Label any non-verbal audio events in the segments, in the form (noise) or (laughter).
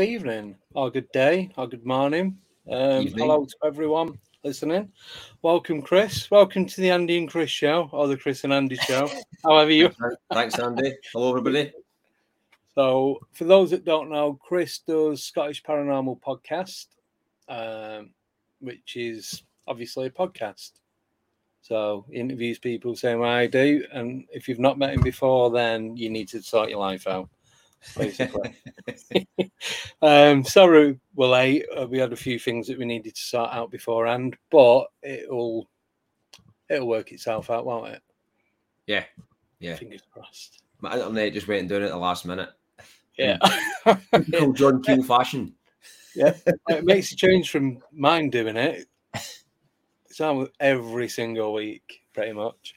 Good evening, or good day, or good morning. Um, Evening. hello to everyone listening. Welcome, Chris. Welcome to the Andy and Chris show, or the Chris and Andy show, (laughs) however you. Thanks, Andy. Hello, everybody. So, for those that don't know, Chris does Scottish Paranormal Podcast, um, which is obviously a podcast. So, he interviews people same way I do, and if you've not met him before, then you need to sort your life out. Basically. (laughs) um, sorry, we're late. Uh, we had a few things that we needed to sort out beforehand, but it'll it'll work itself out, won't it? Yeah, yeah. Fingers crossed. Internet just waiting doing it at the last minute. Yeah. (laughs) Typical John King (laughs) fashion. yeah. It makes a change from mine doing it. It's almost every single week, pretty much.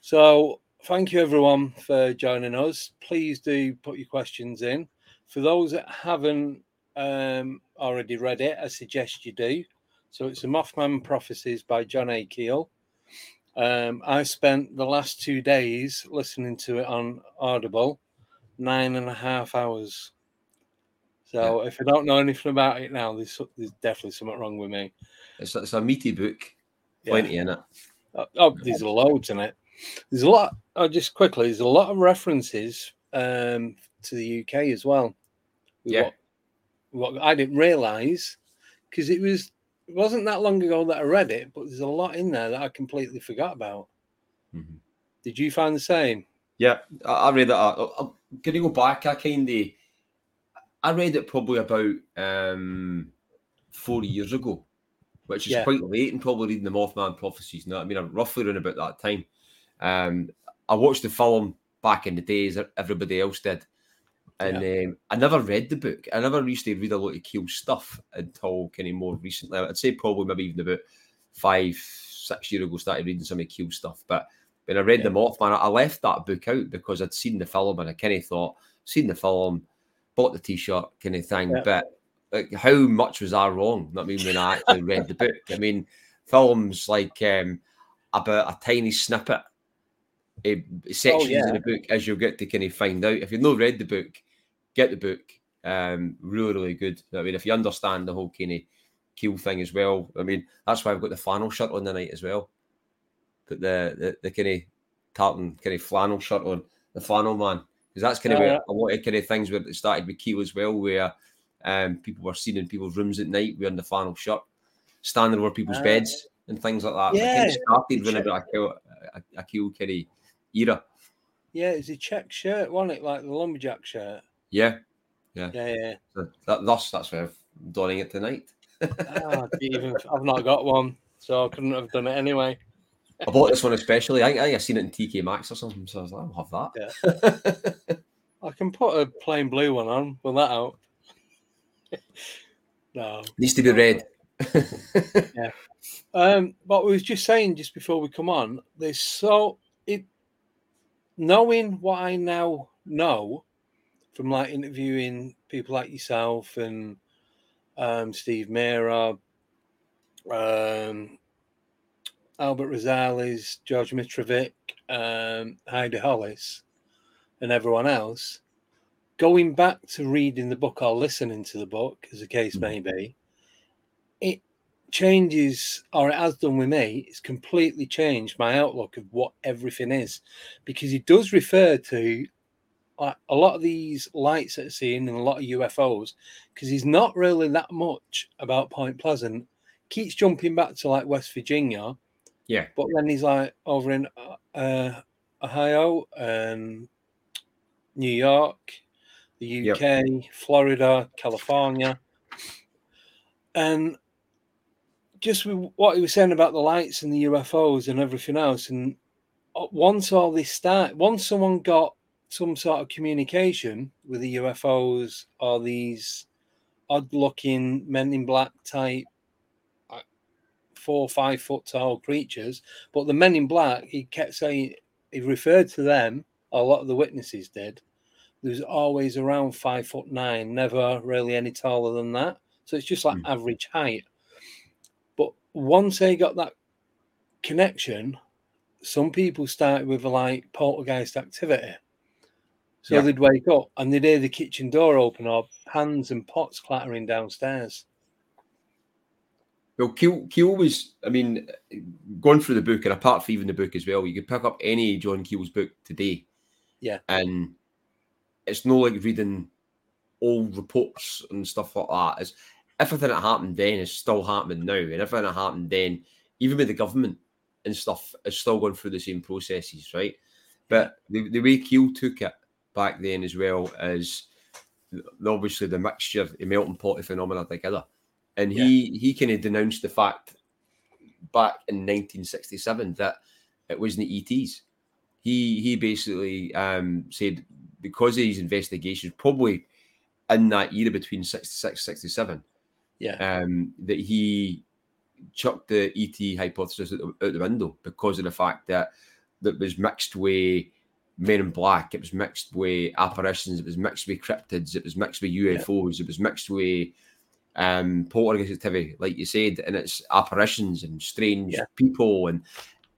So thank you everyone for joining us. Please do put your questions in. For those that haven't um, already read it, I suggest you do. So it's the Mothman Prophecies by John A. Keel. Um, I spent the last two days listening to it on Audible, nine and a half hours. So if I don't know anything about it now, there's, there's definitely something wrong with me. It's, it's a meaty book, plenty in it. Oh, oh, there's loads in it. There's a lot. Oh, just quickly, there's a lot of references um, to the UK as well. Yeah. What, what I didn't realise because it was it wasn't that long ago that I read it, but there's a lot in there that I completely forgot about. Mhm. Did you find the same? Yeah, I, read that. I, I'm going to go back. I kind of, I read it probably about um, four years ago, which is Yeah. quite late and probably reading the Mothman prophecies. Now, I mean, I'm roughly around about that time. Um, I watched the film back in the days. That everybody else did, And um, I never read the book. I never used to read a lot of Keel stuff until kind of more recently. I'd say probably maybe even about five, six years ago, started reading some of Keel stuff. But when I read Yeah. the Mothman, I left that book out because I'd seen the film and I kind of thought, seen the film, bought the t-shirt kind of thing. Yeah. But like, how much was I wrong? I mean, when I actually read the book, I mean, films like um, about a tiny snippet, uh, sections yeah. in the book as you'll get to kind of find out. If you've not read the book, get the book. Um, really, really good. I mean, if you understand the whole kind of keel thing as well, I mean, that's why I've got the flannel shirt on tonight as well. Put the the, the kind of tartan kind of flannel shirt on, the flannel man, because that's kind of Oh, where yeah. a lot of kind of things where it started with keel as well, where um, people were seen in people's rooms at night wearing the flannel shirt, standing over people's Ah. beds and things like that. it kind Yeah, of started when about a keel, a, a keel kind of era. Yeah, it's a check shirt, wasn't it? Like the lumberjack shirt. Yeah, Yeah, yeah. so that, thus that's why I'm donning it tonight. Ah, even I've not got one, so I couldn't have done it anyway. I bought this one especially. I, I think I seen it in TK Maxx or something, so I was like, I'll have that. Yeah. I can put a plain blue one on. Will that help? (laughs) no. Needs to be red. (laughs) Yeah. Um, but we was just saying just before we come on, there's so knowing what I now know from like interviewing people like yourself and um, Steve Mera, um, Albert Rosales, George Mitrovic, um, Heidi Hollis, and everyone else. Going back to reading the book or listening to the book, as the case may be, it changes, or it has done with me, it's completely changed my outlook of what everything is. Because he does refer to like a lot of these lights that are seen and a lot of UFOs, because he's not really that much about Point Pleasant. Keeps jumping back to like West Virginia, yeah, but then he's like over in uh, Ohio and New York, the Yep. UK, Florida, California, and just with what he was saying about the lights and the UFOs and everything else. And uh, once all this started, once someone got some sort of communication with the UFOs or these odd-looking men in black type four or five foot tall creatures. But the men in black, he kept saying he referred to them, a lot of the witnesses did. There was always around five foot nine, never really any taller than that. So it's just like Hmm. average height. Once they got that connection, some people started with like poltergeist activity. So Yeah. they'd wake up and they'd hear the kitchen door open or pans and pots clattering downstairs. Well, Keel, Keel was, I mean, going through the book, and apart from even the book as well, you could pick up any John Keel's book today. Yeah. And it's no like reading old reports and stuff like that. It's everything that happened then is still happening now. And everything that happened then, even with the government and stuff, is still going through the same processes, right? But the, the way Keel took it back then as well is obviously the mixture, of the melting pot of phenomena together and he he kind of denounced the fact back in 1967 that it wasn't the ETs. He he basically um, said because of his investigations, probably in that era between 66 67, Yeah. um, that he chucked the ET hypothesis out the, out the window because of the fact that that was mixed with men in black, it was mixed with apparitions, it was mixed with cryptids, it was mixed with UFOs, it was mixed with um poltergeist activity, like you said, and it's apparitions and strange Yeah. people and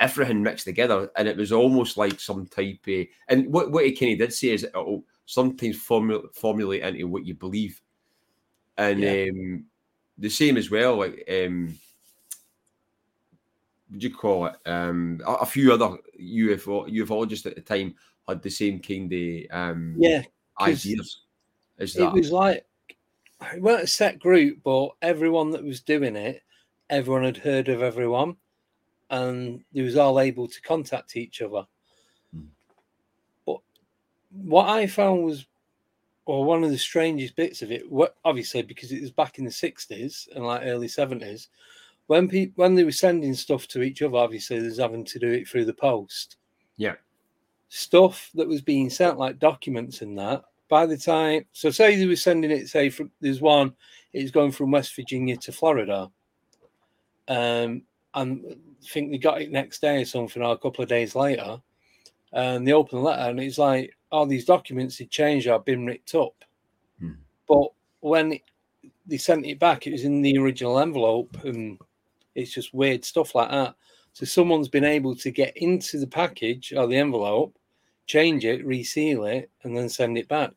everything mixed together. And it was almost like some type of and what, what he kind of did say is it'll sometimes formulate formulate into what you believe. And Yeah. um the same as well, like um what do you call it? Um a, a few other UFO ufologists at the time had the same kind of um Yeah. ideas as It that. was like it weren't a set group, but everyone that was doing it, everyone had heard of everyone, and they was all able to contact each other. Hmm. But what I found was, or one of the strangest bits of it, what obviously because it was back in the sixties and like early seventies, when people when they were sending stuff to each other, obviously they was having to do it through the post. Yeah. Stuff that was being sent, like documents and that, by the time, so say they were sending it, say from there's one, it's going from West Virginia to Florida, um, and I think they got it next day or something, or a couple of days later, and they open the letter, and it's like all these documents had changed or been ripped up, Hmm. but when they sent it back, it was in the original envelope, and it's just weird stuff like that. So someone's been able to get into the package or the envelope, change it, reseal it, and then send it back.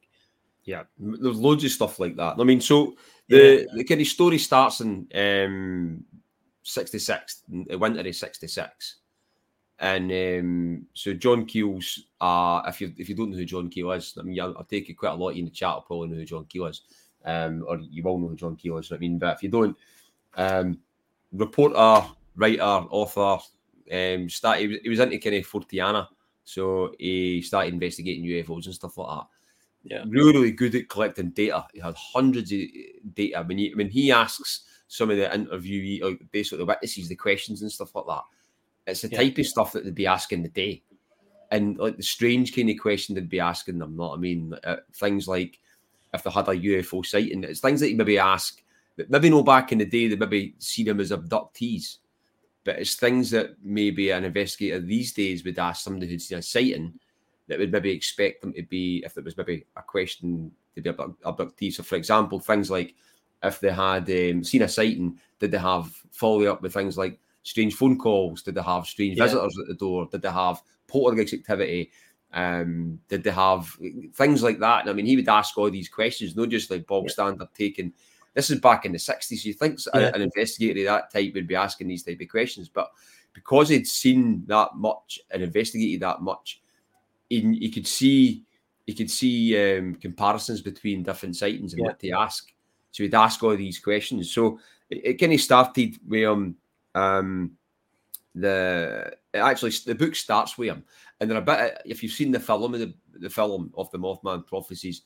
Yeah, there's loads of stuff like that. I mean, so the the kind of story starts in um, '66, the winter of '66, and um, so John Keel's. Uh, if you if you don't know who John Keel is, I mean, I'll, I'll take it quite a lot in the chat. will probably know who John Keel is, um, or you all know who John Keel is. I mean, but if you don't, um, reporter, writer, author, um, started. He was, he was into kind of Forteana, so he started investigating UFOs and stuff like that Yeah. really, really good at collecting data. He had hundreds of data. When he when he asks some of the interviewee, like basically the witnesses, the questions and stuff like that, it's the Yeah. type of stuff that they'd be asking the day, and like the strange kind of question they'd be asking them. Not, I mean, uh, things like if they had a UFO sighting, it's things that you maybe ask that maybe no back in the day they maybe see them as abductees, but it's things that maybe an investigator these days would ask somebody who'd seen a sighting that would maybe expect them to be if there was maybe a question to be abduct- abductees. So, for example, things like if they had um, seen a sighting, did they have follow up with things like strange phone calls? Did they have strange Yeah. visitors at the door? Did they have poltergeist activity? Um, did they have things like that? And I mean, he would ask all these questions, not just like bog Yeah. standard taking. This is back in the 60s. You think Yeah. an investigator of that type would be asking these type of questions, but because he'd seen that much and investigated that much, he, he could see he could see um, comparisons between different sightings and Yeah. what to ask. So he'd ask all these questions. So it, it kind of started with um, um the it actually the book starts with him, and then a bit if you've seen the film of the, the film of the Mothman prophecies,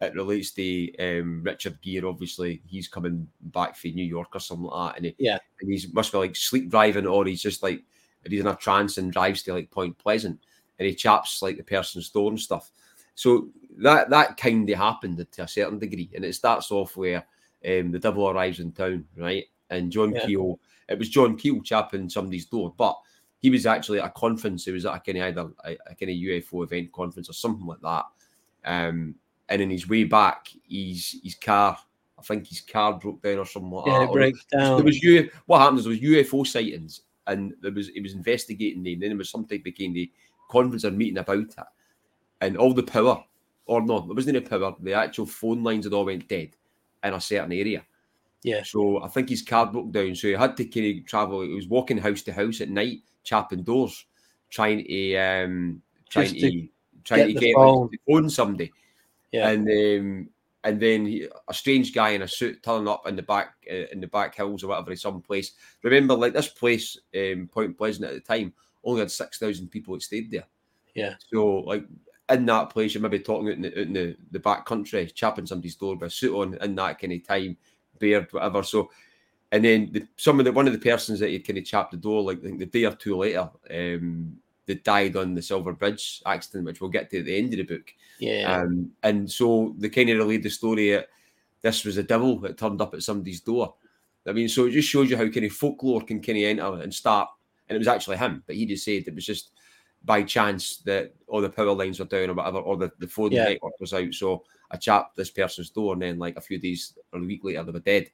it relates to um, Richard Gere. Obviously, he's coming back from New York or something like that, and he, Yeah. and he's must be like sleep driving, or he's just like he's in a trance and drives to like Point Pleasant, and he chaps like the person's door and stuff. So that that kind of happened to a certain degree, and it starts off where um, the devil arrives in town, right? And John Yeah. Keel, it was John Keel chapping somebody's door, but he was actually at a conference. He was at a kind of either a, a kind of UFO event conference or something like that. Um, and in his way back, his his car, I think his car broke down or something like Yeah, that. it breaks there down. was U. What happened is there was UFO sightings, and there was he was investigating them. Then there was some type of kind of conference or meeting about it, and all the power, or no, there wasn't any power. The actual phone lines had all went dead in a certain area. Yeah. So I think his car broke down, so he had to kind of travel. He was walking house to house at night, chapping doors, trying to um, trying Just to, to trying get to the get phone. to phone somebody Yeah. and um, and then he, a strange guy in a suit turning up in the back uh, in the back hills or whatever, some place. Remember, like this place, um, Point Pleasant at the time, only had six thousand people that stayed there. Yeah. So like in that place, you maybe talking out in the, out in the, the back country, chapping somebody's door with a suit on in that kind of time, beard, whatever. So. And then the, some of the one of the persons that he'd kind of chapped the door, like the day or two later, um, they died on the Silver Bridge accident, which we'll get to at the end of the book. yeah. Um, and so they kind of relayed the story that this was a devil that turned up at somebody's door. I mean, so it just shows you how kind of folklore can kind of enter and start. And it was actually him, but he just said it was just by chance that all the power lines were down or whatever, or the, the phone Yeah. network was out. So I chapped this person's door, and then like a few days or a week later, they were dead.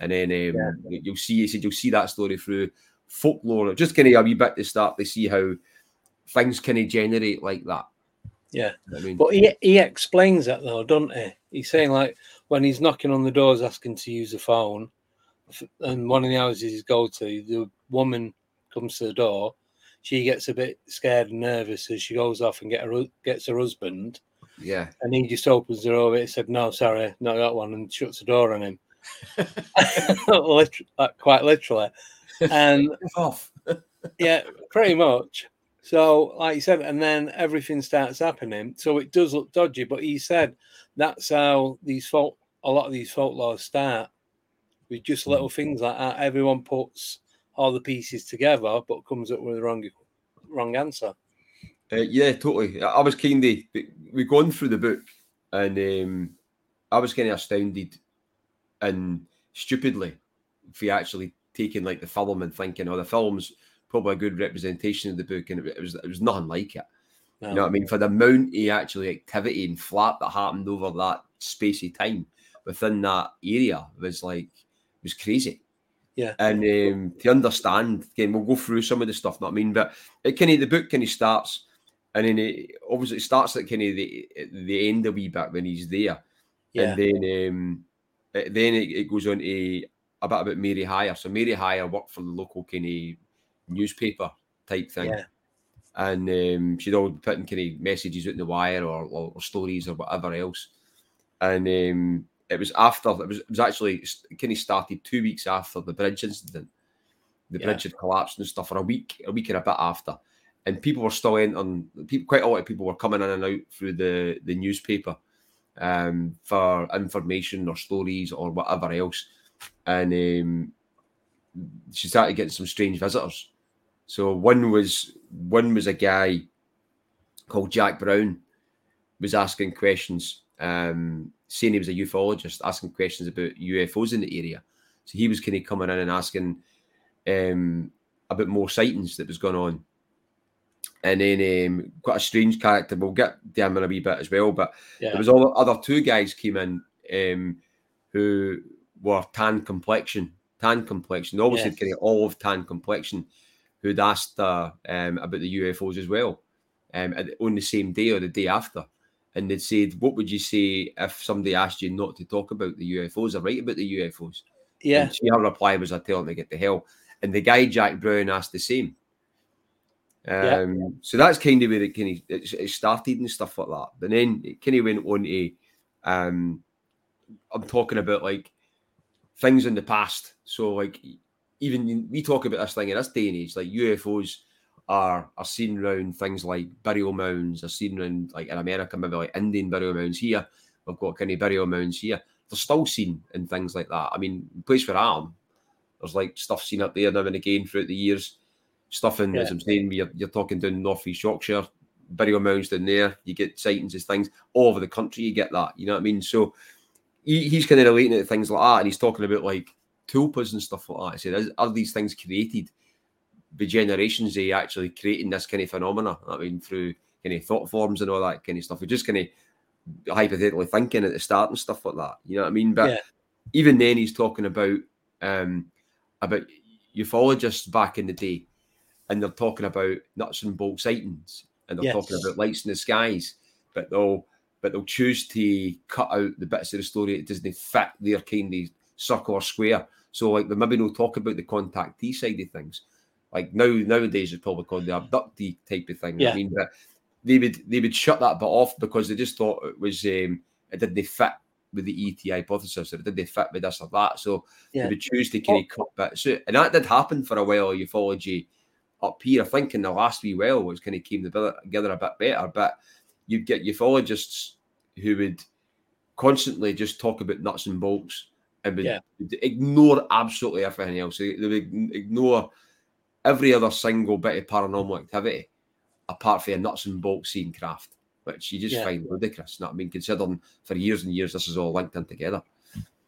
And then um, you- you'll see, he said, you'll see that story through folklore, just kind of a wee bit to start to see how things kind of generate like that. Yeah. I mean, But he, he explains that though, doesn't he? He's saying like when he's knocking on the doors asking to use the phone, and one of the houses he's go to, the woman comes to the door. She gets a bit scared and nervous as she goes off and get her gets her husband, yeah. and he just opens the door. He said, "No, sorry, not that one," and shuts the door on him. (laughs) (laughs) Lit- like, uh, quite literally, and (laughs) off. yeah, pretty much. So, like you said, and then everything starts happening. So it does look dodgy, but he said that's how these folk, a lot of these folklores start with just hmm. little things like that. Everyone puts all the pieces together, but comes up with the wrong, wrong answer. Uh, yeah, totally. I was kind of we've gone through the book, and um, I was kind of astounded and stupidly for actually taking like the film and thinking, oh, the film's probably a good representation of the book, and it, was it was nothing like it. No. You know what I mean? For the amount of actually activity and flap that happened over that spacey time within that area was like was crazy. Yeah. And um, to understand, again, we'll go through some of the stuff, not I mean, but it kind of the book kind of starts, and then it obviously it starts at kind of the the end a wee bit when he's there, Yeah. and then um, it, then it, it goes on to a bit about Mary Hyre. So Mary Hyre worked for the local kind of newspaper type thing Yeah. and um, she'd always be putting kind of messages out in the wire or, or, or stories or whatever else. And um, it was after it was it was actually kind of started two weeks after the bridge incident. The Yeah. bridge had collapsed and stuff for a week, a week and a bit after, and people were still entering. People, quite a lot of people were coming in and out through the the newspaper um, for information or stories or whatever else, and um, she started getting some strange visitors. So one was one was a guy called Jack Brown was asking questions, um, saying he was a ufologist, asking questions about UFOs in the area. So he was kind of coming in and asking um, about more sightings that was going on. And then um, quite a strange character. We'll get him in a wee bit as well. But Yeah. there was all other two guys came in um, who were tan complexion, tan complexion. They always Yes. had kind of olive tan complexion. Who'd asked uh, um, about the UFOs as well, um, at- on the same day or the day after, and they'd said, "What would you say if somebody asked you not to talk about the UFOs or write about the UFOs?" Yeah. And she, her reply was, "I tell them to get the hell." And the guy Jack Brown asked the same. Yeah. Um, So that's kind of where it kind of it, it started and stuff like that. But then it kind of went on to, um, I'm talking about like things in the past. So like even we talk about this thing in this day and age, like UFOs are are seen around things like burial mounds, are seen around like in America, maybe like Indian burial mounds here. We've got kind of burial mounds here. They're still seen in things like that. I mean, place where I am, there's like stuff seen up there now and again throughout the years. Stuff in, as I'm saying, you're, you're talking down North East Yorkshire, burial mounds down there. You get sightings of things all over the country. You get that. You know what I mean? So he, he's kind of relating it to things like that, and he's talking about like tulpas and stuff like that. He said, "Are these things created by generations? They actually creating this kind of phenomena? I mean, through kind of thought forms and all that kind of stuff. We're just kind of hypothetically thinking at the start and stuff like that. You know what I mean? But Yeah. even then, he's talking about um about ufologists back in the day, and they're talking about nuts and bolt sightings, and they're talking about lights in the skies, but they'll but they'll choose to cut out the bits of the story that doesn't fit their kind of circle or square. So like they maybe no talk about the contactee side of things. Like now nowadays it's probably called the abductee type of thing. Yeah. I mean, but they would they would shut that bit off because they just thought it was um it didn't fit with the ET hypothesis or it didn't fit with this or that. So Yeah. they would choose to kind of cut bits out. And that did happen for a while, ufology up here. I think in the last wee while was kind of came together a bit better. But you'd get ufologists who would constantly just talk about nuts and bolts and would, Yeah. ignore absolutely everything else. They, they would ignore every other single bit of paranormal activity apart from a nuts and bolts scene craft, which you just Yeah. find ludicrous. Not I mean, considering for years and years this is all linked in together.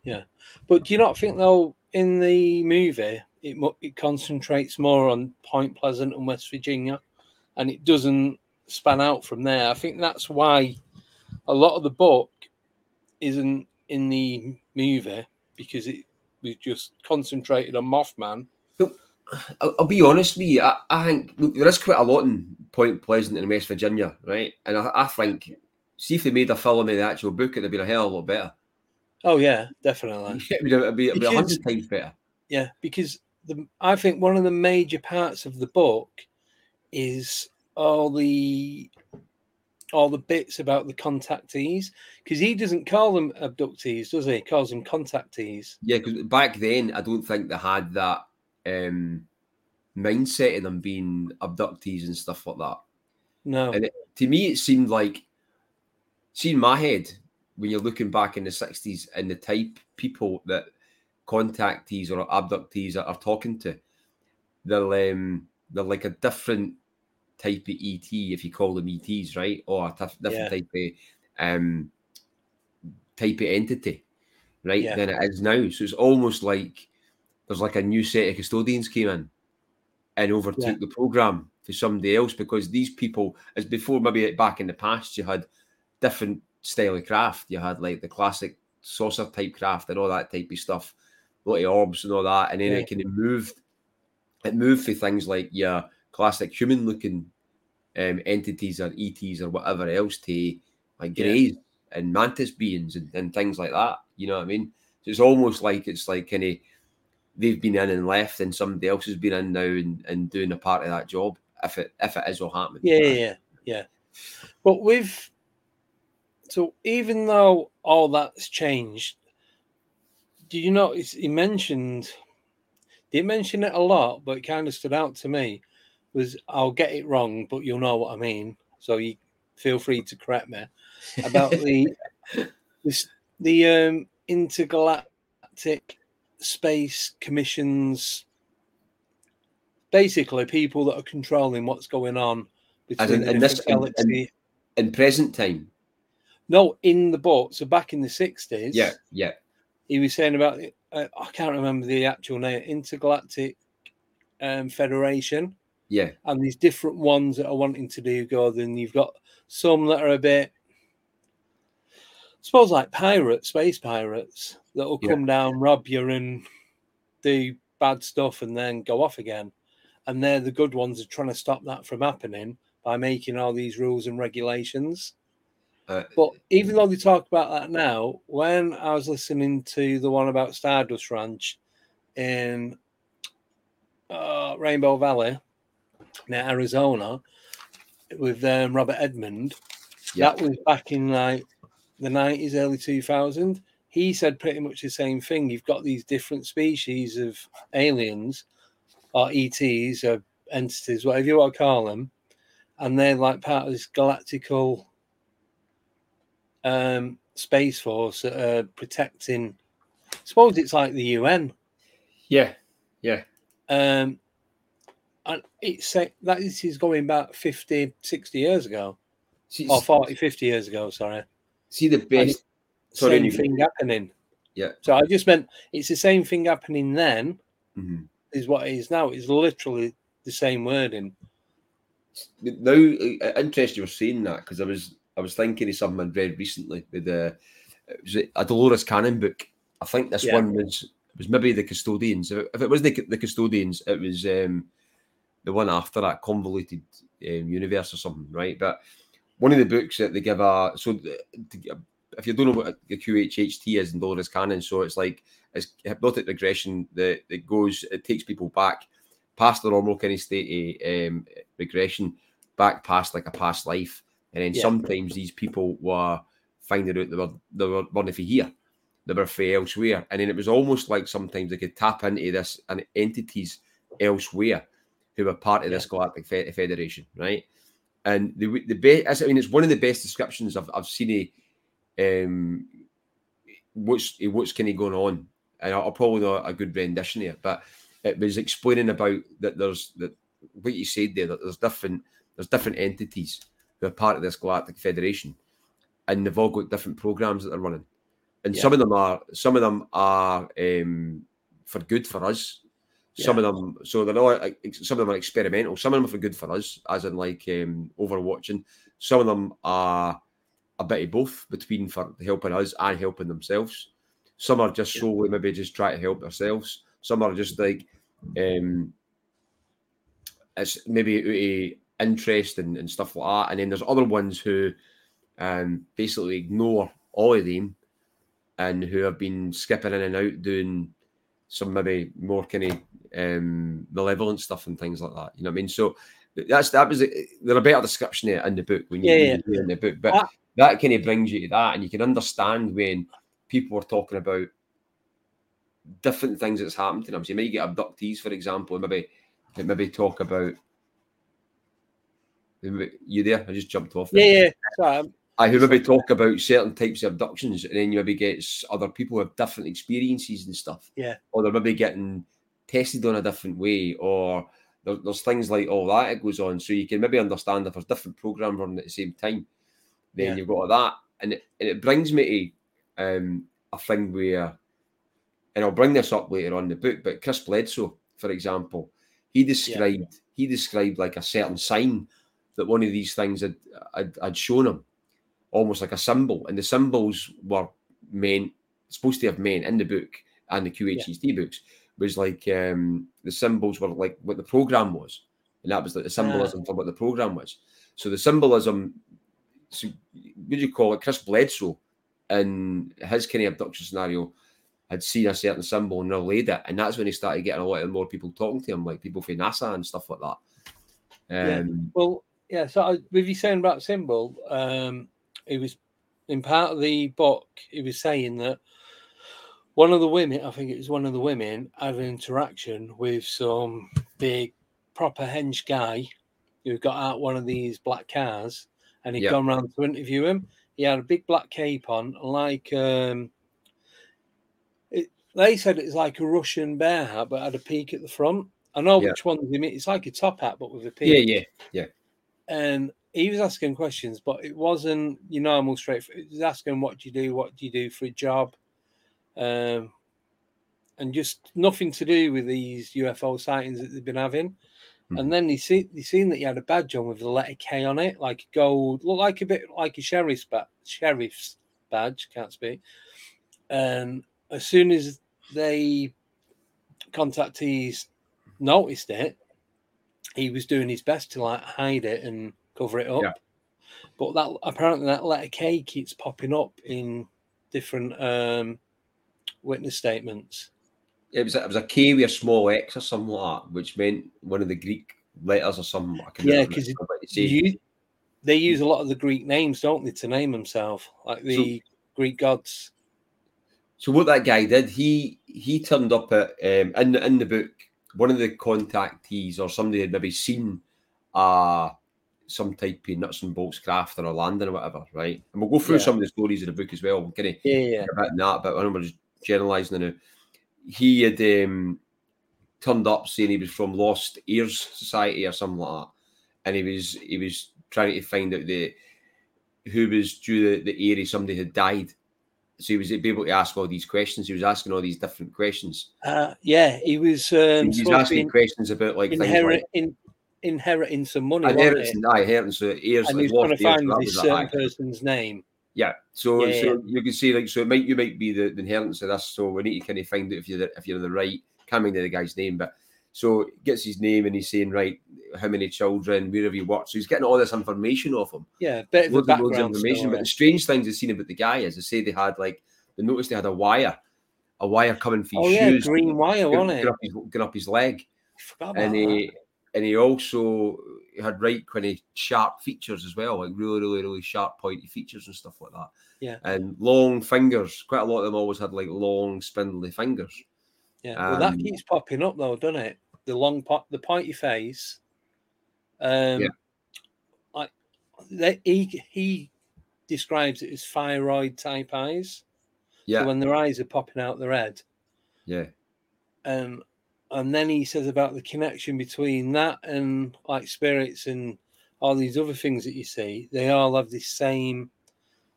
Yeah, but do you not think though in the movie it it concentrates more on Point Pleasant and West Virginia, and it doesn't span out from there? I think that's why a lot of the book isn't in the movie because it was just concentrated on Mothman. I'll, I'll be honest with you. I, I think look, there is quite a lot in Point Pleasant in West Virginia, right? And I, I think, see if they made a film of the actual book, it'd have been a hell of a lot better. Oh yeah, definitely. (laughs) It'd be, it'd be, it'd be a hundred times better. Yeah, because the I think one of the major parts of the book is all the all the bits about the contactees because he doesn't call them abductees, does he? He calls them contactees. Yeah, because back then I don't think they had that um, mindset of them being abductees and stuff like that. No, And it, to me, it seemed like, see in my head, when you're looking back in the 60s and the type people that contactees or abductees are, are talking to, they're, um, they're like a different type of ET, if you call them ETs, right? Or a different Yeah. type of um, type of entity, right, Yeah. than it is now. So it's almost like there's like a new set of custodians came in and overtook Yeah. the program for somebody else because these people, as before, maybe back in the past, you had different style of craft. You had like the classic saucer type craft and all that type of stuff, lot of orbs and all that, and then Yeah. it kind of moved. It moved for things like your classic human looking um, entities or ETs or whatever else to like Yeah. greys and mantis beings and, and things like that. You know what I mean? So it's almost like it's like kind of they've been in and left, and somebody else has been in now and, and doing a part of that job. If it if it is all happening, Yeah, yeah, yeah, yeah. But with so even though all that's changed, did you notice he mentioned didn't mention it a lot, but it kind of stood out to me was I'll get it wrong, but you'll know what I mean. So you feel free to correct me about the (laughs) this the um intergalactic space commissions basically people that are controlling what's going on between in- in this- different in- galaxy. in present time. no, in the book. So back in the sixties, Yeah, yeah, he was saying about the- uh, I can't remember the actual name, Intergalactic um, Federation, yeah, and these different ones that are wanting to do good. And you've got some that are a bit, I suppose, like pirates, space pirates that will Yeah. come down, rob you, and do bad stuff, and then go off again. And they're the good ones are trying to stop that from happening by making all these rules and regulations. Uh, But even though they talk about that now, when I was listening to the one about Stardust Ranch in uh, Rainbow Valley near Arizona with um, Robert Edmond, Yeah. that was back in like the 90s, early 2000. He said pretty much the same thing. You've got these different species of aliens or ETs or entities, whatever you want to call them, and they're like part of this galactical um, space force protecting. I suppose it's like the UN. yeah, yeah. Um, and it's that this is going back 50, 60 years ago, See, or 40, 50 years ago. Sorry, see the best. Sorry, same thing happening. Yeah. So I just meant it's the same thing happening then Mhm. is what it is now. It's literally the same wording. Now, interesting you're saying that because I was I was thinking of something I'd read recently with the it was a Dolores Cannon book. I think this Yeah. one was was maybe the custodians. If it, if it was the, the custodians, it was um, the one after that convoluted um, universe or something, right? But one of the books that they give a so to, if you don't know what the QHHT is in Dolores Cannon, so it's like it's hypnotic regression that, that goes it takes people back past the normal kind of state of um, regression, back past like a past life, and then Yeah. sometimes these people were finding out they were they were one for here, they were for elsewhere, and then it was almost like sometimes they could tap into this and entities elsewhere who were part of this galactic fe- federation, right? And the the best, I mean, it's one of the best descriptions I've I've seen. A, um, what's what's kind of going on, and I'll, I'll probably know a good rendition here, but it was explaining about that there's that what you said there that there's different there's different entities who are part of this galactic federation, and they've all got different programs that they're running, and Yeah. some of them are some of them are um, for good for us. Some of them, so they're all some of them are experimental. Some of them are for good for us, as in like um, overwatching. Some of them are a bit of both between for helping us and helping themselves. Some are just Yeah. solely maybe just try to help themselves. Some are just like um it's maybe interest and, and stuff like that. And then there's other ones who um basically ignore all of them and who have been skipping in and out doing some maybe more kind of um malevolent stuff and things like that. You know what I mean? So that's that was there a better description of it in the book when you Yeah, read it in the book, but Ah. that kind of brings you to that, and you can understand when people are talking about different things that's happened to them. So you might get abductees, for example, and maybe maybe talk about. You there? I just jumped off. there. Yeah, yeah. Sorry, I'm- I who maybe talk about certain types of abductions, and then you maybe get other people have different experiences and stuff. Yeah. Or they're maybe getting tested on a different way, or there, there's things like all that it goes on. So you can maybe understand if there's different programs running at the same time. Then Yeah. you've got that, and it, and it brings me um, a thing where, and I'll bring this up later on in the book, but Chris Bledsoe, for example, he described he described like a certain sign that one of these things had, shown him, almost like a symbol, and the symbols were meant supposed to have meant in the book and the QHHT books was like um, the symbols were like what the program was, and that was like the symbolism for what the program was. So the symbolism, so would you call it? Chris Bledsoe in his kind of abduction scenario had seen a certain symbol and relayed it, and that's when he started getting a lot of more people talking to him, like people from NASA and stuff like that. Yeah. Um, Well, yeah. So I, with you saying about symbol, um, it was in part of the book. He was saying that one of the women, I think it was one of the women, had an interaction with some big proper hench guy who got out one of these black cars, and he'd Yeah. gone round to interview him. He had a big black cape on, like um, it, they said it's like a Russian bear hat, but had a peak at the front. I know Yeah. which one they mean. It's like a top hat, but with a peak Yeah, yeah, yeah, and he was asking questions, but it wasn't your normal straight. He was asking, "What do you do? What do you do for a job?" Um, and just nothing to do with these UFO sightings that they've been having. Mhm. And then he see he seen that he had a badge on with the letter K on it, like gold, looked like a bit like a sheriff's badge. Sheriff's badge, can't speak. And as soon as they contactees noticed it, he was doing his best to like hide it and cover it up. Yeah. But that apparently that letter K keeps popping up in different um, witness statements. It was a, it was a K with a small X or something like that, which meant one of the Greek letters or something. Yeah, never 'cause remember what it said. You, they use a lot of the Greek names, don't they, to name themselves, like the Greek gods. So what that guy did, he he turned up at um, in the in the book. One of the contactees or somebody had maybe seen uh some type of nuts and bolts craft or a landing or whatever, right? And we'll go through Yeah. some of the stories in the book as well. We'll kind of Yeah, yeah, about that, but I know we're just generalising now. He had um, turned up saying he was from Lost Ears Society or something like that, and he was he was trying to find out the who was due the, the area somebody had died. So he was able to ask all these questions. He was asking all these different questions. uh, yeah. He was um, he was to asking questions about like inherit, like in, inheriting some money, wasn't inheritance aye, inheritance. So ears, and like he was trying to find this certain person's name. Yeah. So, Yeah, so you can see like so it might you might be the, the inheritance of this. So we need to kind of find out if you're the, if you're the right. Can't remember the guy's name, but so he gets his name and he's saying right how many children, where have you worked. So he's getting all this information off him. Yeah, bit of Loads and loads of information. But the strange things they've seen about the guy is they say they had like they noticed they had a wire, a wire coming for Oh his yeah, shoes, green wire, going, wasn't it? going up his, going up his leg and that. he and he also had right kind of sharp features as well, like really, really, really sharp, pointy features and stuff like that. Yeah. and long fingers. Quite a lot of them always had like long, spindly fingers. Yeah, well, that Um, keeps popping up though, doesn't it? The long, po- the pointy face. Um, Yeah. like they, he he describes it as thyroid type eyes. Yeah, So when their eyes are popping out their head, yeah, um, and then he says about the connection between that and like spirits and all these other things that you see. They all have this same,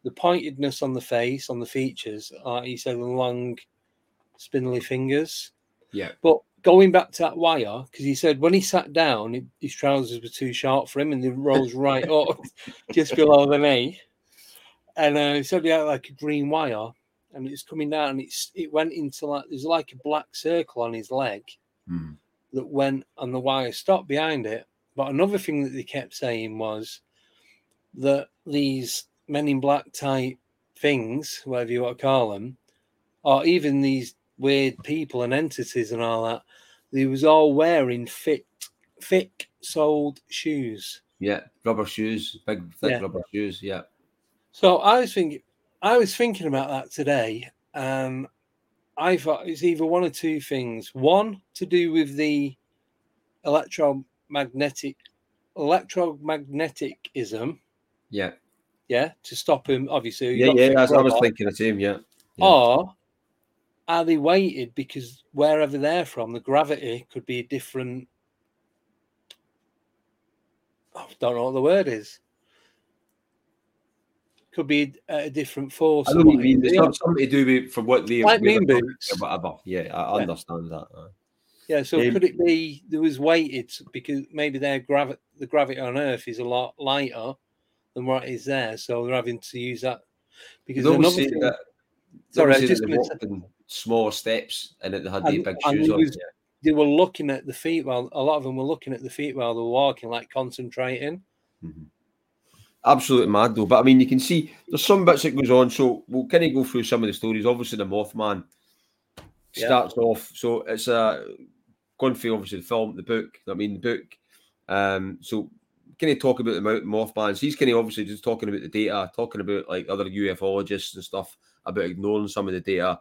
the pointedness on the face, on the features. Like he said, the long, spindly fingers. yeah, But going back to that wire, because he said when he sat down, his trousers were too short for him and they rose right up (laughs) just below the knee. And uh, he said he had like a green wire and it's coming down and it's it went into like there's like a black circle on his leg Mm. that went and the wire stopped behind it. But another thing that they kept saying was that these men in black type things, whatever you want to call them, or even these weird people and entities and all that, they was all wearing thick, thick soled shoes. yeah. Rubber shoes, big thick Yeah. rubber shoes. Yeah, So I was thinking, I was thinking about that today, and I thought it's either one or two things. One to do with the electromagnetic electromagneticism. yeah, yeah, to stop him. Obviously, yeah, yeah. thick That's, I was thinking the same. Yeah, yeah. Or are they weighted because wherever they're from, the gravity could be different? I don't know what the word is. could be at a different force. I know what you mean. It's not something to do with from what they Like mean boots. whatever. Yeah, I Yeah. understand that. Yeah, so Um, could it be there was weighted because maybe their gravity, the gravity on Earth is a lot lighter than what is there, so they're having to use that. Because another thing, that. Sorry, I was just walked in small steps and they had the big shoes on. was- yeah. they were looking at the feet while a lot of them were looking at the feet while they were walking, like concentrating. Mhm. Absolutely mad though. But I mean, you can see there's some bits that goes on. So we'll kind of go through some of the stories. Obviously, the Mothman Yeah. starts off. So it's a going through obviously the film, the book. I mean, the book. Um, so kind of talk about the Mothman. So he's kind of obviously just talking about the data, talking about like other ufologists and stuff about ignoring some of the data.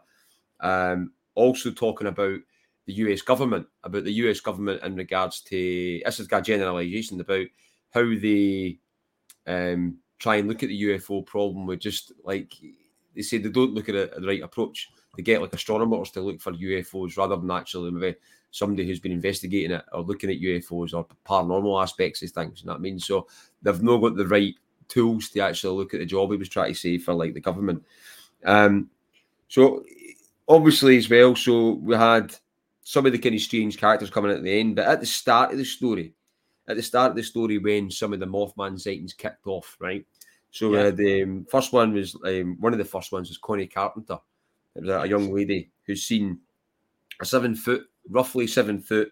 Um, also talking about the US government, about the US government in regards to this is a generalization about how they um, try and look at the UFO problem with just like they say they don't look at it the right approach. They get like astronomers to look for UFOs rather than actually maybe somebody who's been investigating it or looking at UFOs or paranormal aspects of things. You know what I mean? So they've not got the right tools to actually look at the job he was trying to say for like the government. Um, so obviously as well, so we had some of the kind of strange characters coming at the end, but at the start of the story, at the start of the story when some of the Mothman sightings kicked off, right? So Yeah. uh, the um, first one was um, one of the first ones was Connie Carpenter. It was a, a young lady who's seen a seven foot, roughly seven foot,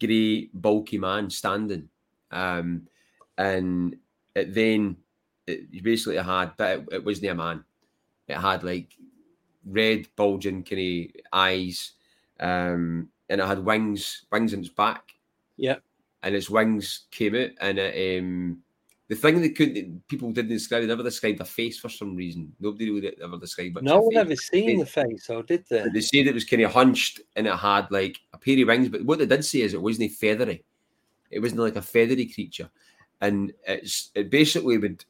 grey, bulky man standing, um, and it then it you basically had, but it, it wasn't a man. It had like red, bulging kind of eyes, um, and it had wings, wings in its back Yeah, and its wings came out, and it, um, the thing that couldn't people didn't describe, they never described the face for some reason. Nobody would ever describe it. no one ever seen the face, or did they? They said it was kind of hunched and it had like a pair of wings. But what they did say is it wasn't feathery. It wasn't like a feathery creature, and it's it basically would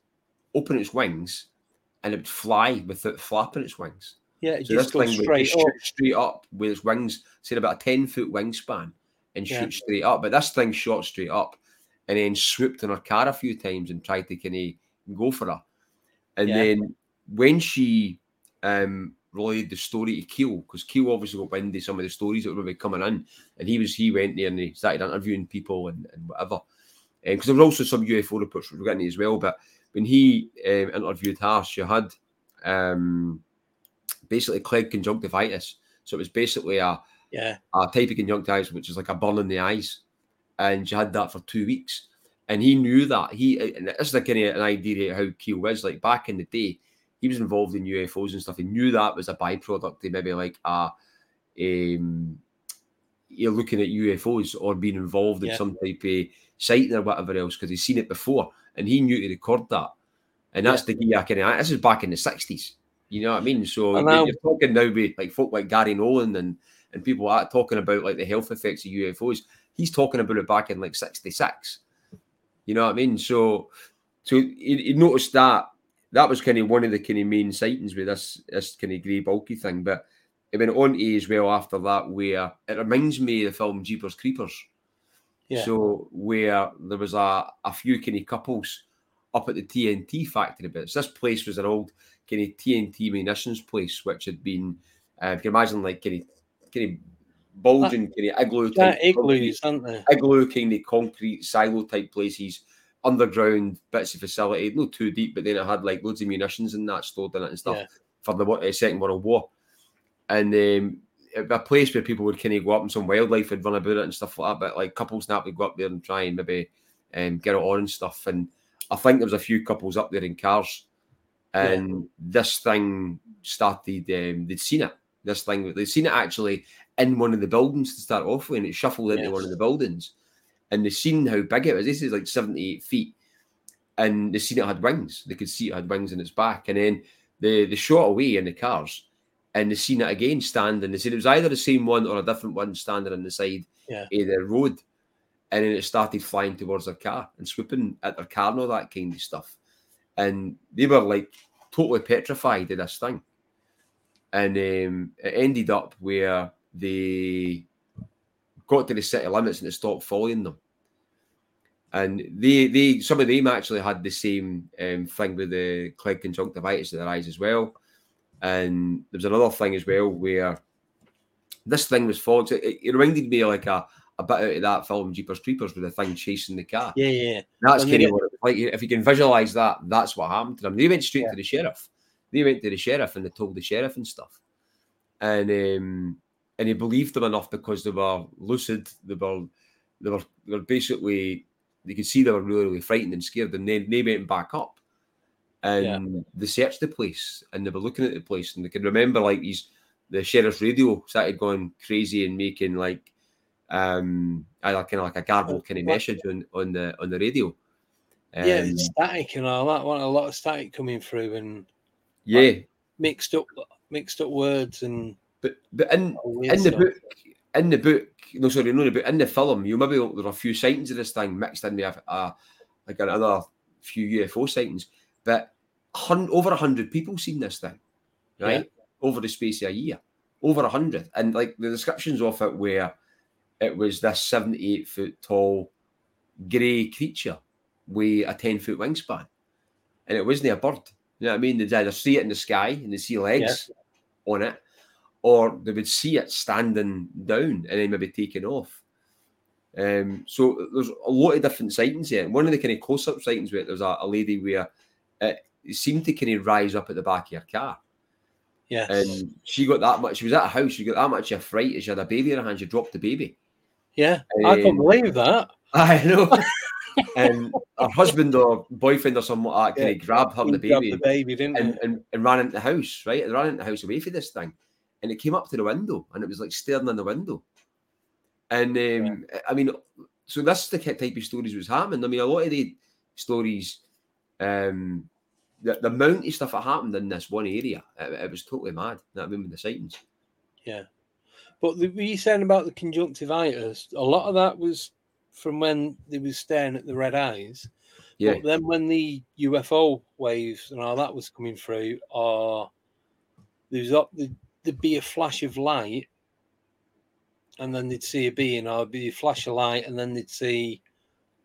open its wings and it would fly without flapping its wings. Yeah, it So just goes straight up. straight up with its wings, say about a 10 foot wingspan, and Yeah. shoot straight up. But this thing shot straight up and then swooped in her car a few times and tried to kind of go for her. And Yeah. then when she um, relayed the story to Keel, because Keel obviously got wind of some of the stories that were coming in, and he was he went there and he started interviewing people and, and whatever. Because there were also some UFO reports we were getting as well. But when he um, interviewed her, she had um, basically klieg conjunctivitis. So it was basically a, Yeah, a type of conjunctivitis, which is like a burn in the eyes. And she had that for two weeks. And he knew that. He and this is kind of an idea of how Keel was. Like back in the day, he was involved in UFOs and stuff. He knew that was a byproduct of maybe like a um you're looking at UFOs or being involved in Yeah. some type of sighting or whatever else because he's seen it before and he knew to record that. And that's the key I of this is back in the sixties. You know what I mean? So And you're, you're talking now with like folk like Garry Nolan and and people that talking about like the health effects of UFOs. He's talking about it back in like '66. You know what I mean? So, so you, noticed that that was kind of one of the kind of main sightings with this this kind of grey bulky thing. But it went on to as well after that, where it reminds me of the film Jeepers Creepers. Yeah. So where there was a, a few kind of couples up at the TNT factory bits. This place was an old kind of TNT munitions place, which had been, uh, if you can imagine, like kind of kind of bulging, kind of igloo type igloos, aren't igloo kind of concrete silo type places, underground bits of facility, not too deep, but then it had like loads of munitions and that stored in it and stuff Yeah. for the uh, Second World War. And um, a place where people would kind of go up and some wildlife would run about it and stuff like that. But like couples now would go up there and try and maybe um, get it on and stuff. And I think there was a few couples up there in cars, and this thing started. Um, they'd seen it. This thing they'd seen it actually in one of the buildings to start off with, and it shuffled into Yes. one of the buildings. And they seen how big it was. This is like seventy-eight feet, and they seen it had wings. They could see it had wings in its back, and then they they shot away in the cars, and they seen it again standing. They said it was either the same one or a different one standing on the side Yeah. of the road, and then it started flying towards their car and swooping at their car and all that kind of stuff. And they were like totally petrified of this thing. And um, it ended up where they got to the city limits and it stopped following them. and they they some of them actually had the same um, thing with the cloud conjunctivitis in their eyes as well. And there was another thing as well where this thing was fogged. It, it reminded me like a, a bit out of that film Jeepers Creepers with the thing chasing the car. Yeah, yeah. That's kind of what it, like. If you can visualize that, that's what happened to them. They went straight Yeah. to the sheriff. They went to the sheriff and they told the sheriff and stuff. And um, and he believed them enough because they were lucid. They were they were they were basically they could see they were really really frightened and scared, and then they went back up. And they searched the place and they were looking at the place and they could remember like these the sheriff's radio started going crazy and making like um either kind of like a garbled kind of message on, on the on the radio. yeah, Um, it's static and all that. Wasn't a lot of static coming through and yeah. mixed up, mixed up words and But but in in the stuff. book in the book no sorry no but in the film you maybe there are a few sightings of this thing mixed in with a, a like another few UFO sightings but hun- over a hundred people seen this thing right over the space of a year over a hundred and like the descriptions of it where it was this 78 foot tall grey creature with a 10 foot wingspan and it wasn't a bird you know what I mean they'd either see it in the sky and they see legs on it or they would see it standing down and then maybe taking off. Um, so there's a lot of different sightings here. One of the kind of close-up sightings where there's a, a lady where it, seemed to kind of rise up at the back of her car, yes, and she got that much. She was at a house. She got that much of a fright as she had a baby in her hand. She dropped the baby. Yeah. I can't um, believe that. I know. (laughs) and her husband or boyfriend or someone like that kind of grabbed her and the baby the baby, and, and, and ran into the house, right? And ran into the house away from this thing. And it came up to the window and it was like staring in the window. And um, I mean, so that's the type of stories was happening. I mean, a lot of the stories, um, the, the amount of stuff that happened in this one area, it, it was totally mad. You know I mean, with the sightings. Yeah, but the, were you saying about the conjunctivitis? A lot of that was from when they was staring at the red eyes. Yeah. But then when the UFO waves and all that was coming through, or there was up, there'd, be a flash of light, and then they'd see a being, or be a flash of light, and then they'd see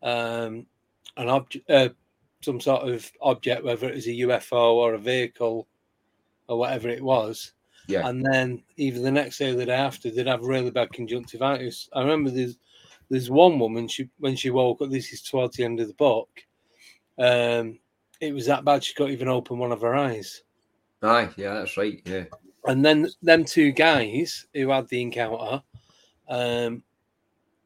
um, an object, uh, some sort of object, whether it was a UFO or a vehicle or whatever it was. Yeah. And then either the next day or the day after, they'd have really bad conjunctivitis. I remember there's there's one woman she when she woke up. This is towards the end of the book. Um, it was that bad she couldn't even open one of her eyes. Aye, yeah, that's right. Yeah. And then them two guys who had the encounter, um,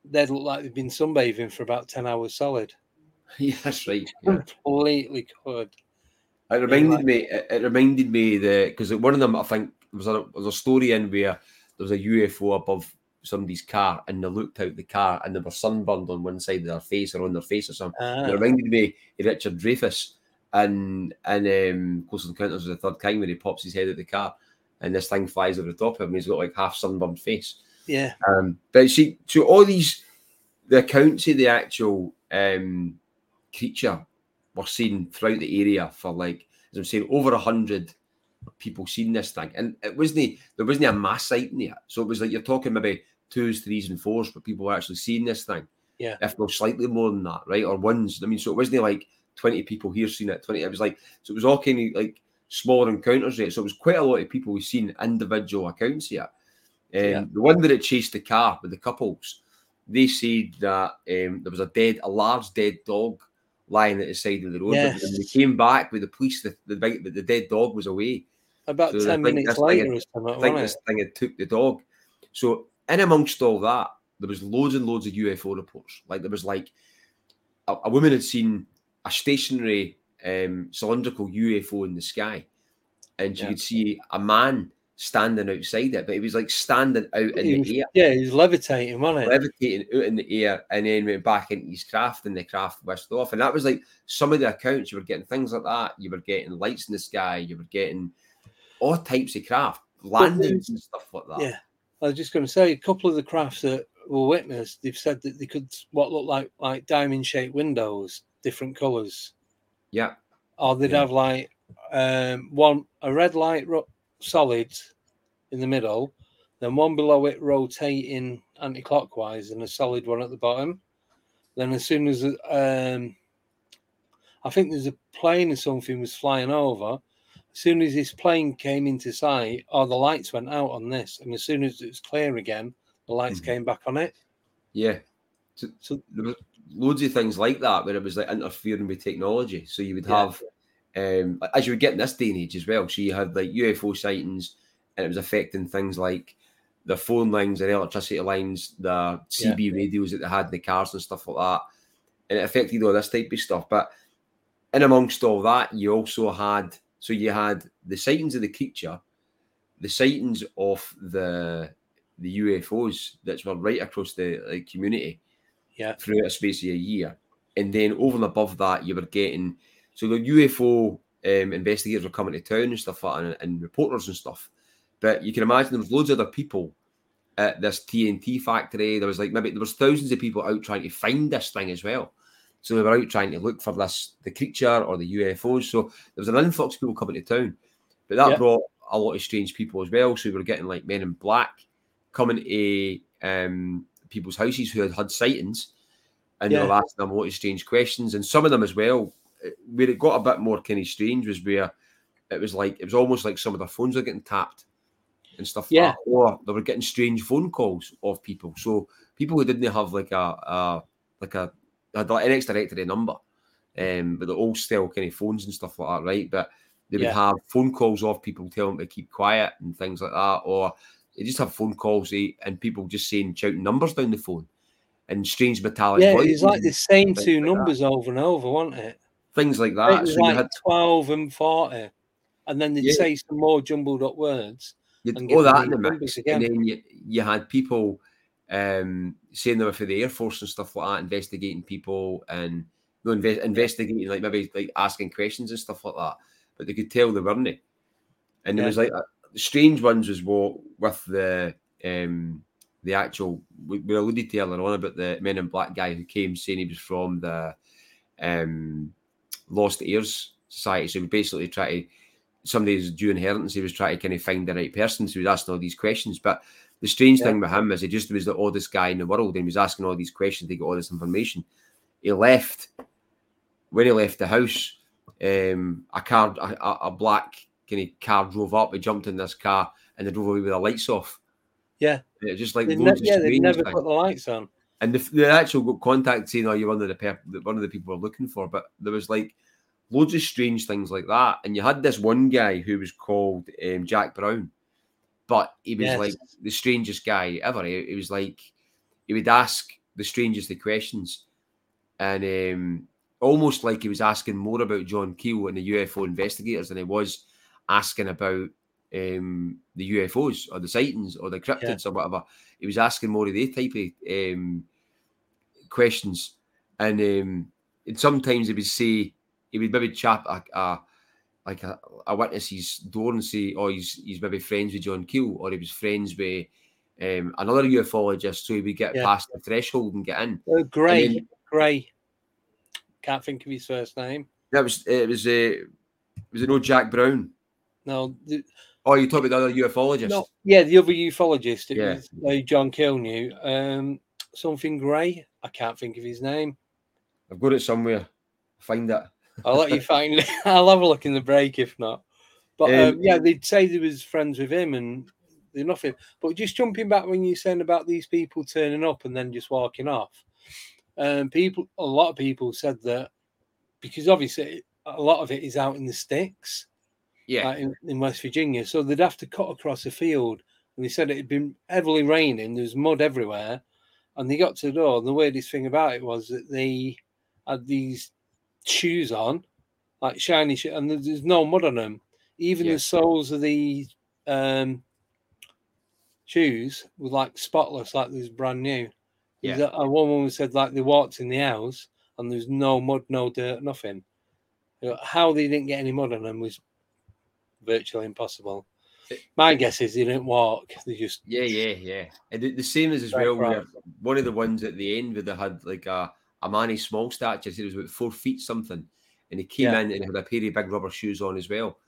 they'd look like they'd been sunbathing for about ten hours solid, (laughs) Yeah, that's right. Yeah. completely covered. It reminded me. It, it reminded me that because one of them, I think, there was a, there was a story in where there was a UFO above somebody's car, and they looked out the car, and they were sunburned on one side of their face or on their face or something. Ah, It reminded me of Richard Dreyfuss and and um, Close Encounters of the Third Kind when he pops his head out of the car, and this thing flies over the top of him. He's got like half sunburned face. yeah, Um, but see, so all these the accounts of the actual um, creature were seen throughout the area for like as I'm saying, over a hundred people seen this thing, and it wasn't there wasn't a mass sighting yet. So it was like you're talking maybe twos, threes, and fours, but people were actually seeing this thing. Yeah. if not slightly more than that, right? Or ones. I mean, so it wasn't like twenty people here seen it. Twenty. It was like so it was all kind of like smaller encounters rate. So it was quite a lot of people who've seen individual accounts here. Um, Yeah. The one that it chased the car with the couples, they said that um, there was a dead, a large dead dog lying at the side of the road. But when they came back with the police, the, the, the dead dog was away. about So ten minutes this thing later, or I think wasn't this it? thing had took the dog. So in amongst all that, there was loads and loads of UFO reports. Like there was like a, a woman had seen a stationary um, cylindrical UFO in the sky, and she Yeah. could see a man standing outside it, but he was like standing out in He the was- air, Yeah, he was levitating, wasn't it? levitating out in the air, and then went back into his craft, and the craft whisked off. And that was like some of the accounts you were getting things like that. You were getting lights in the sky. You were getting all types of craft landings and stuff like that. Yeah. I was just going to say a couple of the crafts that were witnessed. They've said that they could what look like like diamond shaped windows, different colours, yeah. or they'd Yeah. have like um, one a red light ro- solid in the middle, then one below it rotating anti-clockwise, and a solid one at the bottom. Then as soon as um, I think there's a plane or something was flying over, as soon as this plane came into sight, oh, the lights went out on this, and as soon as it was clear again, the lights Mhm. came back on it. Yeah. So, So there was loads of things like that where it was like interfering with technology. So you would Yeah. have, um, as you would get in this day and age as well. So you had like UFO sightings, and it was affecting things like the phone lines and electricity lines, the CB radios that they had in the cars and stuff like that, and it affected all this type of stuff. But in amongst all that, you also had so you had the sightings of the creature, the sightings of the the UFOs that were right across the like, community Yeah. throughout a space of a year. And then over and above that, you were getting so the UFO um, investigators were coming to town and stuff like that, and, and reporters and stuff. But you can imagine there was loads of other people at this TNT factory. There was like maybe there was thousands of people out trying to find this thing as well. So they were out trying to look for this the creature or the UFOs. So there was an influx of people coming to town. But that Yeah. brought a lot of strange people as well. So we were getting like men in black coming to um, people's houses who had had sightings and they were asking them a lot of strange questions. And some of them as well, where it got a bit more kind of strange was where it was like, it was almost like some of their phones were getting tapped and stuff Yeah. like that. Or they were getting strange phone calls of people. So people who didn't have like a, a like a, had like an ex directory number, um, but the old style kind of phones and stuff like that, right? But they would Yeah. have phone calls off people telling them to keep quiet and things like that, or they just have phone calls eh, and people just saying shouting numbers down the phone and strange metallic yeah, it's like the same two like that. numbers over and over, wasn't it? Things like that. was So you like had twelve and forty, and then they'd Yeah. say some more jumbled up words. you'd and all that in the mix, again. and then you, you had people um, saying they were for the air force and stuff like that, investigating people and no inve- investigating like maybe like asking questions and stuff like that. But they could tell they weren't. And there Yeah. was like uh, strange ones as well with the um, the actual we, we alluded to earlier on about the Men in Black guy who came saying he was from the um, Lost Heirs Society. So he basically try to somebody's due inheritance. He was trying to kind of find the right person. So he was asking all these questions. But the strange Yeah. thing with him is he just was the oddest guy in the world, and he was asking all these questions to got all this information. He left when he left the house. Um, a car, a, a- black kind of car drove up. He jumped in this car and they drove away with the lights off. Yeah. It just like They ne- yeah, they never put the lights on. And the, the actual contact saying, "Oh, you're one of the per- one of the people we're looking for." But there was like loads of strange things like that. And you had this one guy who was called um, Jack Brown, but he was Yes. like the strangest guy ever. He, he was like he would ask the strangest of questions, and um, almost like he was asking more about John Keel and the UFO investigators than he was asking about um, the UFOs or the sightings or the cryptids or whatever. He was asking more of the type of um, questions, and um, and sometimes he would say he would maybe chap a, a like a, a witness's door and say, "Oh, he's he's maybe friends with John Keel, or he was friends with um, another ufologist," so he would get Yeah. past the threshold and get in. Uh, Gray, then- Gray. Can't think of his first name. That was it. Was uh, was it no Jack Brown? No, the, Oh, you talking about the other ufologist? no, yeah, the other ufologist. It Yeah. was uh, John Keel knew. Um, something Gray. I can't think of his name. I've got it somewhere. Find it. I'll let you find it. (laughs) I'll have a look in the break if not. But um, Um, yeah, they'd say they was friends with him and they're nothing. But just jumping back when you're saying about these people turning up and then just walking off, um, people, a lot of people said that because obviously a lot of it is out in the sticks, Yeah, like in, in West Virginia, so they'd have to cut across a field. And they said it had been heavily raining, there was mud everywhere, and they got to the door. And the weirdest thing about it was that they had these shoes on, like shiny shoes, and there's- no mud on them. Even Yeah. the soles of the um, shoes were like spotless, like was brand new. Yeah. A woman said like they walked in the house and there's no mud, no dirt, nothing. How they didn't get any mud on them was virtually impossible. My guess is they didn't walk; they just yeah, yeah, yeah. And the, the same as as well. Where one of the ones at the end where they had like a a Manny small stature. He was about four feet something, and he came Yeah. in and had a pair of big rubber shoes on as well.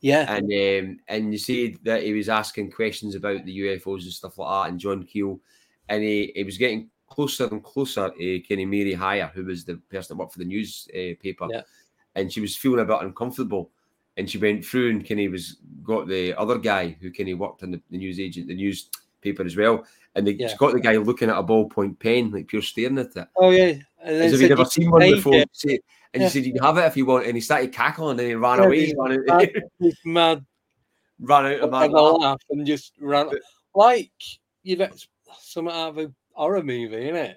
yeah, And um, and you see that he was asking questions about the UFOs and stuff like that, and John Keel, and he, he was getting closer and closer to Kenny Mary Hyre, who was the person that worked for the newspaper, Yeah. and she was feeling a bit uncomfortable. And she went through, and Kenny was got the other guy who Kenny worked in the, the news agent, the newspaper as well, and they, Yeah. she's got the guy looking at a ballpoint pen, like pure staring at it. Oh yeah, and As if he'd never seen one before. it. And Yeah. he said, "You can have it if you want." And he started cackling, and he ran Yeah, away. he's (laughs) Ran out, mad. Mad ran out of my laugh and just ran like you know something out of a horror movie, innit?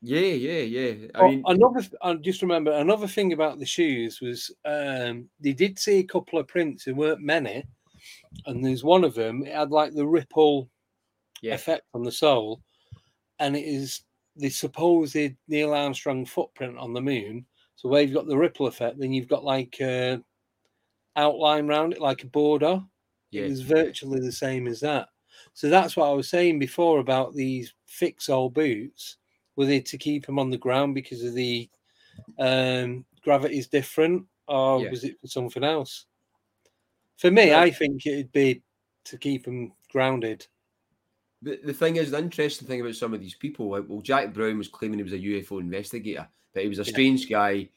Yeah, yeah, yeah. I Oh, mean, another, I just remember another thing about the shoes was um, they did see a couple of prints. There weren't many, and there's one of them. It had like the ripple Yeah. effect on the sole, and it is the supposed Neil Armstrong footprint on the moon. So where you've got the ripple effect, then you've got like a outline round it, like a border. yeah. It was virtually the same as that. So that's what I was saying before about these fix all boots. Were they to keep him on the ground because of the um, gravity is different, or Yeah. was it for something else? For me, Well- I think it'd be to keep him grounded. The, the thing is, the interesting thing about some of these people, like, well, Jack Brown was claiming he was a UFO investigator, but he was a Yeah. strange guy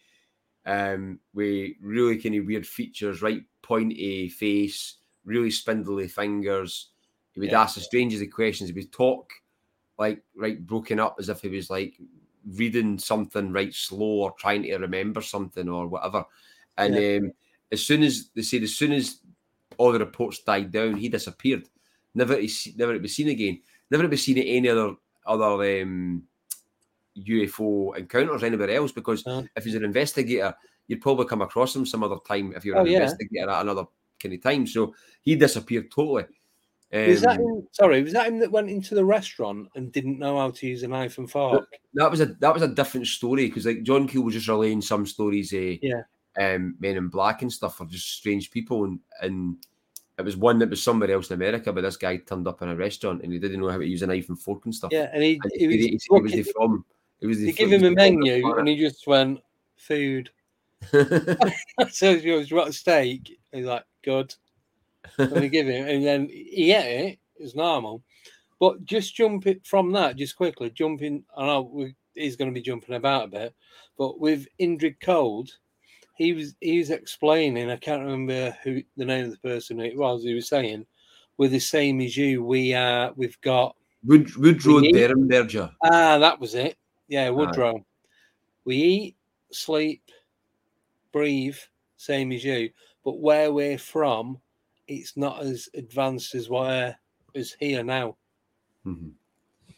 um, with really kind of weird features, right pointy face, really spindly fingers. He would Yeah. ask the strangest of questions. He would talk like right broken up as if he was like reading something right slow or trying to remember something or whatever. And um, as soon as they said, as soon as all the reports died down, he disappeared. Never, never to be seen again. Never to be seen at any other other um, UFO encounters anywhere else. Because No. if he's an investigator, you'd probably come across him some other time if you're Oh, an yeah. investigator at another kind of time. So he disappeared totally. Was that Um, him, sorry? Was that him that went into the restaurant and didn't know how to use a knife and fork? that was a that was a different story because like John Keel was just relaying some stories, uh, Yeah. um, Men in Black and stuff are just strange people, and and it was one that was somewhere else in America, but this guy turned up in a restaurant and he didn't know how to use a knife and fork and stuff. Yeah, and he, and he he, was, he, he, said he was from. It was the they give him a he was menu and he just went food. (laughs) (laughs) so he "What steak?" He's like, "Good." And they give him, and then he ate it. It's normal, but just jump it from that, just quickly jumping. I know we, he's going to be jumping about a bit, but with Indrid Cold, he was he was explaining. I can't remember who the name of the person it was. He was saying, "We're the same as you. We are. We've got Wood, Woodrow Derenberger. Ah, that was it. Yeah, Woodrow. We eat, sleep, breathe, same as you. But where we're from, it's not as advanced as where is here now. Mhm.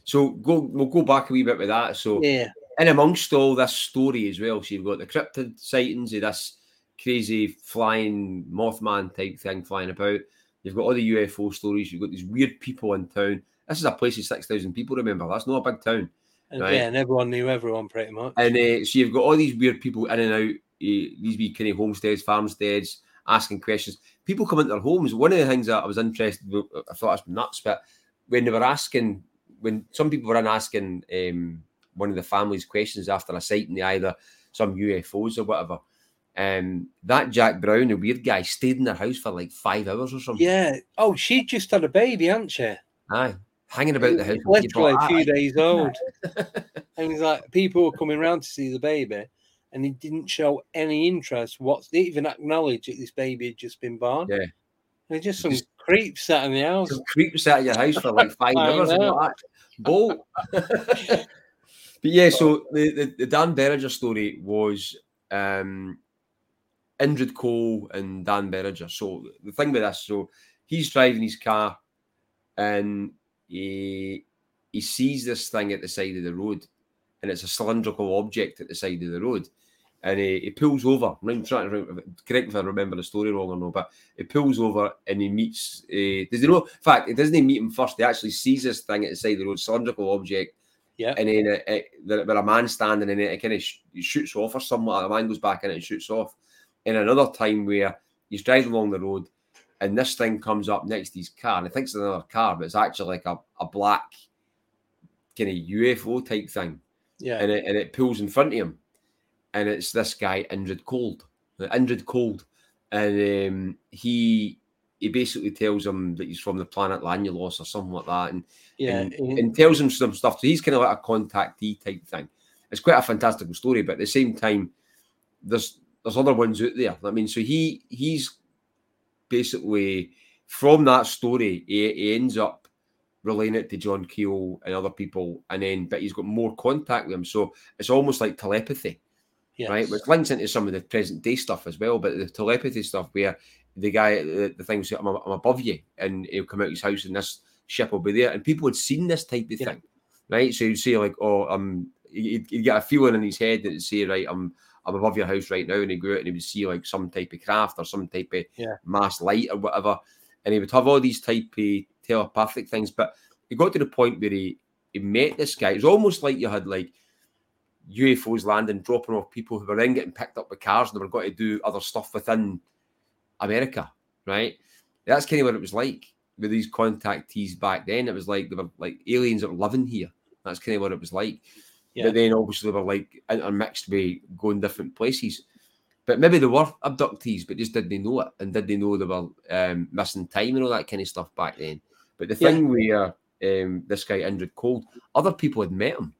So go we'll go back a wee bit with that. So Yeah, and amongst all this story as well, so you've got the cryptid sightings of this crazy flying Mothman type thing flying about. You've got all the UFO stories. You've got these weird people in town. This is a place of six thousand people. Remember, that's not a big town. and Right. yeah, and everyone knew everyone pretty much. And uh, so you've got all these weird people in and out, uh, these wee kind of homesteads, farmsteads, asking questions. People come into their homes. One of the things that I was interested, I thought it was nuts, but when they were asking, when some people were in asking um, one of the family's questions after a sighting, either some UFOs or whatever, um, that Jack Brown, the weird guy, stayed in their house for like five hours or something. yeah. Oh, she just had a baby, hadn't she? Aye, hanging about the house. Literally a few days (laughs) old. and he's like, people were coming round to see the baby, and he didn't show any interest. What's they even acknowledge that this baby had just been born? Yeah. There's just some Just- creeps sat in the house. Some creep sat your house for like (laughs) five hours. and like. Bolt. (laughs) but yeah, so the, the, the Derenberger story was um, Indrid Cold and Derenberger. So the thing with this, so he's driving his car and he he sees this thing at the side of the road, and it's a cylindrical object at the side of the road. And he, he pulls over. I'm trying to remember, correct me if I remember the story wrong or no, but he pulls over and he meets. Uh, does he know? In fact, it doesn't he meet him first. He actually sees this thing at the side of the road, cylindrical object, Yeah. and then it, it, there, there a man standing in it, it kind of sh- shoots off or something. The man goes back in it and shoots off. In another time where he's driving along the road, and this thing comes up next to his car, and he thinks it's another car, but it's actually like a, a black kind of UFO type thing, Yeah. and it and it pulls in front of him, and it's this guy Indrid Cold, Indrid Cold, and um, he he basically tells him that he's from the planet Lanulos or something like that, and Yeah, and, and tells him some stuff. So he's kind of like a contactee type thing. It's quite a fantastical story, but at the same time, there's there's other ones out there. I mean, so he he's basically from that story, he, he ends up relaying it to John Keel and other people, and then but he's got more contact with him. So it's almost like telepathy yes. right? Which links into some of the present day stuff as well. But the telepathy stuff, where the guy, the, the thing I'm, I'm above you, and he'll come out his house, and this ship will be there, and people had seen this type of Yeah. thing, right? So you'd say like, oh, um, he'd, he'd get a feeling in his head that would say, right, I'm. I'm above your house right now, and he'd go out and he would see like some type of craft or some type of Yeah. mass light or whatever, and he would have all these type of telepathic things. But he got to the point where he he met this guy. It was almost like you had like UFOs landing, dropping off people who were then getting picked up with cars and they were going to do other stuff within America, right? That's kind of what it was like with these contactees back then. It was like they were like aliens that were living here. That's kind of what it was like. Yeah. But then obviously they were like intermixed with going different places. But maybe they were abductees, but just did they know it. And did they know they were um, missing time and all that kind of stuff back then? But the Yeah. thing where um, this guy, Indrid Cold, other people had met him.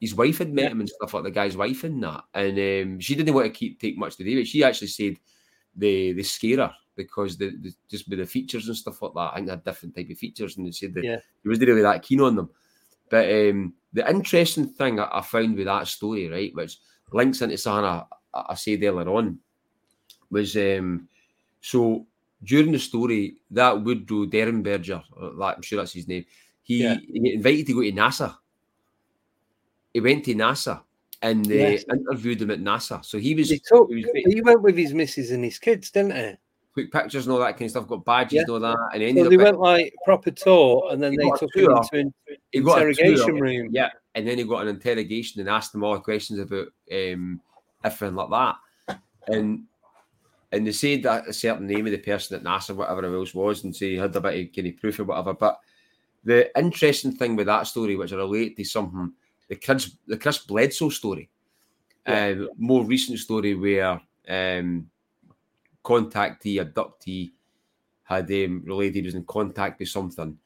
His wife had met Yeah. him and stuff like the guy's wife and that. And um, she didn't want to keep take much to do. She actually said they they scare her because the, the just with the features and stuff like that. I think they had different type of features, and they said that Yeah. he wasn't really that keen on them. But um, the interesting thing I, I found with that story, right, which links into something I, I said earlier on, was um, so during the story that Woodrow Derenberger, or that, I'm sure that's his name, he, Yeah. he invited to go to NASA. He went to NASA and they Yes. interviewed him at NASA. So he was, He took. he was He went with his missus and his kids, didn't he? quick pictures and all that kind of stuff, got badges Yeah. and all that, and he So they up went like proper tour, and then they took him into an interrogation room. Yeah, and then he got an interrogation and asked them all questions about um, everything like that. And and they said that a certain name of the person at NASA, whatever it else was, and say he had a bit of kind of proof or whatever. But the interesting thing with that story, which I relate to something, the Chris the Chris Bledsoe story, Yeah. um, more recent story where um, contactee, abductee had um, relayed he was in contact with something.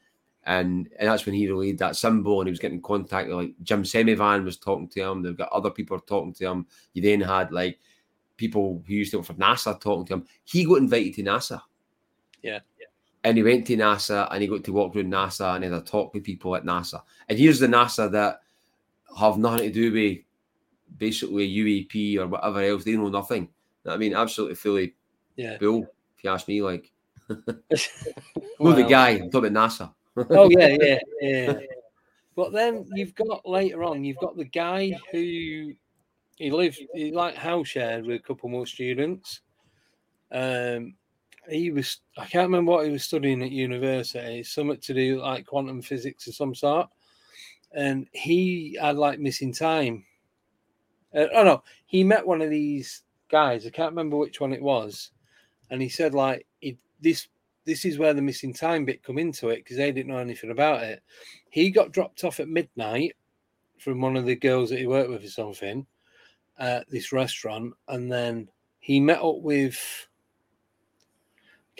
And, and that's when he relayed that symbol and he was getting in contact with like Jim Semivan was talking to him. They've got other people talking to him. You then had like people who used to work for NASA talking to him. He got invited to NASA. Yeah. And he went to NASA and he got to walk around NASA and he had a talk with people at NASA. And here's the NASA that have nothing to do with basically UAP or whatever else. They know nothing. I mean, absolutely fully Yeah. bull, if you ask me. Like, (laughs) no, the guy, I'm talking about NASA. (laughs) oh yeah, yeah, (laughs) yeah. But then you've got later on, you've got the guy who he lived, he like house shared with a couple more students. Um, he was, I can't remember what he was studying at university, something to do like quantum physics of some sort. And he had like missing time. Uh, oh no, he met one of these guys. I can't remember which one it was, and he said like he, this this is where the missing time bit come into it because they didn't know anything about it. He got dropped off at midnight from one of the girls that he worked with or something at this restaurant, and then he met up with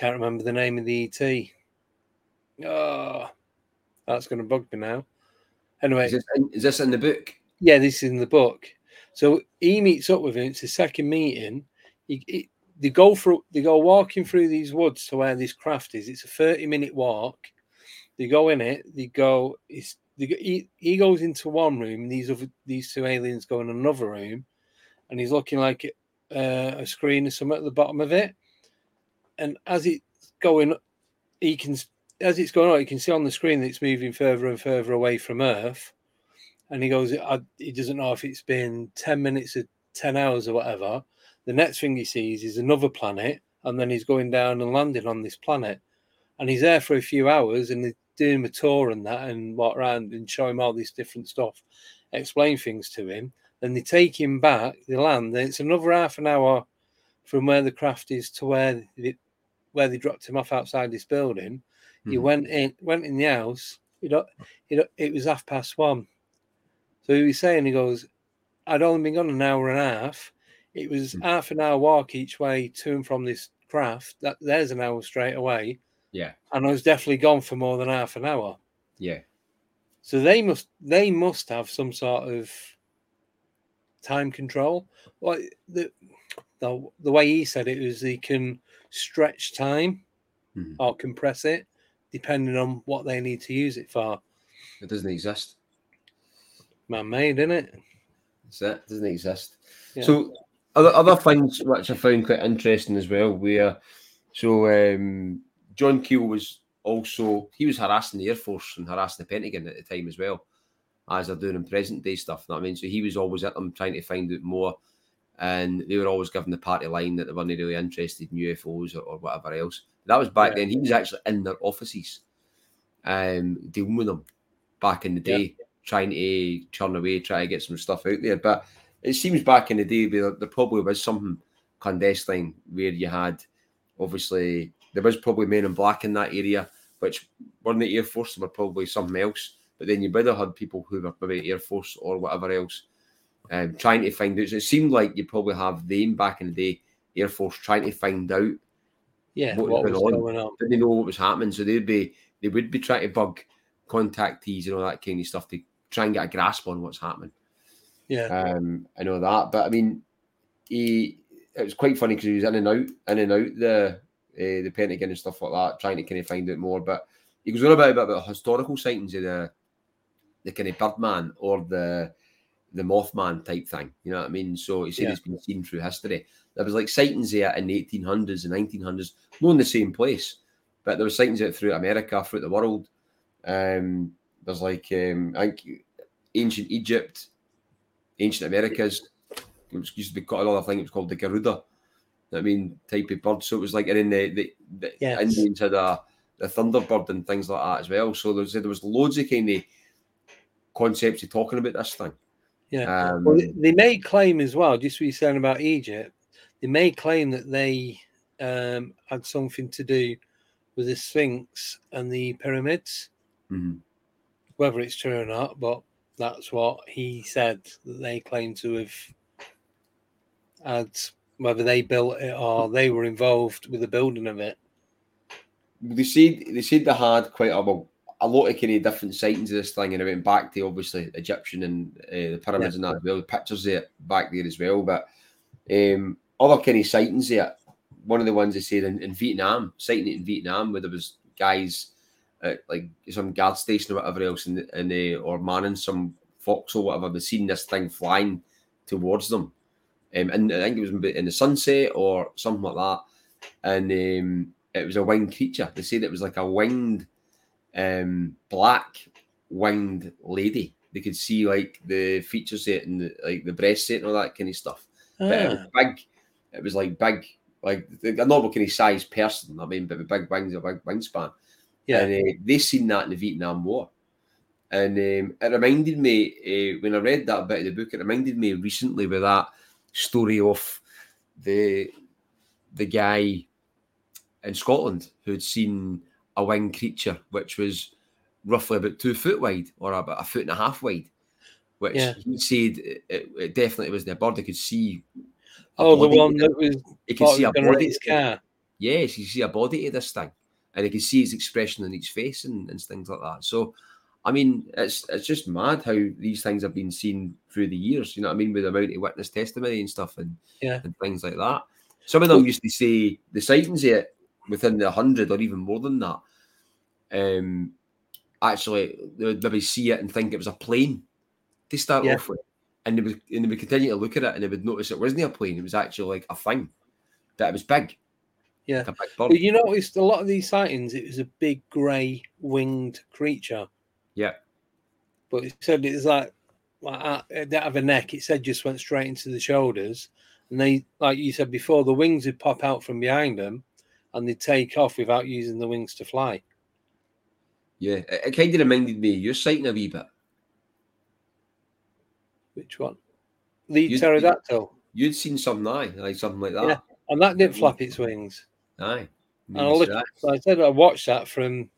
can't remember the name of the ET. Oh, that's going to bug me now. Anyway, Is this, in, is this in the book? yeah, this is in the book. So he meets up with him. It's the second meeting. He, he, they go through. They go walking through these woods to where this craft is. It's a thirty-minute walk. They go in it. They go. It's, they, he, he goes into one room. And these other these two aliens go in another room, and he's looking like uh, a screen or something at the bottom of it. And as it's going, he can as it's going on, you can see on the screen that it's moving further and further away from Earth and he goes, he doesn't know if it's been 10 minutes or 10 hours or whatever. The next thing he sees is another planet, and then he's going down and landing on this planet. And he's there for a few hours and they're doing a tour and that and walk around and show him all this different stuff, explain things to him. Then they take him back, they land, it's another half an hour from where the craft is to where where they dropped him off outside this building. He Mhm. went in, went in the house. You know, you know, it was half past one. So he was saying, he goes, I'd only been gone an hour and a half. It was Mm. half an hour walk each way to and from this craft, that there's an hour straight away. Yeah. And I was definitely gone for more than half an hour. Yeah. So they must they must have some sort of time control. Like the the, the way he said it was he can stretch time Mhm. or compress it depending on what they need to use it for. It doesn't exist. Man made, isn't it? That's it. It doesn't exist. Yeah. So other other things which I found quite interesting as well, where so um, John Keel was also he was harassing the Air Force and harassing the Pentagon at the time as well, as they're doing in present day stuff. You know what I mean? So he was always at them trying to find out more. And they were always giving the party line that they weren't really interested in UFOs or, or whatever else. That was back Yeah. then. He was actually in their offices, um, dealing with them back in the Yeah. day, trying to churn away, try to get some stuff out there. But it seems back in the day where there probably was something clandestine where you had obviously there was probably men in black in that area, which weren't the Air Force, they were probably something else. But then you would have had people who were maybe Air Force or whatever else, um, trying to find out. So it seemed like you probably have them back in the day, Air Force, trying to find out Yeah, What what, was on? going on. did they know what was happening? So they'd be they would be trying to bug contactees and all that kind of stuff to try and get a grasp on what's happening. Yeah, Um, I know that, but I mean, he it was quite funny because he was in and out, in and out the uh, the Pentagon and stuff like that, trying to kind of find out more. But he was on about about about historical sightings of the the kind of Birdman or the the Mothman type thing. You know what I mean? So he said Yeah. it's been seen through history. There was like sightings there in the 1800s and 1900s, not in the same place, but there were sightings out through America, throughout the world. Um, there's like um, I think ancient Egypt, ancient Americas. It was used to be called another thing. It was called the Garuda. I mean, type of bird. So it was like, and then the the, the Yes. Indians had a the thunderbird and things like that as well. So there was there was loads of kind of concepts of talking about this thing. yeah. Um, Well, they- they may claim as well, just what you're saying about Egypt, they may claim that they um, had something to do with the Sphinx and the pyramids, mhm. whether it's true or not, but that's what he said that they claim to have had, whether they built it or they were involved with the building of it. they said they said they had quite a a lot of kind of different sightings of this thing, and it went back to obviously Egyptian and uh, the pyramids and that as well. The pictures there back there as well, but um, other kind of sightings there. One of the ones they said in, in Vietnam, sighting it in Vietnam, where there was guys at like some guard station or whatever else, and and or manning some foxhole, whatever. They seen this thing flying towards them, um, and I think it was in the sunset or something like that, and. Um, it was a winged creature. They said it was like a winged, um, black winged lady. They could see like the features set and the, like the breast set and all that kind of stuff. But it was Ah, big. It was like big, like a normal kind of size person. I mean, but with big wings, a big wingspan. yeah, And uh, they seen that in the Vietnam War. And um, it reminded me uh, when I read that bit of the book. It reminded me recently with that story of the the guy in Scotland who had seen a winged creature which was roughly about two foot wide or about a foot and a half wide. Which Yeah. he said it, it definitely was the bird. They could see. Oh, the one that was He can see a body. hit his to it. car. Yes, you see a body to this thing, and you can see his expression on its face and, and things like that. So, I mean, it's it's just mad how these things have been seen through the years. You know what I mean, with the amount of witness testimony and stuff, and Yeah. and things like that. Some of them used to say the sightings of it within the hundred or even more than that. Um, actually, they would maybe see it and think it was a plane to start Yeah. off with, and they would and they would continue to look at it and they would notice it wasn't a plane; it was actually like a thing that it was big. Yeah. like big. You noticed a lot of these sightings, it was a big grey winged creature. Yeah. But it said it was like, like uh, it didn't have a neck. It said just went straight into the shoulders. And they, like you said before, the wings would pop out from behind them and they'd take off without using the wings to fly. Yeah, it, it kind of reminded me of your sighting a wee bit. Which one? The You'd- pterodactyl. You'd seen something, aye, like something like that. Yeah. And that didn't flap its wings. Aye. And I, looked, that. I said I watched that from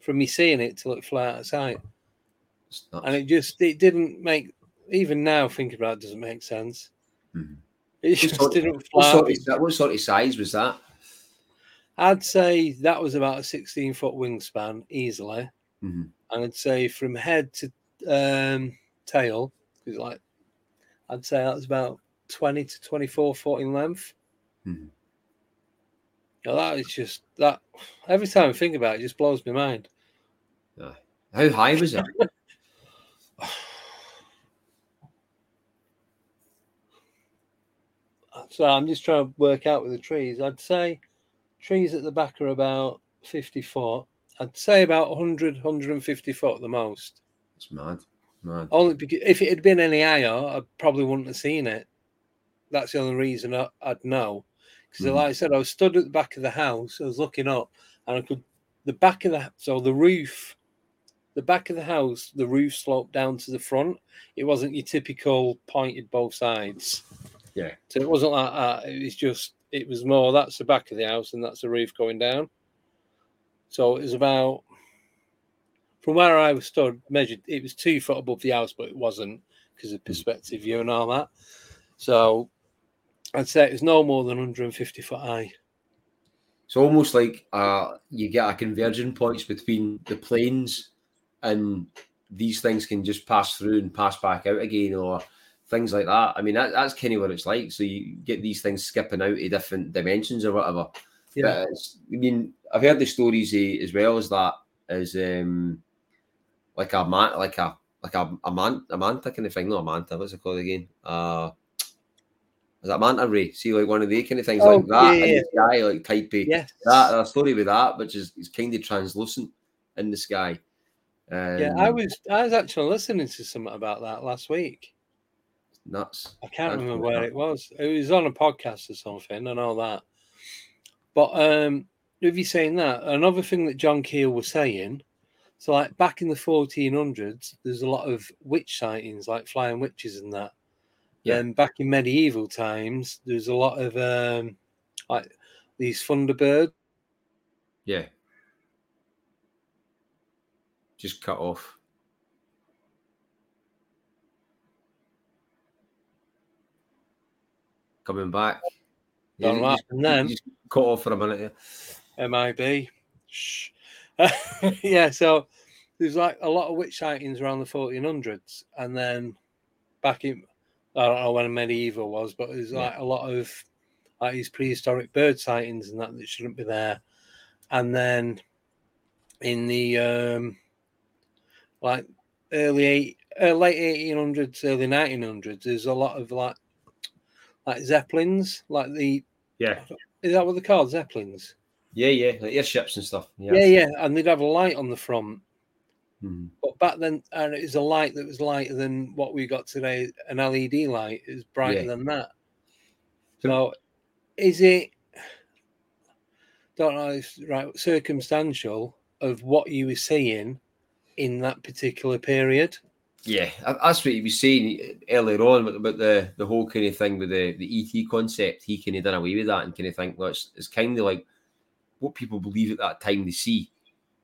from me seeing it till it flew out of sight. And it just it didn't make even now thinking about it doesn't make sense. Mhm. It just sort- didn't what, sort of, what sort of size was that? I'd say that was about a 16 foot wingspan easily. Mhm. And I'd say from head to um, tail, because like I'd say that was about 20 to 24 foot in length. Mhm. Now that is just that every time I think about it, it just blows my mind. How high was it? (laughs) So I'm just trying to work out with the trees. I'd say trees at the back are about 50 foot. I'd say about 100, 150 foot at the most. It's mad. Only because if it had been any higher, I probably wouldn't have seen it. That's the only reason I, I'd know. Because, Mhm. like I said, I was stood at the back of the house. I was looking up, and I could the back of the so the roof, the back of the house, the roof sloped down to the front. It wasn't your typical pointed both sides. Yeah. So it wasn't like that. It was just it was more that's the back of the house and that's the roof going down. So it was about from where I was stood, measured, it was two foot above the house, but it wasn't because of perspective view and all that. So I'd say it was no more than 150 foot high. It's almost like uh, you get a converging points between the planes, and these things can just pass through and pass back out again, or things like that. I mean, that, that's kind of what it's like. So you get these things skipping out of different dimensions or whatever. Yeah. I mean, I've heard the stories eh, as well as that as um, like a man, like a like a, a man, a manta kind of thing. Not a manta. What's it called again? Uh, is that manta ray? See, like one of the kind of things Oh, like that. yeah, in the sky, like type Yes. that a story with that, which is is kind of translucent in the sky. Um, yeah, I was I was actually listening to something about that last week. nuts. I can't That's remember where it was. It was on a podcast or something and all that. But um if you're saying that, another thing that John Keel was saying, so like back in the 1400s, there's a lot of witch sightings, like flying witches and that. Yeah. And back in medieval times, there's a lot of um like these thunderbirds. Yeah. Just cut off. Coming back. Don't you know what just- happened then. just cut off for a minute. Yeah. MIB. Shh. (laughs) yeah, so there's like a lot of witch sightings around the 1400s, and then back in I don't know when medieval was, but there's Yeah. like a lot of like these prehistoric bird sightings and that that shouldn't be there. And then in the um like early eight, uh, late 1800s, early 1900s, there's a lot of like like zeppelins, like the Yeah. is that what they're called? Zeppelins. Yeah, yeah. Like airships and stuff. Yeah. Yeah, yeah, and they'd have a light on the front. Mhm. But back then, and it was a light that was lighter than what we got today. An LED light is brighter Yeah. than that. So, is it? Don't know. If, it's right, circumstantial of what you were seeing in that particular period. Yeah, that's what he was saying earlier on about- about the the whole kind of thing with the the ET concept. He kind of done away with that and kind of think, well, it's, it's kind of like what people believe at that time they see,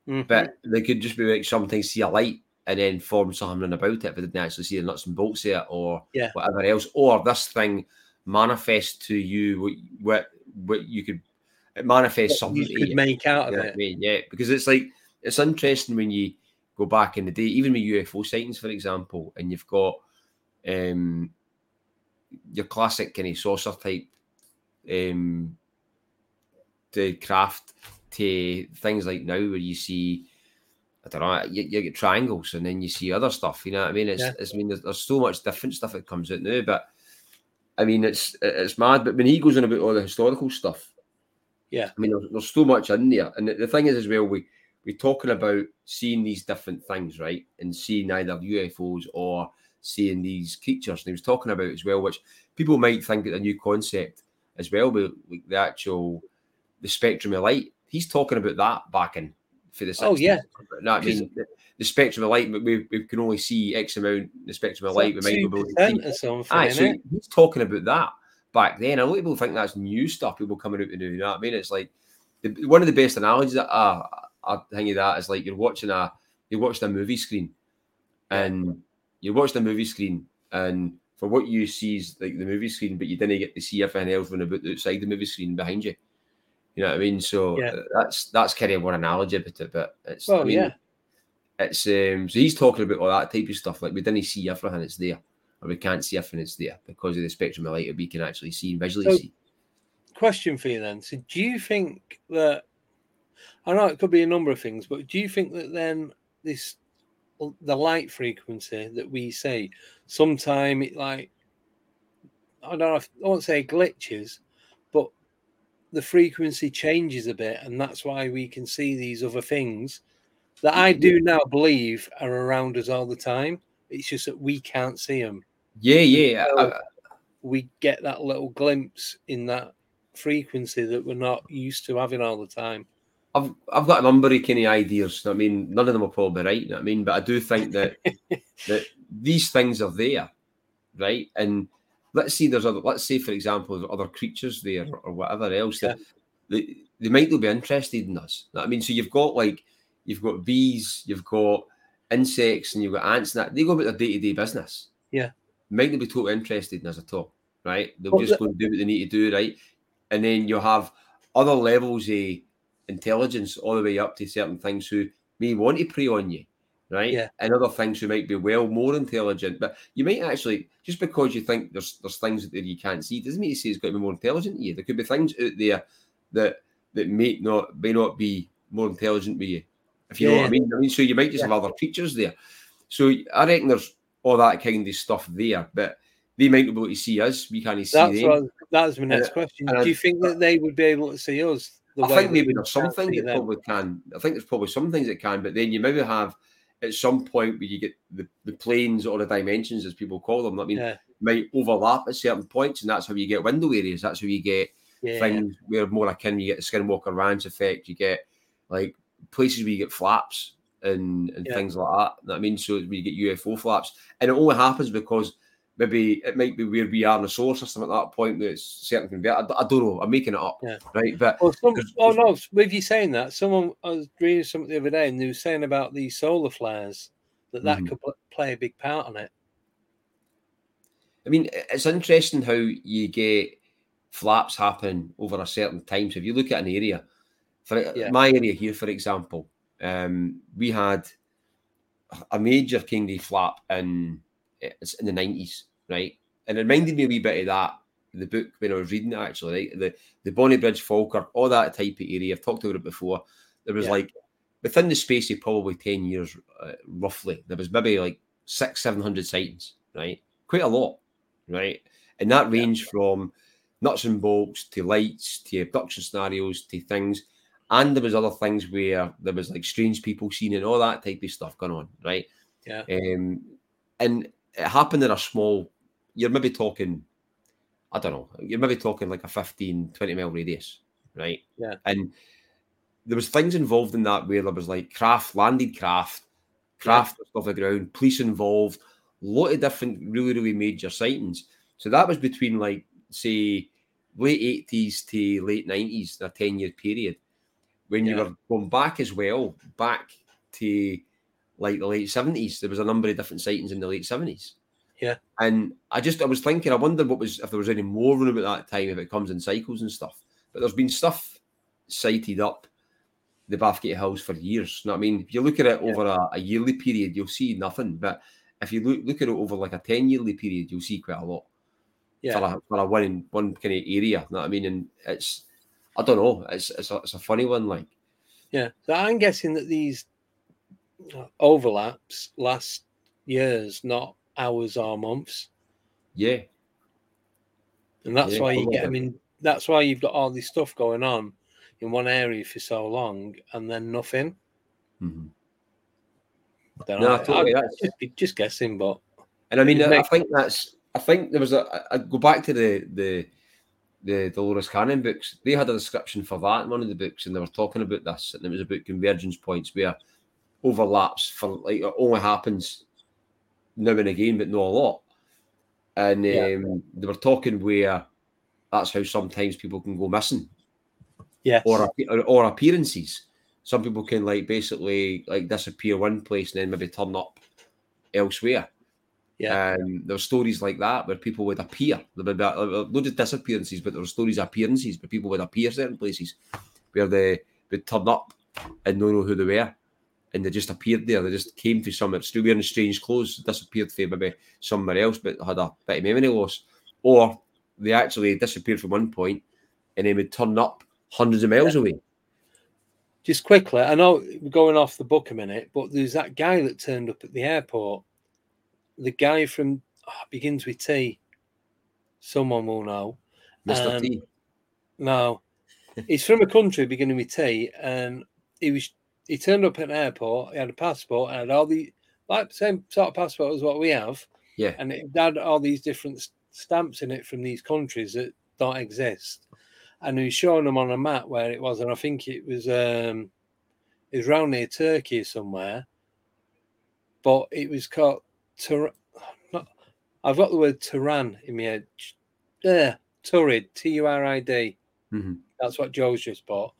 Mhm. but they could just be like sometimes see a light and then form something about it, but they didn't actually see the nuts and bolts of it or Yeah. whatever else. Or this thing manifests to you what what, what you could it manifests What something you could you. make out of You know it. I mean? Yeah, because it's like it's interesting when you go back in the day, even with UFO sightings, for example, and you've got um your classic kind of saucer type um the craft to things like now where you see I don't know, you, you get triangles and then you see other stuff, you know what I mean? It's, Yeah. it's I mean there's, there's so much different stuff that comes out now, but I mean it's it's mad. But when he goes on about all the historical stuff, Yeah. I mean, there's, there's so much in there, and the, the thing is, as well, we we're talking about seeing these different things, right, and seeing either UFOs or seeing these creatures. And he was talking about as well, which people might think is a new concept as well, but like the actual the spectrum of light. He's talking about that back in for the 60s. Oh, yeah. no, I mean the, the spectrum of light, but we, we can only see X amount. The spectrum of light, we might be able to see. Aye, so innit? he's talking about that back then. A lot of people think that's new stuff. People coming out to do. You know what I mean? It's like the, one of the best analogies that uh, I think of that is like you're watching a you're watching a movie screen, and you're watching a movie screen, and for what you see is like the movie screen, but you didn't get to see everything else when about the outside the movie screen behind you. You know what I mean? So Yeah. uh, that's that's kind of one analogy about it, but it's Well, I mean, yeah. it's um so he's talking about all that type of stuff. Like we didn't see everything that's there, or we can't see everything that's there because of the spectrum of light that we can actually see and visually So- see. Question for you then. So, do you think that I know it could be a number of things, but do you think that then this the light frequency that we see sometime it like I don't know if I won't say glitches, the frequency changes a bit, and that's why we can see these other things that I do now believe are around us all the time. It's just that we can't see them. Yeah, yeah. I- So- We get that little glimpse in that frequency that we're not used to having all the time. I've I've got a number of kind of ideas. I mean, none of them are probably right. You know what I mean, but I do think that (laughs) that these things are there, right? And let's see, there's other. Let's say, for example, there's other creatures there or whatever else that they, they might not be interested in us. I mean, so you've got like you've got bees, you've got insects, and you've got ants. And that they go about their day to day business. Yeah. might not be totally interested in us at all, right? They'll Well, just go and do what they need to do, right? And then you'll have other levels of intelligence all the way up to certain things who may want to prey on you, right? Yeah. And other things who might be well more intelligent. But you might actually, just because you think there's there's things out there you can't see, doesn't mean to say it's got to be more intelligent you. There could be things out there that that may not may not be more intelligent than you. If you know what I mean. I mean, so you might just Yeah. have other creatures there. So I reckon there's all that kind of stuff there, but they might not be able to see us. We can't see That's them. what, that's my next Uh, question. and Do you think that they would be able to see us? the I think maybe there's some things that probably can. I think there's probably some things that can, but then you maybe have at some point where you get the, the planes or the dimensions, as people call them. I mean, Yeah, might overlap at certain points, and that's how you get window areas. That's how you get yeah, things where more akin. You get the Skinwalker Ranch effect. You get like places where you get flaps and and Yeah. things like that. You know I mean, so you get UFO flaps, and it only happens because maybe it might be where we are in the solar system at that point. That it's certain convert. I, I don't know. I'm making it up, Yeah. right? But Well, some, There's- oh no! With you saying that, someone I was reading something the other day, and they were saying about these solar flares that that Mhm. could pl- play a big part on it. I mean, it's interesting how you get flaps happen over a certain time. So if you look at an area, for Yeah. my area here, for example, um, we had a major kind of flap in it's in the nineties, right? And it reminded me a wee bit of that the book when I was reading it actually, right? The the Bonnybridge, Falkirk, all that type of area. I've talked about it before. There was Yeah. like within the space of probably ten years, uh, roughly, there was maybe like six, seven hundred sightings, right? Quite a lot, right? And that ranged from nuts and bolts to lights to abduction scenarios to things. And there was other things where there was like strange people seen and all that type of stuff going on, right? Yeah. Um, and it happened in a small, you're maybe talking, I don't know, you're maybe talking like a 15, 20 mile radius, right? Yeah. And there was things involved in that where there was like craft, landed craft, craft off the ground, police involved, a lot of different really, really major sightings. So that was between like, say, late 80s to late 90s, a 10 year period. When you were going back as well, back to like the late 70s, there was a number of different sightings in the late 70s. Yeah. And I just I was thinking, I wonder what was if there was any more room at that time if it comes in cycles and stuff. But there's been stuff cited up the Bathgate Hills for years. You know what I mean? If you look at it Yeah. over a, a yearly period, you'll see nothing. But if you look look at it over like a 10 yearly period, you'll see quite a lot Yeah, for a, for a one in one kind of area. You know what I mean? And it's I don't know. It's it's a, it's a funny one. Like yeah. So I'm guessing that these uh, overlaps last years, not hours are months, yeah, and that's Yeah, why you get. I mean, that's why you've got all this stuff going on in one area for so long, and then nothing. Mhm. Don't No, know. totally, I'm that's- just, just guessing, but And I mean, I makes- think that's. I think there was a. I- I go back to the the the Dolores Cannon books. They had a description for that in one of the books, and they were talking about this, and it was about convergence points where overlaps for like it only happens now and again, but not a lot. And um, Yeah. they were talking where that's how sometimes people can go missing Yeah. or or, or appearances. Some people can like basically like disappear one place and then maybe turn up elsewhere. Yeah. Um, there were stories like that where people would appear. There would be a- a- loads of disappearances, but there were stories of appearances where people would appear certain places where they would turn up and not know who they were. And they just appeared there. They just came to somewhere, still wearing strange clothes, disappeared for maybe somewhere else, but had a bit of memory loss. Or they actually disappeared from one point and then would turn up hundreds of miles away. Just quickly, I know we're going off the book a minute, but there's that guy that turned up at the airport. The guy from oh, begins with T. Someone will know. Mr. Um, T. No, (laughs) he's from a country beginning with T, and he was he turned up at an airport. He had a passport and had all the like same sort of passport as what we have, Yeah. and it had all these different stamps in it from these countries that don't exist. And he was showing them on a map where it was, and I think it was um it was around near Turkey somewhere, but it was called Tur. Not, I've got the word Turan in my head. There, Turid, T U R I D. Mhm. That's what Joe's just bought.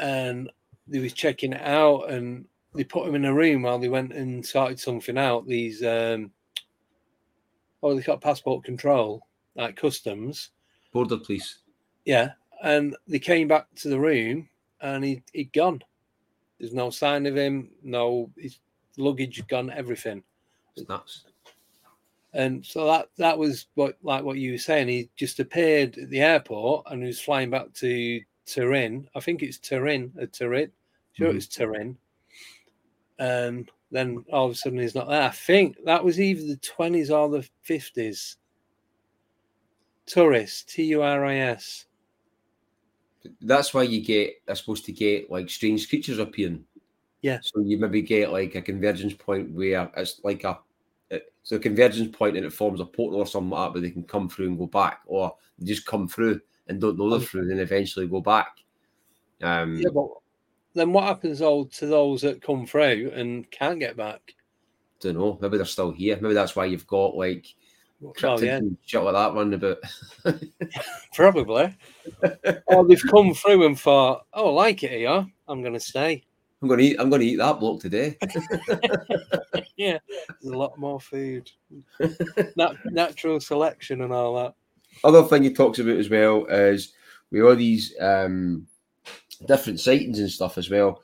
And they was checking it out and they put him in a room while they went and sorted something out. These um oh they got passport control, like customs. Border police. Yeah. And they came back to the room and he he'd gone. There's no sign of him, no his luggage gone, everything. It's nuts. And so that that was what like what you were saying. He just appeared at the airport and he was flying back to Turin. I think it's Turin, a Turin. Sure, Mhm. it's Turin. And then all of a sudden he's not there. I think that was either the twenties or the fifties. Tourist, T U R I S. That's why you get are supposed to get like strange creatures appearing. Yeah. So you maybe get like a convergence point where it's like a so a convergence point and it forms a portal or something like that where they can come through and go back, or they just come through and don't know they're Okay. through and eventually go back. Um, Yeah, but then what happens all to those that come through and can't get back? don't know. Maybe they're still here. Maybe that's why you've got like Oh cryptids yeah, and shit like that running about. (laughs) (laughs) probably. (laughs) or they've come through and thought, "Oh, I like it here. I'm going to stay." I'm gonna eat. I'm gonna eat that block today. yeah, there's a lot more food. Nat- natural selection and all that. Other thing he talks about as well is with all these um, different sightings and stuff as well.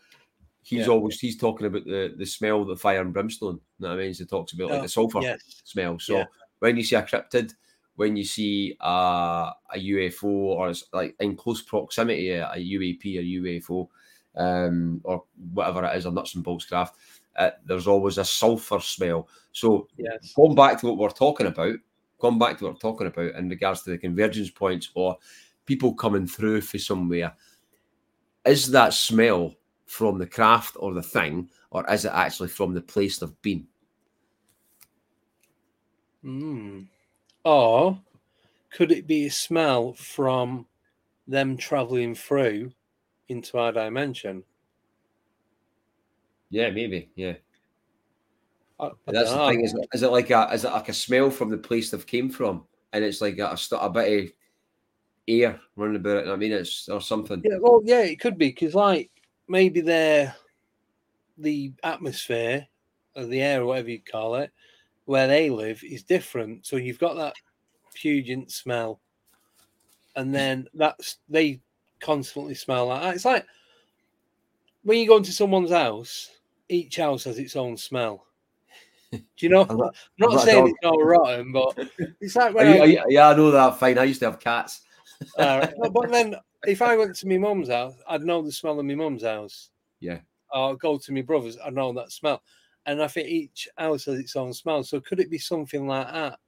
He's Yeah. always he's talking about the the smell of the fire and brimstone. You know what I mean? So he talks about like Oh, the sulfur Yes. smell. So Yeah. when you see a cryptid, when you see a, a UFO or it's like in close proximity a, a UAP or UFO um, or whatever it is, a nuts and bolts craft, uh, there's always a sulfur smell. So Yes. going back to what we're talking about, going back to what we're talking about in regards to the convergence points or people coming through for somewhere, is that smell from the craft or the thing, or is it actually from the place they've been? Mm. Or could it be a smell from them traveling through into our dimension? Yeah, maybe. Yeah, I, I that's the thing. Is it, is it like a is it like a smell from the place they've came from, and it's like a, a, a bit of air running about it? I mean, it's or something. Yeah, well, yeah, it could be because, like, maybe they're the atmosphere or the air, or whatever you call it, where they live is different. So you've got that pungent smell, and then that's they constantly smell like that. It's like when you go into someone's house, each house has its own smell. Do you know? I'm not- I'm not saying it's all rotten, but (laughs) it's like when you- I, you- yeah, I know that. Fine. I used to have cats. All right. (laughs) No, but then if I went to my mum's house, I'd know the smell of my mum's house. Yeah. Or go to my brother's, I know that smell. And I think each house has its own smell. So could it be something like that?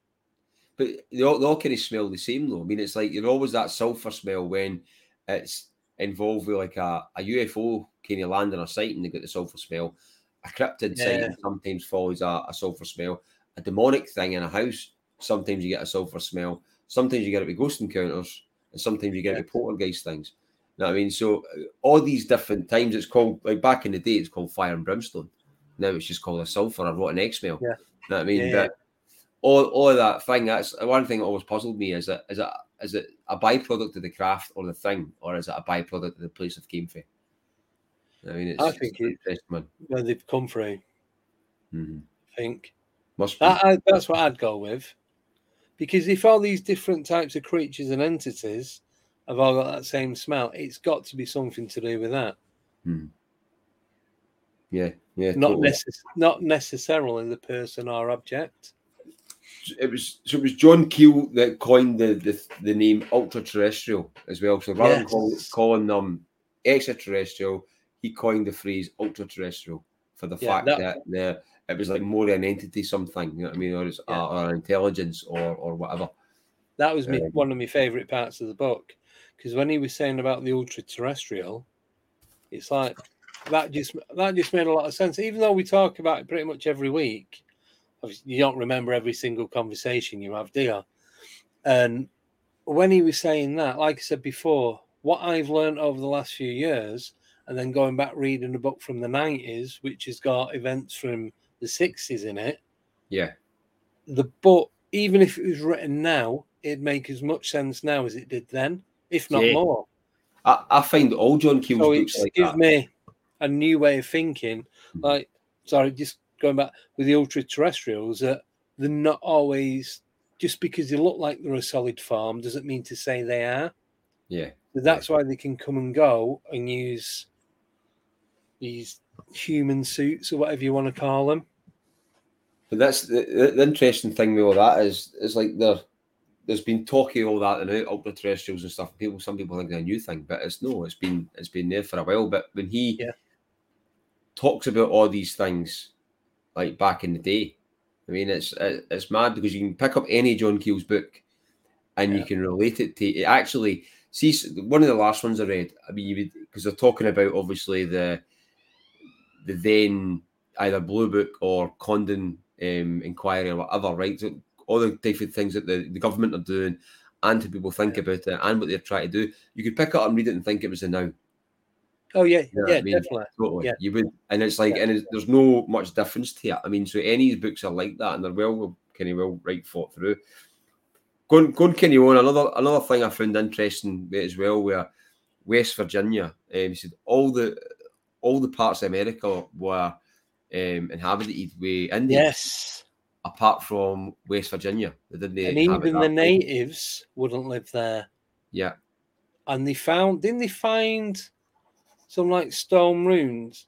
But they all, they all kind of smell the same though. I mean, it's like you're always that sulfur smell when it's involved with like a, a UFO kind of landing a site and they get the sulfur smell. A cryptid Yeah. sighting sometimes follows a, a sulfur smell. A demonic thing in a house, sometimes you get a sulfur smell. Sometimes you get it with ghost encounters, and sometimes you get it with poltergeist things. You know what I mean? So uh, all these different times, it's called like back in the day, it's called fire and brimstone. Now it's just called a sulfur or rotten egg smell. Yeah. You know what I mean? Yeah. But all, all of that thing, that's one thing that always puzzled me is it is it is it a byproduct of the craft or the thing, or is it a byproduct of the place it came from? I mean, it's, I think an it- Where they've come through, Mhm. I think. Must be. That, I, that's what I'd go with. Because if all these different types of creatures and entities have all got that same smell, it's got to be something to do with that. yeah, yeah. Not totally. necess- not necessarily the person or object. it was so it was John Keel that coined the the, the name ultra terrestrial as well. So rather than call, calling them extraterrestrial, he coined the phrase ultra terrestrial for the Yeah, fact that- that, the it was like more an entity, something, you know what I mean, or it's Yeah. or, or intelligence or or whatever. That was me, Um, one of my favourite parts of the book. Because when he was saying about the ultra terrestrial, it's like that just that just made a lot of sense. Even though we talk about it pretty much every week, you don't remember every single conversation you have, do you? And when he was saying that, like I said before, what I've learned over the last few years, and then going back reading a book from the nineties, which has got events from the sixties in it, Yeah, the book, even if it was written now, it'd make as much sense now as it did then, if not Yeah. more. I, I find all John Keel's So books like gives that. me a new way of thinking. Mhm. Like, sorry, just going back with the ultra terrestrials, that they're not always just because they look like they're a solid form doesn't mean to say they are. Yeah, So that's why they can come and go and use these human suits or whatever you want to call them. but that's the, the, the interesting thing with all that is is like there there's been talk of all that and out ultra terrestrials and stuff. People, some people think it's a new thing, but it's no. It's been it's been there for a while. But when he Yeah. talks about all these things, like back in the day, I mean, it's it's mad because you can pick up any John Keel's book, and you can relate it to it. Actually, see one of the last ones I read. I mean, because they're talking about obviously the the then either Blue Book or Condon um, inquiry or whatever, right? So all the different things that the, the government are doing and to people think about it and what they're trying to do. You could pick it up and read it and think it was a now. Oh yeah, You know yeah, I mean? definitely. Totally. Yeah. You would and it's like Yeah. and it's, there's no much difference to it. I mean, so any books are like that and they're well kind of well right thought through. Going going kind of on another another thing I found interesting as well where West Virginia, um, he said all the all the parts of America were um, inhabited with Indians Yes. apart from West Virginia. They didn't and even the natives wouldn't live there. Yeah, And they found, didn't they find some like stone runes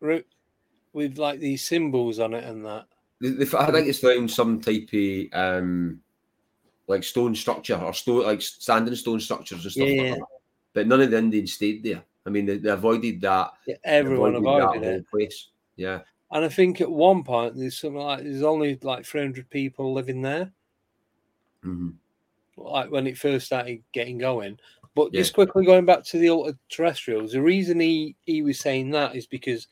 with like these symbols on it and that? I think it's found some type of um, like stone structure or stone like standing stone structures and stuff Yeah, like that. But none of the Indians stayed there. I mean, they, they avoided that. Yeah, everyone avoided that it. place. Yeah, And I think at one point there's something like there's only like 300 people living there, hmm like when it first started getting going. But Yeah. just quickly going back to the ultra terrestrials, the reason he, he was saying that is because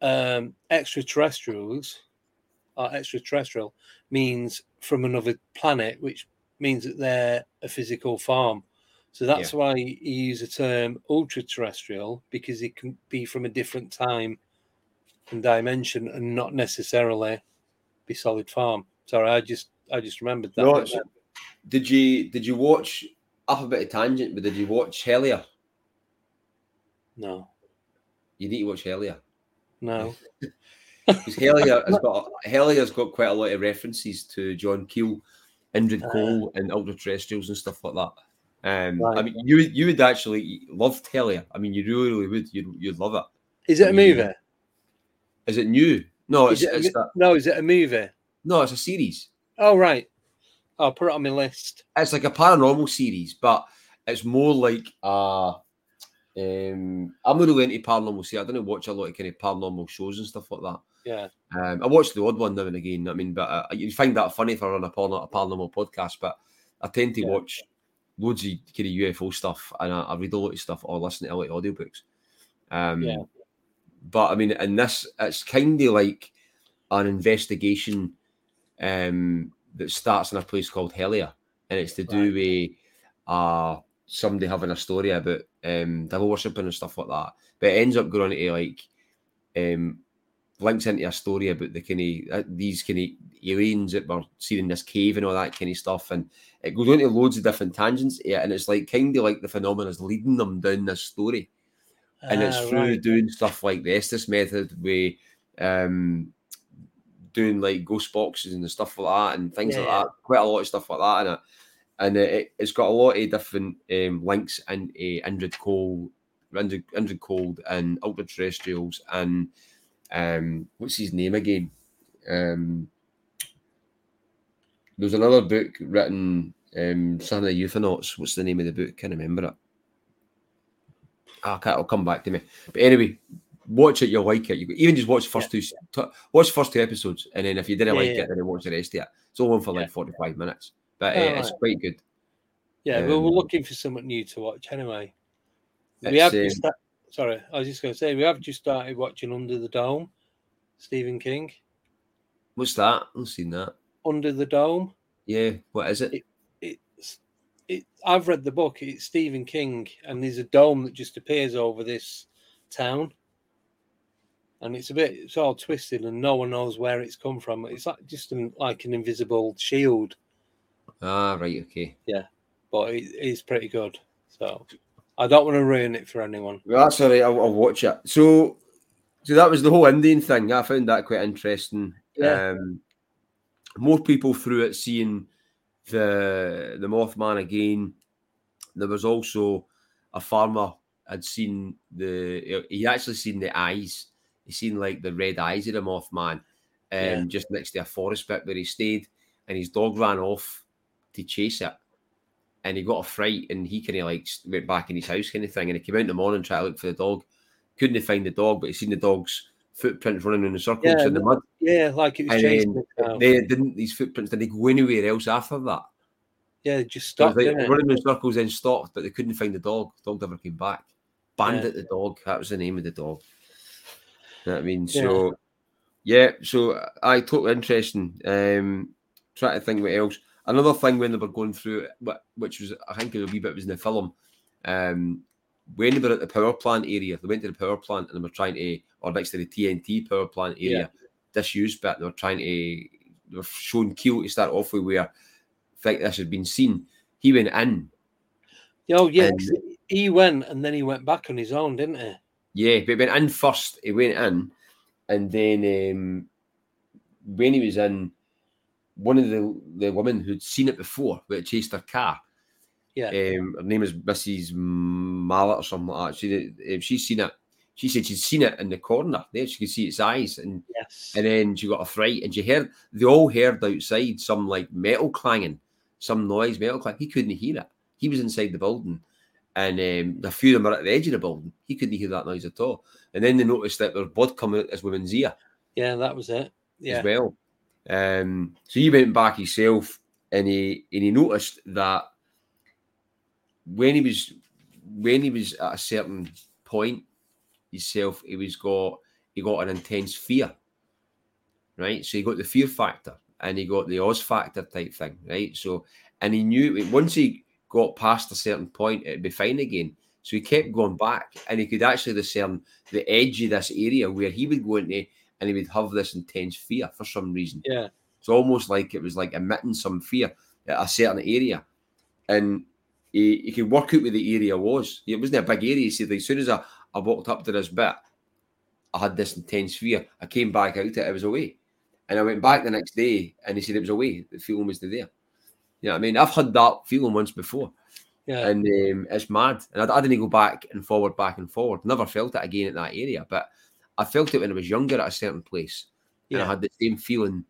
um, extraterrestrials are extraterrestrial means from another planet, which means that they're a physical form. So that's why he used the term ultra terrestrial because it can be from a different time and dimension and not necessarily be solid form. Sorry, I just I just remembered that. No, bit it's- there. Did you did you watch up a bit of tangent? But did you watch Hellier? no, You need to watch Hellier no. (laughs) (laughs) because Hellier has got Hellier's got quite a lot of references to John Keel, Indrid Ah. Cold, and ultra terrestrials and stuff like that. Um, I mean, you you would actually love Hellier. I mean, you really, really would. You'd, you'd love it. Is it a Yeah. movie? Is it new? No, it's, it a it's that, no, is it a movie? no, it's a series. Oh right. I'll put it on my list. It's like a paranormal series, but it's more like uh um I'm not really into paranormal series. I don't watch a lot of kind of paranormal shows and stuff like that. Yeah. Um, I watch the odd one now and again. I mean, but uh, you find that funny if I run a, paranormal, a paranormal podcast. But I tend to Yeah. watch loads of kind of UFO stuff, and I, I read a lot of stuff or listen to a lot of audiobooks. Um, Yeah. But I mean, in this, it's kind of like an investigation um, that starts in a place called Hellier, and it's to do with uh, somebody having a story about um, devil worshipping and stuff like that. But it ends up going into like um, links into a story about the kind of uh, these kind of aliens that were seen in this cave and all that kind of stuff, and it goes into loads of different tangents. Yeah, and it's like kind of like the phenomenon is leading them down this story and it's Ah, through right. doing stuff like the Estes method, where um, doing like ghost boxes and stuff like that and things like Yeah. that. Quite a lot of stuff like that in it. And it, it's got a lot of different um, links in uh, Indrid Cold, Indrid, Indrid Cold, and Ultra Terrestrials, and um, what's his name again? Um, there's another book written, um, Son of the UFOnauts. What's the name of the book? Can't remember it. Ah, okay, it'll come back to me. But anyway, watch it. You'll like it. You even just watch the first two, t- watch first two episodes, and then if you didn't Yeah, like yeah. it, then watch the rest of it. It's all on for like forty-five minutes, but Oh, uh, it's quite good. Yeah, well, we're Um, looking for something new to watch anyway. We have um, sta- sorry, I was just going to say we have just started watching Under the Dome, Stephen King. What's that? I've seen that. Under the Dome. Yeah, what is it? It's it. I've read the book. It's Stephen King, and there's a dome that just appears over this town, and it's a bit. It's all twisted, and no one knows where it's come from. It's like just an, like an invisible shield, Ah, right, okay. Yeah, but it is pretty good. So I don't want to ruin it for anyone. Well, that's all right. I'll, I'll watch it. So, so that was the whole Indian thing. I found that quite interesting. Yeah. Um, more people through it seeing the the Mothman again. There was also a farmer had seen the he actually seen the eyes. He seen like the red eyes of the Mothman, um, Yeah. just next to a forest bit where he stayed, and his dog ran off to chase it. And he got a fright, and he kind of like went back in his house, kind of thing. And he came out in the morning trying to look for the dog, couldn't find the dog, but he seen the dog's footprints running in the circles Yeah, in the mud. Yeah, like it was And chasing. They didn't these footprints didn't go anywhere else after that. Yeah, just stopped. like running in circles, then stopped, but they couldn't find the dog. The dog never came back. Bandit Yeah. the dog. That was the name of the dog. You know what I mean? Yeah. So yeah, so I totally interesting. Um try to think what else. Another thing when they were going through which was I think a wee bit was in the film. Um when they were at the power plant area, they went to the power plant and they were trying to, or next to the TNT power plant area, disused bit. They were trying to, they were showing Keel to start off with where I think this had been seen. He went in, Oh yeah, And- he went and then he went back on his own, didn't he? yeah, but he went in first. He went in, and then um, when he was in, one of the the women who'd seen it before, but had chased her car. Yeah. Um, her name is Mrs. Mallet or something like that. She, um, she's seen it. She said she'd seen it in the corner. There, she could see its eyes, and Yes. And then she got a fright, and she heard they all heard outside some like metal clanging, some noise, metal clang. He couldn't hear it. He was inside the building, and um, a few of them were at the edge of the building. He couldn't hear that noise at all. And then they noticed that there was blood coming out his woman's ear yeah, that was it. Yeah. as well. Um, so he went back himself, and he and he noticed that when he was when he was at a certain point himself, he was got he got an intense fear. Right, so he got the fear factor, and he got the Oz factor type thing. Right, so and he knew once he got past a certain point, it'd be fine again. So he kept going back, and he could actually discern the edge of this area where he would go into, and he would have this intense fear for some reason. Yeah. It's almost like it was like emitting some fear at a certain area. And he, he could work out where the area was. It wasn't a big area. He said, as soon as I, I walked up to this bit, I had this intense fear. I came back out it, it was away. And I went back the next day and he said it was away. The feeling was there. You know what I mean? I've had that feeling once before. Yeah. And um, it's mad. And I, I didn't go back and forward, back and forward. Never felt it again at that area. But I felt it when I was younger at a certain place. And I had the same feeling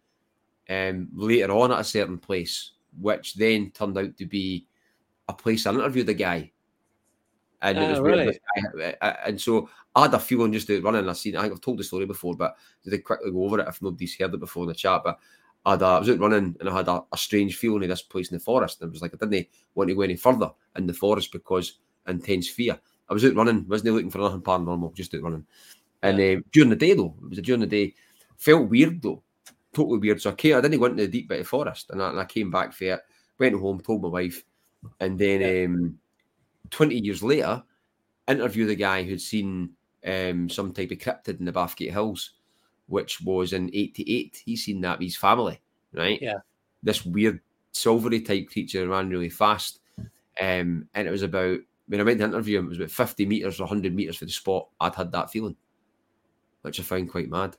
um, later on at a certain place, which then turned out to be a place I interviewed a guy. And it Ah, was right. guy- I- I- and so I had a feeling just out running. I seen. I think I've told the story before, but to quickly go over it if nobody's heard it before in the chat. But I, had a, I was out running and I had a, a strange feeling of this place in the forest. And it was like I didn't want to go any further in the forest because intense fear. I was out running, wasn't looking for nothing paranormal, just out running. And um, during the day though, it was during the day, felt weird though, totally weird. So I came, I didn't go into the deep bit of forest, and I, and I came back for it, went home, told my wife, and then um, twenty years later, interviewed the guy who'd seen um, some type of cryptid in the Bathgate Hills, which was in '88. He's seen that with his family, right? Yeah. This weird silvery type creature ran really fast, um, and it was about when I went to interview him, it was about 50 meters or 100 meters for the spot. I'd had that feeling, which I find quite mad.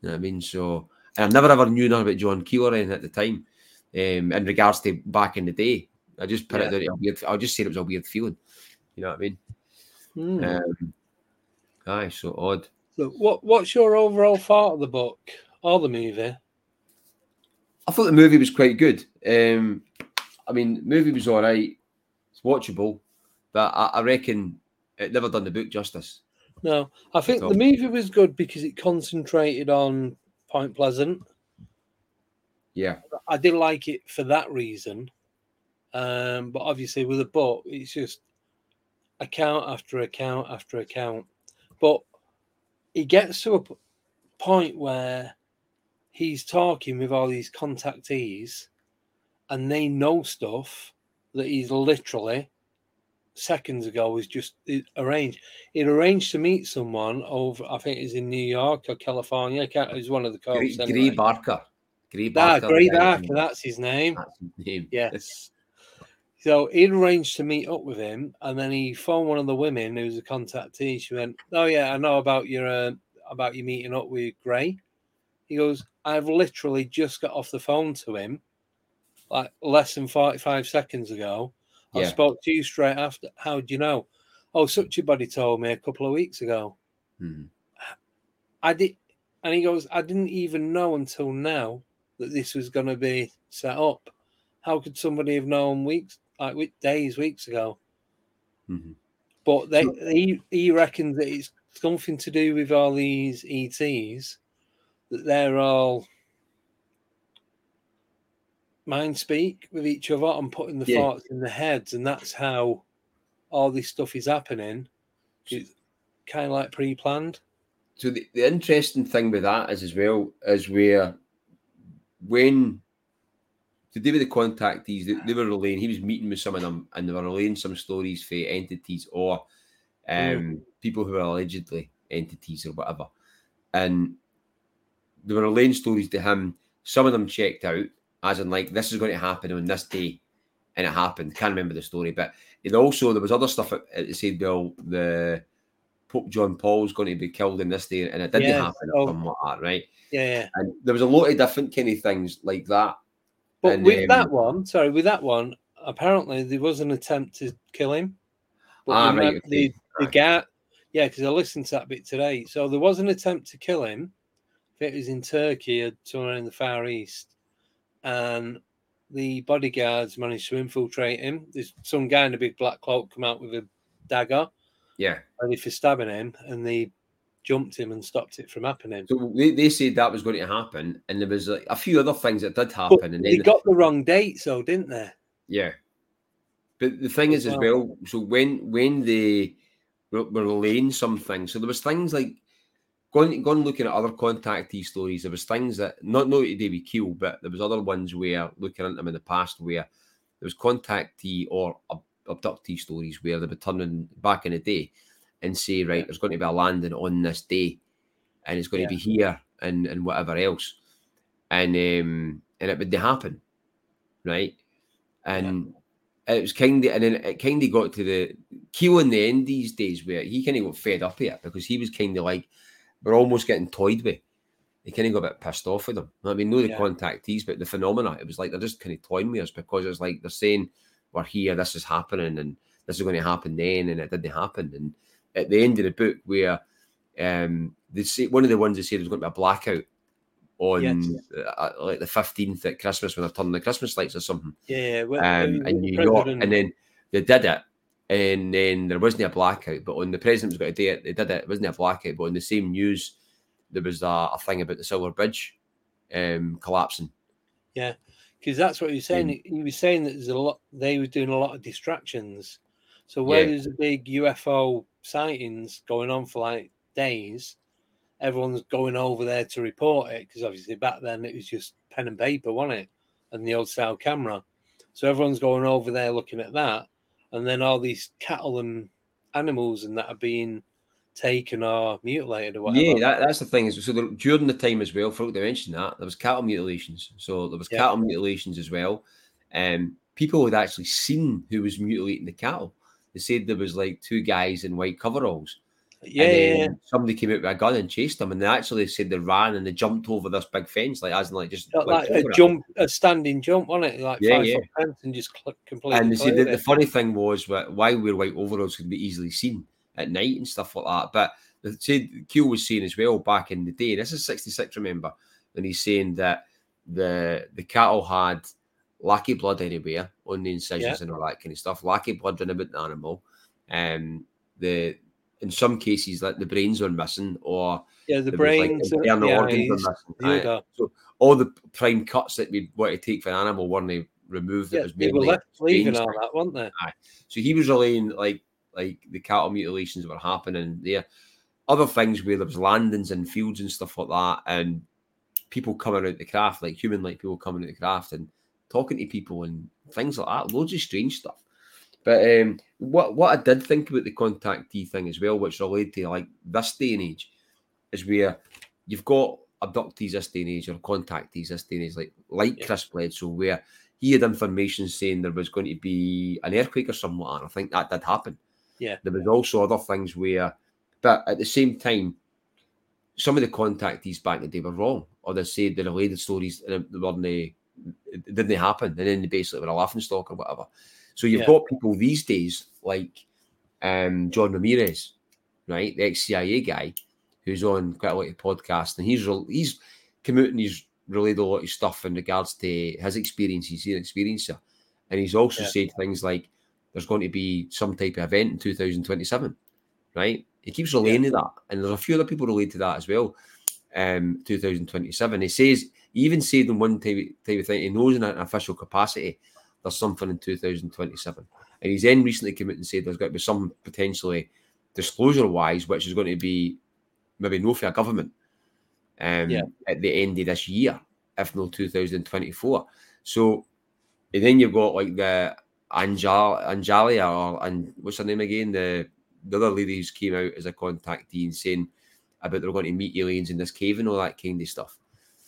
You know what I mean? So And I never ever knew nothing about John Keel or anything at the time. Um, in regards to back in the day, I just put Yeah. it down a weird. I'll just say it was a weird feeling. You know what I mean? Hmm. Um, aye, so odd. So what what's your overall thought of the book or the movie? I thought the movie was quite good. Um, I mean, the movie was all right. It's watchable, but I, I reckon it never done the book justice. No, I think the movie was good because it concentrated on Point Pleasant. Yeah, I did like it for that reason. Um, but obviously with a book, it's just account after account after account. But it gets to a p- point where he's talking with all these contactees and they know stuff that he's literally seconds ago was just it arranged. He'd arranged to meet someone over, I think it's in New York or California. It was one of the Gray, coasts. Gray Anyway. Barker. Gray Ah, Barker. Gray the guy Barker, that's his name. That's his name. Yes. (laughs) So he'd arranged to meet up with him, and then he phoned one of the women who was a contactee. She went, "Oh yeah, I know about your uh, about you meeting up with Gray." He goes, "I've literally just got off the phone to him, like less than forty-five seconds ago. I spoke to you straight after. How do you know? Oh, such a buddy told me a couple of weeks ago. Mhm. I did." And he goes, "I didn't even know until now that this was going to be set up. How could somebody have known weeks, like days, weeks ago? Mhm. But they, So- he, he reckons that it's something to do with all these ETs, that they're all mind speak with each other and putting the Yeah. thoughts in the heads, and that's how all this stuff is happening. It's kind of like pre-planned. So the, the interesting thing with that is as well is where when to do with the contactees, they, they were relaying. He was meeting with some of them, and they were relaying some stories for entities or um, people who are allegedly entities or whatever. And they were relaying stories to him. Some of them checked out, as in like this is going to happen on this day, and it happened. Can't remember the story, but it also there was other stuff that that said, well, the Pope John Paul's going to be killed in this day, and it didn't Yes, happen oh. something like that, right? Yeah, yeah. And there was a lot of different kind of things like that. But And, with um, that one, sorry, with that one, apparently there was an attempt to kill him. Ah, the, right, okay. the, the Right. guy, yeah, because I listened to that bit today. So there was an attempt to kill him. I think it was in Turkey or somewhere in the Far East. And the bodyguards managed to infiltrate him. There's some guy in a big black cloak come out with a dagger Yeah. ready for stabbing him, and they jumped him and stopped it from happening. So they, they said that was going to happen, and there was like, a few other things that did happen, But and they got the wrong dates, though, didn't they? yeah. But the thing is, as well, so when when they were, were relaying some things, so there was things like going going looking at other contactee stories. There was things that not not to do Keel, but there was other ones where looking at them in the past where there was contactee or ab- abductee stories where they were turning back in the day and say, right, there's going to be a landing on this day, and it's going Yeah. to be here and and whatever else, and um and it would happen, right, and. It was kind of, and then it kind of got to the Keel in the end these days where he kind of got fed up here because he was kind of like, we're almost getting toyed with. He kind of got a bit pissed off with them. I mean, no the Yeah. contactees, but the phenomena. It was like they're just kind of toying with us because it's like they're saying we're here, this is happening, and this is going to happen then, and it didn't happen. And at the end of the book, where um, they say one of the ones they said was going to be a blackout on Yes. uh, like the fifteenth at Christmas when they're turning the Christmas lights or something Yeah, well, um, uh, in New York, and then they did it, and then there wasn't a blackout. But when the president was going to do it, they did it. It wasn't a blackout, but in the same news, there was a, a thing about the Silver Bridge um, collapsing. Yeah, because that's what was saying. He was saying that there's a lot. They were doing a lot of distractions. So where Yeah. there's a big UFO sightings going on for like days, everyone's going over there to report it because obviously back then it was just pen and paper, wasn't it, and the old style camera. So everyone's going over there looking at that, and then all these cattle and animals and that are being taken or mutilated or whatever. Yeah, that, that's the thing. Is so there, during the time as well, forgot to mention that there was cattle mutilations. So there was Yeah. cattle mutilations as well. Um, people had actually seen who was mutilating the cattle. They said there was like two guys in white coveralls, Yeah, and yeah, yeah. somebody came out with a gun and chased them, and they actually said they ran and they jumped over this big fence, like as in like just like a it. jump, a standing jump, wasn't it? Like Yeah, five yeah. foot fence and just cl- completely. And they said cleared the funny thing was wh- why wear white overalls could be easily seen at night and stuff like that. But they said Keel was saying as well back in the day, this is 66, remember, and he's saying that the the cattle had lackey blood anywhere on the incisions and all that kind of stuff, lackey blood running about the animal. Um the in some cases like the brains were missing or yeah, the like, brains, uh, internal the organs were missing. Aye. udder. all the prime cuts that we'd want to take for an animal weren't removed. Yeah, it was they mainly left leaving all that, weren't they? So he was relaying like like the cattle mutilations were happening there. Other things where there was landings and fields and stuff like that, and people coming out the craft, like human like people coming out the craft and talking to people and things like that. Loads of strange stuff. But um, what what I did think about the contactee thing as well, which related to like this day and age, is where you've got abductees this day and age or contactees this day and age, like like Yeah. Chris Bledsoe, where he had information saying there was going to be an earthquake or something like that. I think that did happen. Yeah. There was also other things where, but at the same time, some of the contactees back in the day were wrong, or they said the related stories and weren't they, didn't happen, and then they basically were a laughing stock or whatever. So you've Yeah. got people these days like um, John Ramirez, right, the ex CIA guy, who's on quite a lot of podcasts, and he's he's come out and he's relayed a lot of stuff in regards to his experiences, he's an experiencer, and he's also Yeah. said things like there's going to be some type of event in 2027, right? He keeps relaying to that, and there's a few other people related to that as well. Um, 2027. He says he even said in one type, type of thing he knows in an official capacity there's something in 2027, and he's then recently come out and said there's got to be some potentially disclosure wise, which is going to be maybe no for a government um, Yeah. at the end of this year, if not 2024. So and then you've got like the Angel Angelia or and what's her name again? The the other lady who's came out as a contactee and saying about they're going to meet aliens in this cave and all that kind of stuff.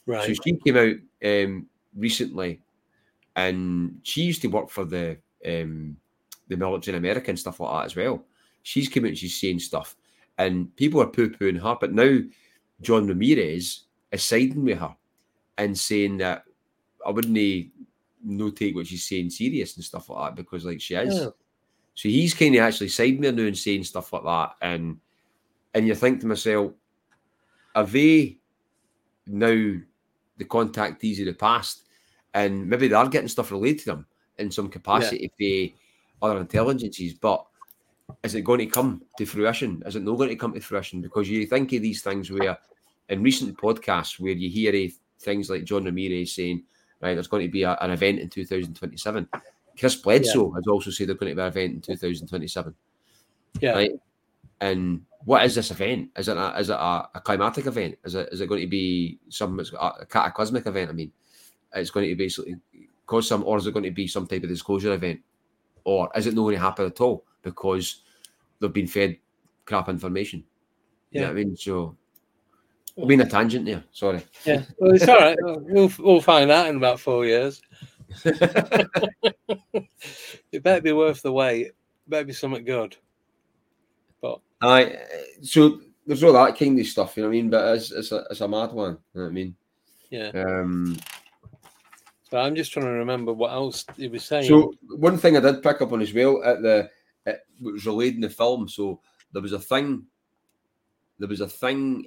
Right. So she came out um, recently, and she used to work for the um, the military in America and stuff like that as well. She's come out and she's saying stuff, and people are poo pooing her. But now John Ramirez is siding with her and saying that I wouldn't no take what she's saying serious and stuff like that because like she is. Yeah. So he's kind of actually siding with her now and saying stuff like that, and and you think to myself, are they now the contactees of the past, and maybe they are getting stuff related to them in some capacity if they other intelligences, but is it going to come to fruition? Is it not going to come to fruition? Because you think of these things where in recent podcasts where you hear things like John Ramirez saying, right, there's going to be a, an event in 2027. Chris Bledsoe has also said there's going to be an event in 2027. yeah. Right. And what is this event? Is it a, is it a, a climatic event? Is it is it going to be some it's a cataclysmic event? I mean, it's going to basically cause some, or is it going to be some type of disclosure event, or is it not going to happen at all because they've been fed crap information? You know Yeah. I mean? So, I've been a tangent there. Sorry. Yeah, well, it's all right. We'll, we'll find out in about four years. (laughs) it better be worth the wait. It better be something good. But I so there's all that kind of stuff, you know what I mean? But it's it's a it's a mad one. You know what I mean? yeah, Um, so I'm just trying to remember what else he was saying. So one thing I did pick up on as well at the it was relayed in the film. So there was a thing, there was a thing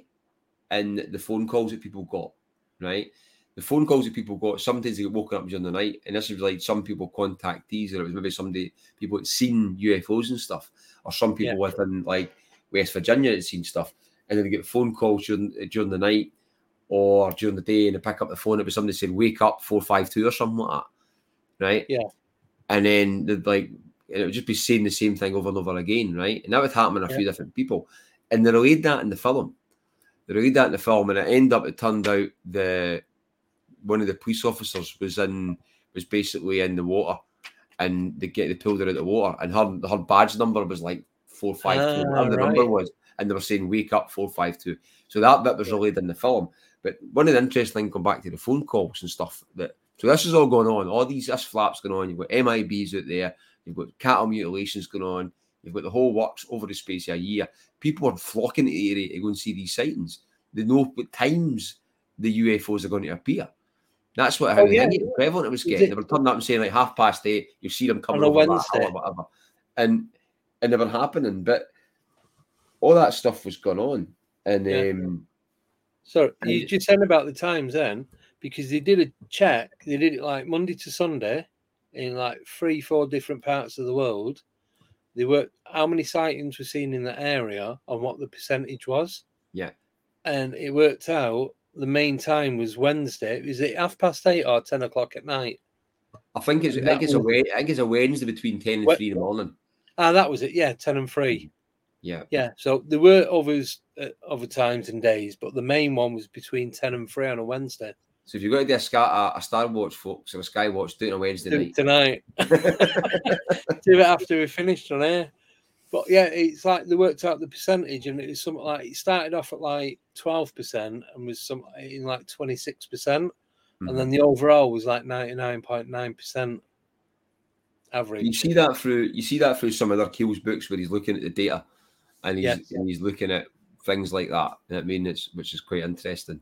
in the phone calls that people got, right? The phone calls that people got, sometimes they get woken up during the night, and this was like some people contactees, or it was maybe somebody people had seen UFOs and stuff, or some people Yeah. within like West Virginia had seen stuff, and then they get phone calls during during the night or during the day, and they pick up the phone. It was somebody saying "Wake up, four five two or something like that, right? Yeah. And then they'd like and it would just be saying the same thing over and over again, right? And that would happen to a few different people. And they relayed that in the film. They relayed that in the film, and it ended up. It turned out the one of the police officers was in was basically in the water, and they get they pulled her out of the water, and her her badge number was like four five two, Ah, whatever the number was, and they were saying "Wake up, four five two. So that bit was Yeah. relayed in the film. But one of the interesting things, going back to the phone calls and stuff, that so this is all going on. All these this flaps going on. You've got MIBs out there. You've got cattle mutilations going on. You've got the whole works over the space of a year. People are flocking to the area to go and see these sightings. They know what times the UFOs are going to appear. That's what how Oh, yeah. prevalent it was getting. it- They were turning up and saying like half past eight, you see them coming On a over Wednesday. or whatever, and and they were happening. But all that stuff was going on, and Yeah. um, So you just said about the times then, because they did a check. They did it like Monday to Sunday in like three, four different parts of the world. They worked how many sightings were seen in that area and what the percentage was. Yeah. And it worked out the main time was Wednesday. Was it half past eight or ten o'clock at night? I think it's I think it's a I think it's a Wednesday between ten and three in the morning. Ah, that was it. Yeah, ten and three. Yeah, Yeah. So there were others, uh, other times and days, but the main one was between ten and three on a Wednesday. so if you're going to do a, Sky, a, a Star Watch, folks, or a Sky Watch, do it on a Wednesday do night. tonight. (laughs) (laughs) do it after we finished on air. But yeah, it's like they worked out the percentage, and it was something like it started off at like twelve percent and was some in like twenty six percent, and then the overall was like ninety nine point nine percent average. You see that through you see that through some of their Keel's books where he's looking at the data and he's Yes. and he's looking at things like that. You know I mean? It's which is quite interesting.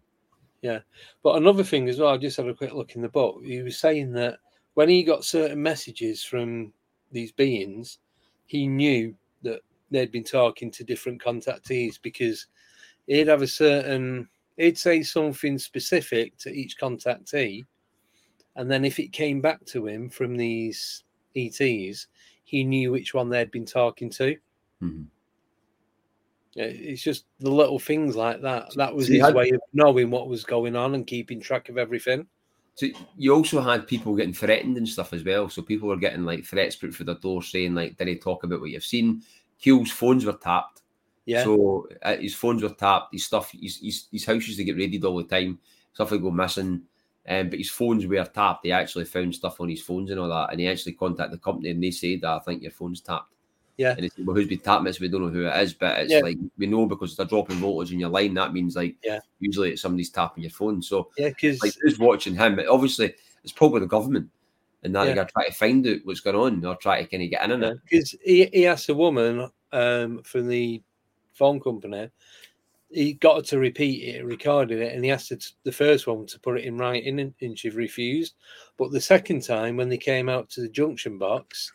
Yeah, but another thing as well, I just had a quick look in the book. He was saying that when he got certain messages from these beings, he knew that they'd been talking to different contactees because he'd have a certain, he'd say something specific to each contactee. And then if it came back to him from these ETs, he knew which one they'd been talking to. Mhm. It's just the little things like that. That was So his had- way of knowing what was going on and keeping track of everything. So you also had people getting threatened and stuff as well. So people were getting like threats put through their door saying like, "Did he talk about what you've seen?" Keel's phones were tapped. Yeah. So uh, his phones were tapped. His stuff, his, his, his house used to get raided all the time. Stuff would go missing. Um, but his phones were tapped. They actually found stuff on his phones and all that. And he actually contacted the company and they said, I think your phone's tapped. Yeah. And said, Well, who's been tapping this? We don't know who it is. But it's Yeah. like, we know because it's a drop in voltage in your line. That means like, Yeah. usually it's somebody's tapping your phone. So, Yeah, because like, who's watching him? But obviously, it's probably the government. And that Yeah. they're going to try to find out what's going on or try to kind of get in on it. because he, he asked a woman um, from the phone company, he got her to repeat it, recorded it, and he asked to, the first one to put it in writing, and, and she refused. But the second time, when they came out to the junction box,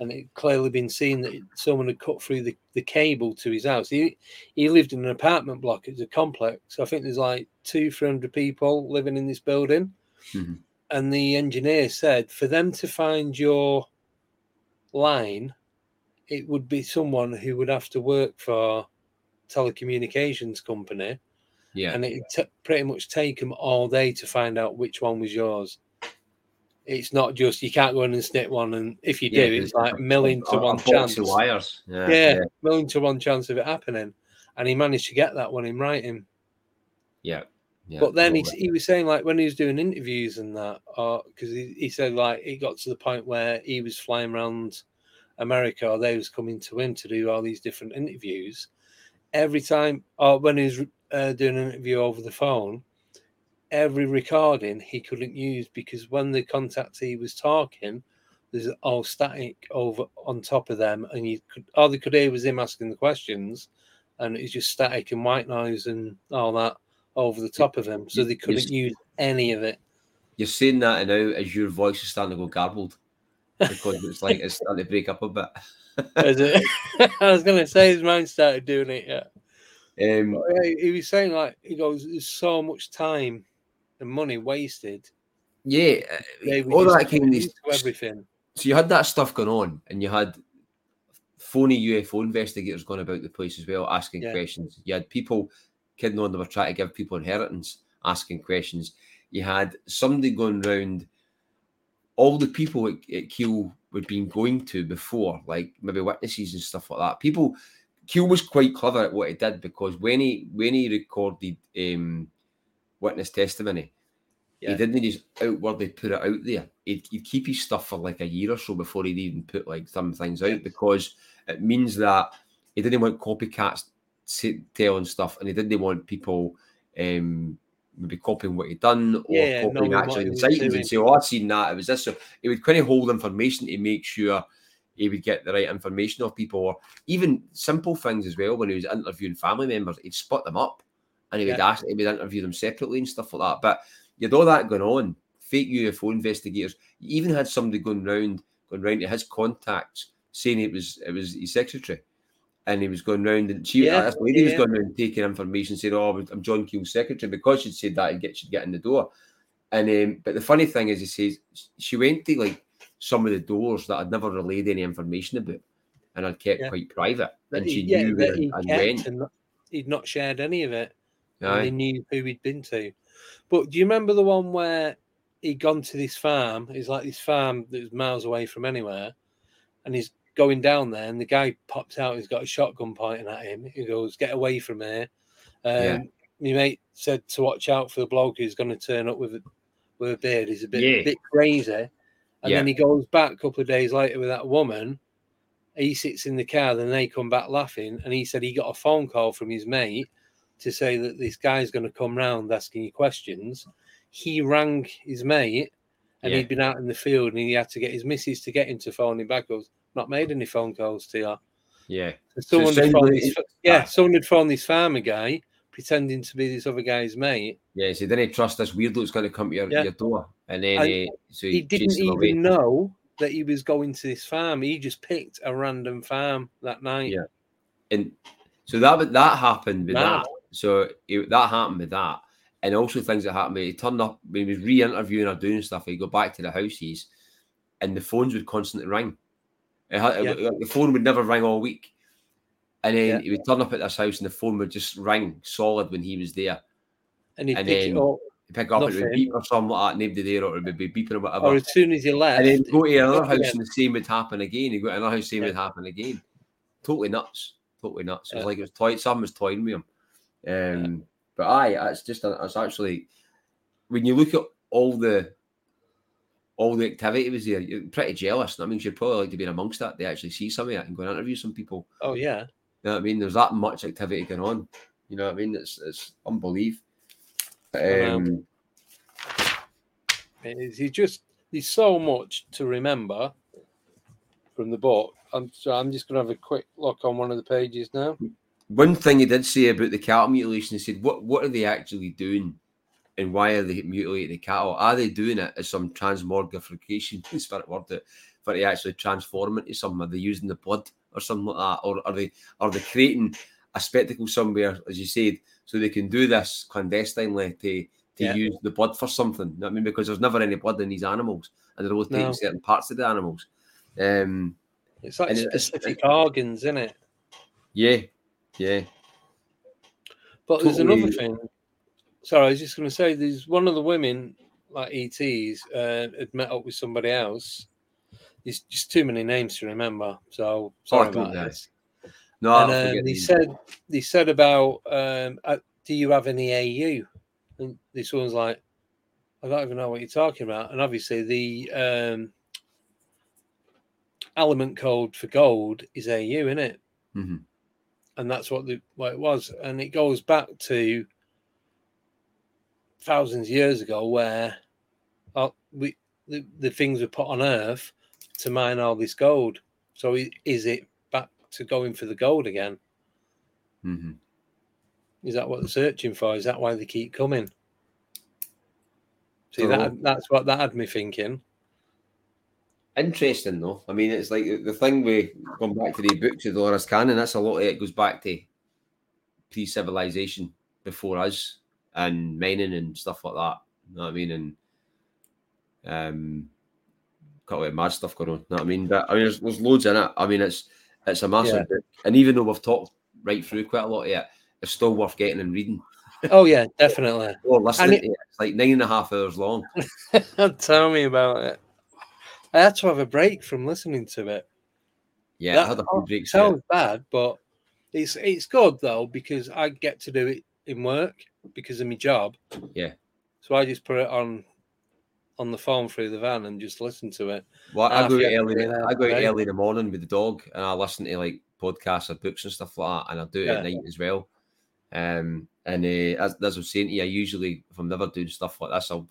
and it clearly been seen that someone had cut through the, the cable to his house. He he lived in an apartment block. It's a complex. I think there's like two, three hundred people living in this building. Mhm. And the engineer said for them to find your line, it would be someone who would have to work for telecommunications company, Yeah. and it t- pretty much take them all day to find out which one was yours. It's not just you can't go in and snip one, and if you do, Yeah, it's like a- million to one chance. of wires. Yeah. Yeah, million to one chance of it happening, and he managed to get that one in writing. Yeah. yeah. but then he, he was saying like when he was doing interviews and that, because he, he said like it got to the point where he was flying around America or they was coming to him to do all these different interviews. Every time, or when he was uh, doing an interview over the phone, every recording he couldn't use because when the contactee was talking, there's all static over on top of them, and you could all they could hear was him asking the questions, and it's just static and white noise and all that over the top of him, so they couldn't s- use any of it. You're saying that now as your voice is starting to go garbled because (laughs) it's like it's starting to break up a bit. Is it? (laughs) I was gonna say his mind started doing it. Yeah, Um, he was saying like he goes, "There's so much time and money wasted." yeah, They all that kind of getting used to everything. so you had that stuff going on, and you had phony UFO investigators going about the place as well, asking Yeah. questions. You had people kidding on they were trying to give people inheritance, asking questions. You had somebody going round all the people at, at Keel had been going to before, like maybe witnesses and stuff like that. People, Keel was quite clever at what he did because when he when he recorded um, witness testimony, Yeah. he didn't just outwardly put it out there. He'd, he'd keep his stuff for like a year or so before he'd even put like some things out because it means that he didn't want copycats telling stuff and he didn't want people um, maybe copying what he'd done or Yeah, copying actually he the sightings and say, "Oh, I've seen that. It was this." So he would kind of hold information to make sure he would get the right information of people, or even simple things as well. When he was interviewing family members, he'd split them up, and he would Yeah. ask, he would interview them separately and stuff like that. But you had all that going on. Fake UFO investigators. You even had somebody going round, going round to his contacts, saying it was it was his secretary, and he was going round and she, Yeah, this lady was yeah. going round taking information, saying, "Oh, I'm John Keel's secretary," because she'd said that, he'd get she'd get in the door. And um, but the funny thing is, he says she went to like some of the doors that I'd never relayed any information about, and I'd kept Yeah. quite private, and she yeah, knew where he and went. and not- he'd not shared any of it. And Aye. they knew who he'd been to. But do you remember the one where he'd gone to this farm? It's like this farm that was miles away from anywhere, and he's going down there, and the guy pops out. He's got a shotgun pointing at him. He goes, "Get away from here!" Um, Yeah. My mate said to watch out for the bloke who's going to turn up with a with a beard. He's a bit Yeah. bit crazy. And Yeah. then he goes back a couple of days later with that woman. He sits in the car, then they come back laughing. And he said he got a phone call from his mate to say that this guy's going to come round asking you questions. He rang his mate and Yeah. he'd been out in the field and he had to get his missus to get him to phone him back. Goes, not made any phone calls to you. Yeah, So someone had phoned this, it- yeah, ah. someone had phoned this farmer guy pretending to be this other guy's mate. yeah. So then he trust this weirdo that's going to come to your, Yeah. your door, and then And uh, so he didn't even away. know that he was going to this farm. He just picked a random farm that night. Yeah. and so that that happened with Mad. that. So it, that happened with that, and also things that happened. He turned up when he was re-interviewing or doing stuff. He'd go back to the houses, and the phones would constantly ring. It had, Yeah. it- the phone would never ring all week, and then Yeah. he would turn up at this house, and the phone would just ring solid when he was there. And he'd And pick then- it up, He'd pick up and it would beep or something like that, nobody there, or it would be beeping or whatever. or as soon as he left, and then go to another house again. and the same would happen again. You go to another house, same Yeah. would happen again. Totally nuts. Totally nuts. It was Yeah. like it was toy. Something was toying with him. Um, But aye, it's just it's actually when you look at all the all the activity was there, you're pretty jealous. That means you'd probably like to be amongst that. They actually see some of it and go and interview some people. oh yeah, You know what I mean? There's that much activity going on. You know what I mean? It's it's unbelievable. Um, is. He just there's so much to remember from the book. I'm so I'm just gonna have a quick look on one of the pages now. One thing he did say about the cattle mutilation, he said, "What what are they actually doing, and why are they mutilating the cattle? Are they doing it as some transmogrification? (laughs) Is that word that for to actually transform into something? Are they using the blood or something like that, or are they are they creating a spectacle somewhere, as you said, so they can do this clandestinely to to Yeah. use the blood for something? You know what I mean, because there's never any blood in these animals, and they're only taking No. certain parts of the animals. Um, It's like specific organs, isn't it? yeah, yeah, But there's another thing. Sorry, I was just going to say, there's one of the women, like ETs, uh, had met up with somebody else. There's just too many names to remember, so sorry Oh, about this. no, and um, they said he said about, um, uh, do you have any AU? And this one's like, I don't even know what you're talking about. And obviously, the um, element code for gold is AU, isn't it? Mhm. And that's what the what it was. And it goes back to thousands of years ago where uh, we the, the things were put on earth to mine all this gold. So is it back to going for the gold again? Mhm. is that what they're searching for? Is that why they keep coming? See that that's what that had me thinking Interesting though. I mean, it's like the thing we come back to the books of Dolores Cannon. That's a lot of it goes back to pre-civilization before us and mining and stuff like that. You know what I mean? And um, got a lot of mad stuff going on. You know what I mean? But I mean, there's, there's loads in it. I mean, it's it's a massive Yeah. book, and even though we've talked right through quite a lot of it, it's still worth getting and reading oh yeah definitely (laughs) or listening it- to it. It's like nine and a half hours long. (laughs) tell me about it i had to have a break from listening to it Yeah, That I had a few breaks. sounds bad, but it's it's good though because I get to do it in work because of my job. Yeah. So I just put it on on the phone through the van and just listen to it. Well, I go early. I go out early in the morning with the dog, and I listen to like podcasts or books and stuff like that, and I do it Yeah. at night as well. Um, and uh, as, as I was saying to you, I usually if I'm never doing stuff like this, I'll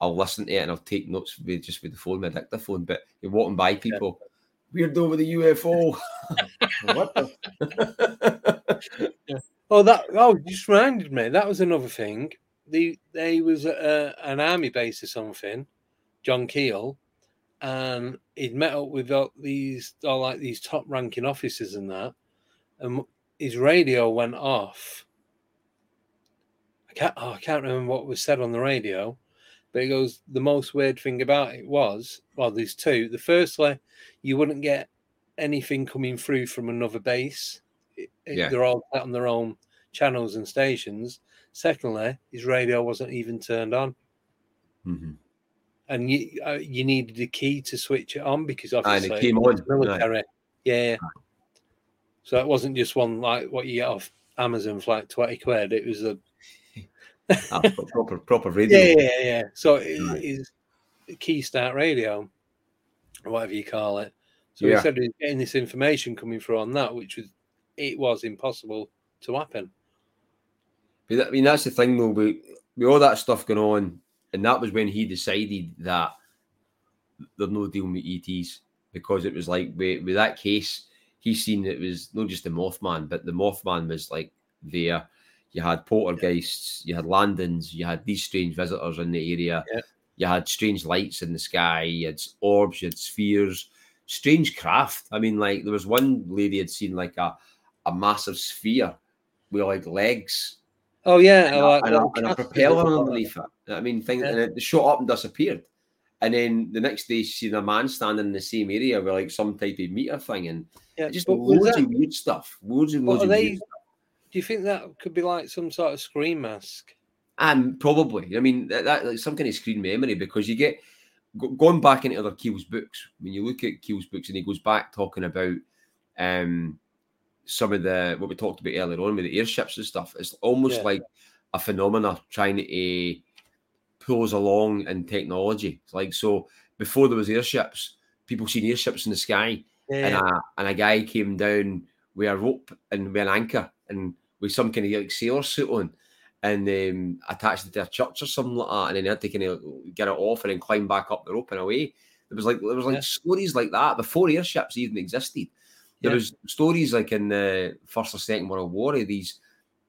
I'll listen to it and I'll take notes with just with the phone, my dictaphone. But you're walking by people, weirdo with the UFO. (laughs) what the? yeah. Oh, that oh, just reminded me. That was another thing. The they was uh, an army base or something. John Keel, and he'd met up with all these all like these top ranking officers and that, and his radio went off. I can't oh, I can't remember what was said on the radio, but it goes the most weird thing about it was well, there's two. The firstly, you wouldn't get anything coming through from another base. yeah. They're all out on their own channels and stations. Secondly, his radio wasn't even turned on. Mm-hmm and you uh, you needed a key to switch it on because obviously and it on military. Yeah. So it wasn't just one like what you get off Amazon for like twenty quid. It was a proper proper radio. Yeah, yeah, yeah. So right. is key start radio, or whatever you call it. So yeah. said he's getting this information coming through on that, which was it was impossible to happen. I mean, that's the thing though. We, with all that stuff going on, and that was when he decided that there's no dealing with ETs because it was like with, with that case, he seen it was not just the Mothman, but the Mothman was like there. You had poltergeists, you had landings, you had these strange visitors in the area, yeah. you had strange lights in the sky, you had orbs, you had spheres, strange craft. I mean, like there was one lady had seen like a, a massive sphere with like legs Oh yeah, and, like, a, and, a, and a, propeller underneath it. I mean, thing, yeah. and it shot up and disappeared. And then the next day, she seen a man standing in the same area with like some type of meter thing, and yeah, just loads of weird stuff. Loads and loads of they, weird stuff. Do you think that could be like some sort of screen mask? And probably, I mean, that, that like some kind of screen memory because you get going back into other Keel's books. When you look at Keel's books, and he goes back talking about um some of the what we talked about earlier on with the airships and stuff. It's almost yeah. like a phenomena trying to uh, pull us along in technology. It's like so before there was airships, people seen airships in the sky, yeah. and a and a guy came down with a rope and with an anchor and with some kind of like sailor suit on. And um, attached it to a church or something like that, and then they had to kind of get it off and then climb back up the rope and away. There was like there was like yeah. stories like that before airships even existed there yeah. was stories like in the First or Second World War of these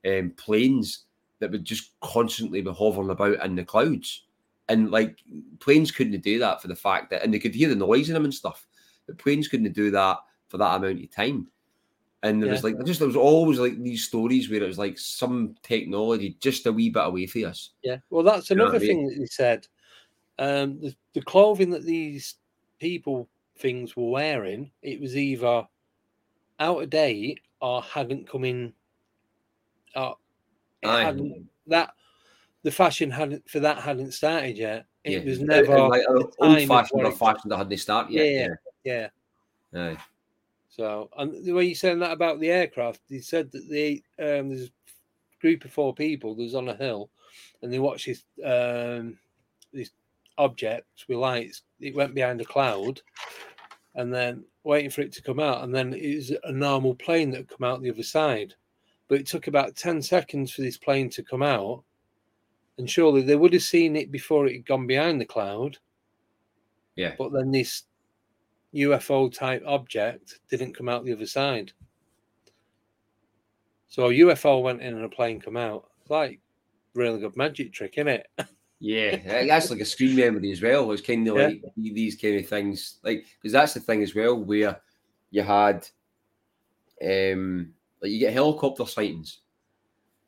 um, planes that would just constantly be hovering about in the clouds. And like planes couldn't do that for the fact that, and they could hear the noise in them and stuff, but planes couldn't do that for that amount of time. And there yeah. was like, just there was always like these stories where it was like some technology just a wee bit away from us. Yeah. Well, that's another you know thing I mean? that he said. Um, the, the clothing that these people things were wearing, it was either out of date or hadn't come in. Or hadn't, that the fashion hadn't for that hadn't started yet. It yeah. was never like old fashioned or fashion that hadn't started yet. Yeah, yeah. yeah. Aye. So, and the way you saying that about the aircraft, he said that the um, there's a group of four people that was on a hill, and they watched this um, this object with lights. It went behind a cloud, and then waiting for it to come out, and then it was a normal plane that come out the other side. But it took about 10 seconds for this plane to come out. And surely they would have seen it before it had gone behind the cloud. Yeah. But then this UFO type object didn't come out the other side. So a UFO went in and a plane come out. It's like really good magic trick, isn't it? (laughs) Yeah, that's like a screen memory as well. It's kind of yeah. like these kind of things, like because that's the thing as well, where you had, um, like you get helicopter sightings.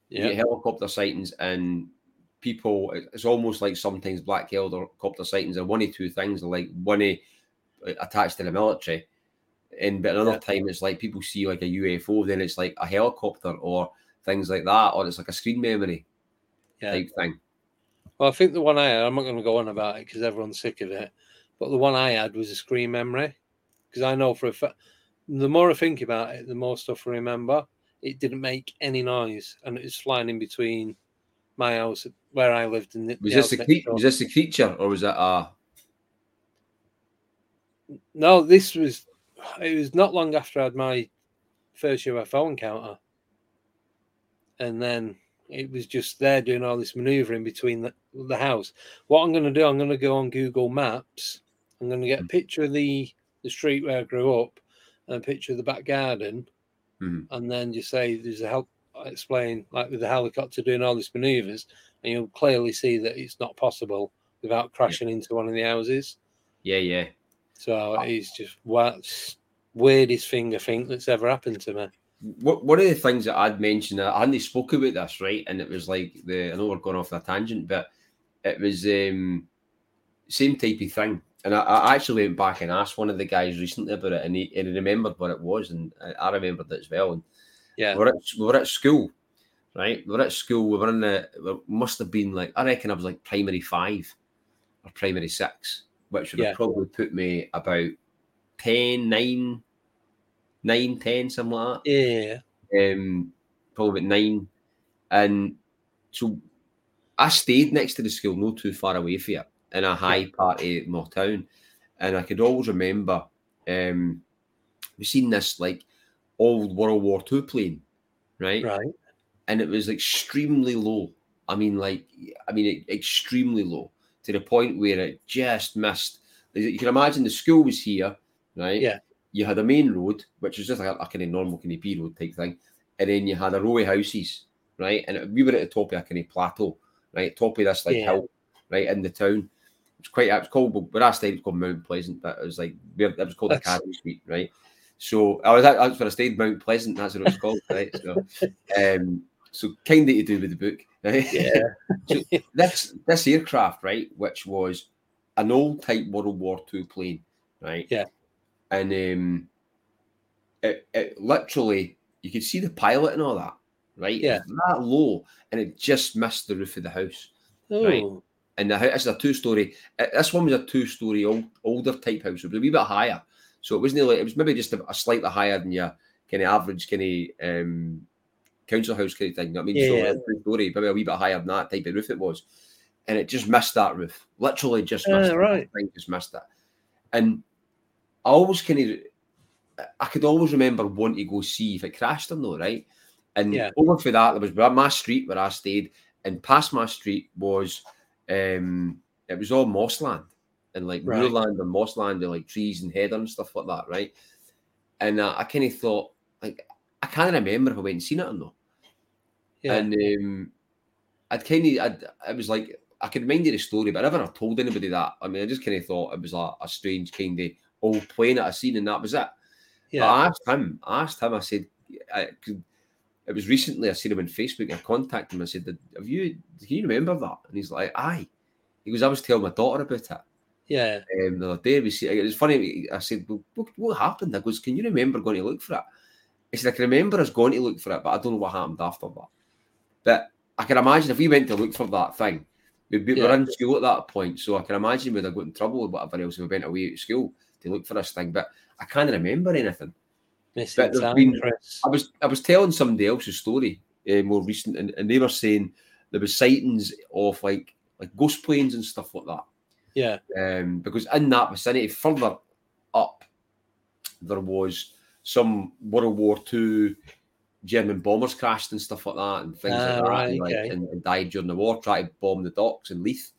Yeah. You get helicopter sightings, and people. It's almost like sometimes black helicopter sightings are one of two things. They're Like one attached to the military, and but another yeah. time it's like people see like a UFO, then it's like a helicopter or things like that, or it's like a screen memory yeah. type thing. Well, I think the one I had, I'm not going to go on about it because everyone's sick of it. But the one I had was a screen memory because I know for a fact, the more I think about it, the more stuff I remember. It didn't make any noise and it was flying in between my house where I lived. In the, was, this a cre- was this a creature or was it a. No, this was. It was not long after I had my first UFO encounter. And then it was just there doing all this maneuvering between the, the house. What I'm going to do, I'm going to go on Google Maps. I'm going to get a hmm. picture of the the street where I grew up, and a picture of the back garden, Mhm. and then you say there's a help. Explain like with the helicopter doing all these manoeuvres, and you'll clearly see that it's not possible without crashing into one of the houses. Yeah, yeah. So he's just what's weirdest thing I think that's ever happened to me. What one of the things that I'd mentioned, I hadn't spoke about this, right? And it was like the I know we're going off the tangent, but it was um same type of thing. And I, I actually went back and asked one of the guys recently about it, and he, and he remembered what it was, and I, I remembered it as well. And Yeah, we were at we were at school, right? We were at school. We were in the we must have been like I reckon I was like primary five or primary six, which would Yeah. have probably put me about 10, 9, 9, 10, something like that yeah, um, probably about nine. And so I stayed next to the school, not too far away from it, in a high part of my town. And I could always remember um, we seen this like old World War II plane, right? right, And it was extremely low. I mean, like, I mean, extremely low to the point where it just missed. You can imagine the school was here, right? Yeah. You had a main road, which was just like a, a kind of normal kind of B road type thing, and then you had a row of houses, right? And we were at the top of a kind of plateau, right? Top of this like Yeah. hill, right in the town. It's quite. It was called. When I stayed, it was called Mount Pleasant, but it was like it was called That's- Academy Street, right? So I was at, that's where I stayed, Mount Pleasant. That's what it was called, right? So, (laughs) um, so kind of to do with the book, right? yeah, (laughs) this this aircraft, right, which was an old type World War II plane, right? Yeah. And um, it, it literally you could see the pilot and all that, right? Yeah. that low, and it just missed the roof of the house. oh, Right. And the house is a two story. This one was a two story old older type house. It was a wee bit higher, so it wasn't like it was maybe just a, a slightly higher than your kind of average kind of um, council house kind of thing. you know what I mean, so Yeah. a two story, maybe a wee bit higher than that type of roof it was, and it just missed that roof. Literally just missed. It. right. Just missed it. And I always kind of, I could always remember wanting to go see if it crashed or not, right? And Yeah. over for that, there was my street where I stayed, and past my street was, um, it was all mossland and like Right. moorland and mossland and like trees and heather and stuff like that, right? And uh, I kind of thought, like, I can't remember if I went and seen it or not. yeah, And um, I'd kind of, I'd, I was like, I could remind you the story, but I never told anybody that. I mean, I just kind of thought it was a, a strange kind of old plane that I seen, and that was it. But yeah. I asked him, I asked him, I said, I, it was recently, I seen him on Facebook, I contacted him, I said, have you, can you remember that? And he's like, aye. He goes, I was telling my daughter about it. yeah, Um, the other day, we see, it was funny. I said, well, what, what happened? I goes, can you remember going to look for it? He said, I can remember us going to look for it, but I don't know what happened after that. But I can imagine if we went to look for that thing, we'd be, Yeah. we're in school at that point. So I can imagine we'd have got in trouble or whatever else if we went away at school to look for this thing. But I can't remember anything. missing time, been- I was I was telling somebody else's story uh, more recent, and, and they were saying there was sightings of like like ghost planes and stuff like that Yeah, um, because in that vicinity, further up, there was some World War II German bombers crashed and stuff like that, and things Ah, like that, right, and, okay. and, and died during the war, tried to bomb the docks in Leith,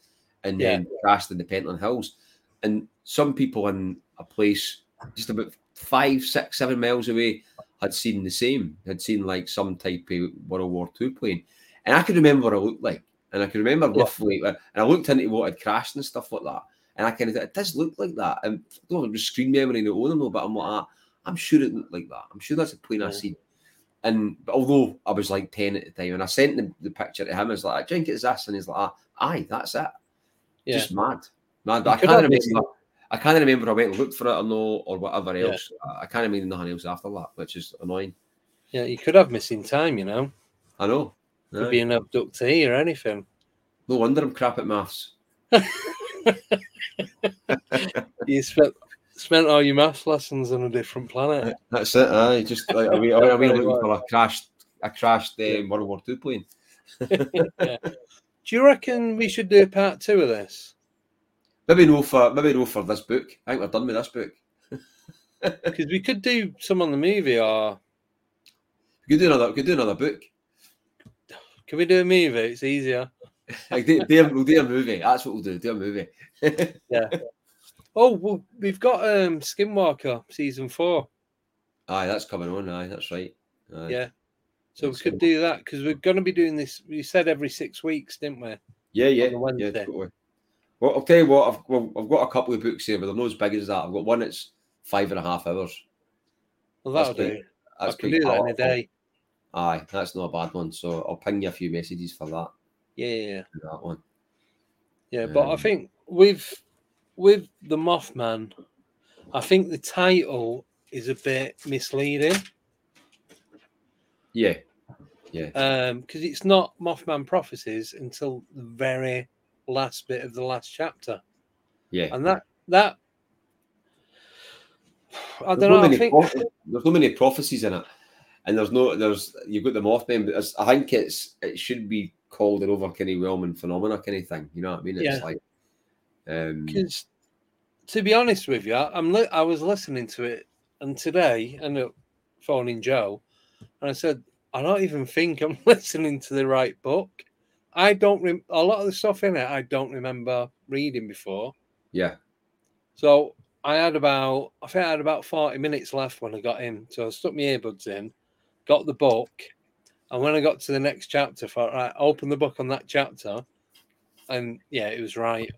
and Yeah. then crashed in the Pentland Hills. And some people in a place just about five, six, seven miles away had seen the same, had seen like some type of World War II plane, and I could remember what it looked like, and I could remember Yeah. roughly, and I looked into what had crashed and stuff like that. And I kind of thought, it does look like that. And I don't know, just screen memory in the own know, but I'm like, ah, I'm sure it looked like that. I'm sure that's a plane I Yeah. seen. And but although I was like 10 at the time, and I sent the, the picture to him, I was like, I think it's this. And he's like, ah, aye, that's it. yeah. Just mad. Mad. I can't remember. I can't remember I went and looked for it or no, or whatever else. I- I can't remember nothing else after that, which is annoying. yeah, you could have missing time, you know. I know. Could be an abductee or anything. No wonder I'm crap at maths. (laughs) (laughs) You spent spent all your maths lessons on a different planet. That's it. Aye, just like, are we, are we looking for a crashed, a crashed Yeah. Um, World War II plane? (laughs) Do you reckon we should do a part two of this? Maybe no for maybe no for this book. I think we're done with this book. (laughs) Because we could do some on the movie, or We could do another. We could do another book. can we do a movie? It's easier. (laughs) Like do, do a, we'll do a movie. That's what we'll do. Do a movie. Yeah. Oh, well, we've got um Skinwalker season four. Aye, that's coming on. Aye, that's right. Aye. Yeah. So we could do that because we're going to be doing this. We said every six weeks, didn't we? Yeah, yeah, yeah, Wednesday. totally. Well, I'll tell you what, I've, well, I've got a couple of books here, but they're not as big as that. I've got one that's five and a half hours. Well, That's that'll great. do. That's I can do that in a day. Aye, that's not a bad one. So I'll ping you a few messages for that. Yeah, yeah, yeah. That one. Yeah, but I Um, think with with the Mothman, I think the title is a bit misleading Yeah, yeah, um because it's not Mothman prophecies until the very last bit of the last chapter, yeah. and that that I don't no know. I many think prophe- there's no many prophecies in it, and there's no there's you've got the Mothman, but I think it's it should be called an over Kenny Wellman phenomena kind of thing. You know what I mean? It's Yeah. like, um, because to be honest with you, I'm li- I was listening to it, and today I ended up phoning Joe, and I said I don't even think I'm (laughs) listening to the right book. I don't rem- a lot of the stuff in it I don't remember reading before. yeah, So I had about I think I had about 40 minutes left when I got in. So I stuck my earbuds in, got the book, and when I got to the next chapter, I thought, right, open the book on that chapter. And yeah, it was right.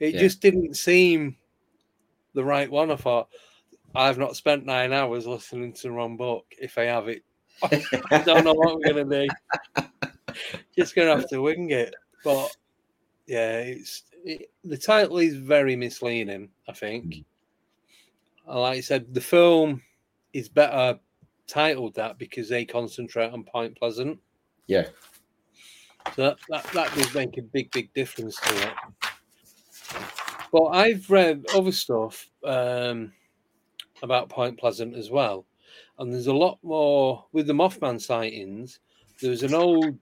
It Yeah. just didn't seem the right one. I thought, I've not spent nine hours listening to the wrong book. If I have it, (laughs) I don't know what I'm gonna do. (laughs) Just gonna have to wing it. But yeah, it's it, the title is very misleading. I think. Mm. And Like I said, the film is better titled that because they concentrate on Point Pleasant. yeah, So that, that, that does make a big, big difference to it. But I've read other stuff um, about Point Pleasant as well. And there's a lot more with the Mothman sightings. There's an old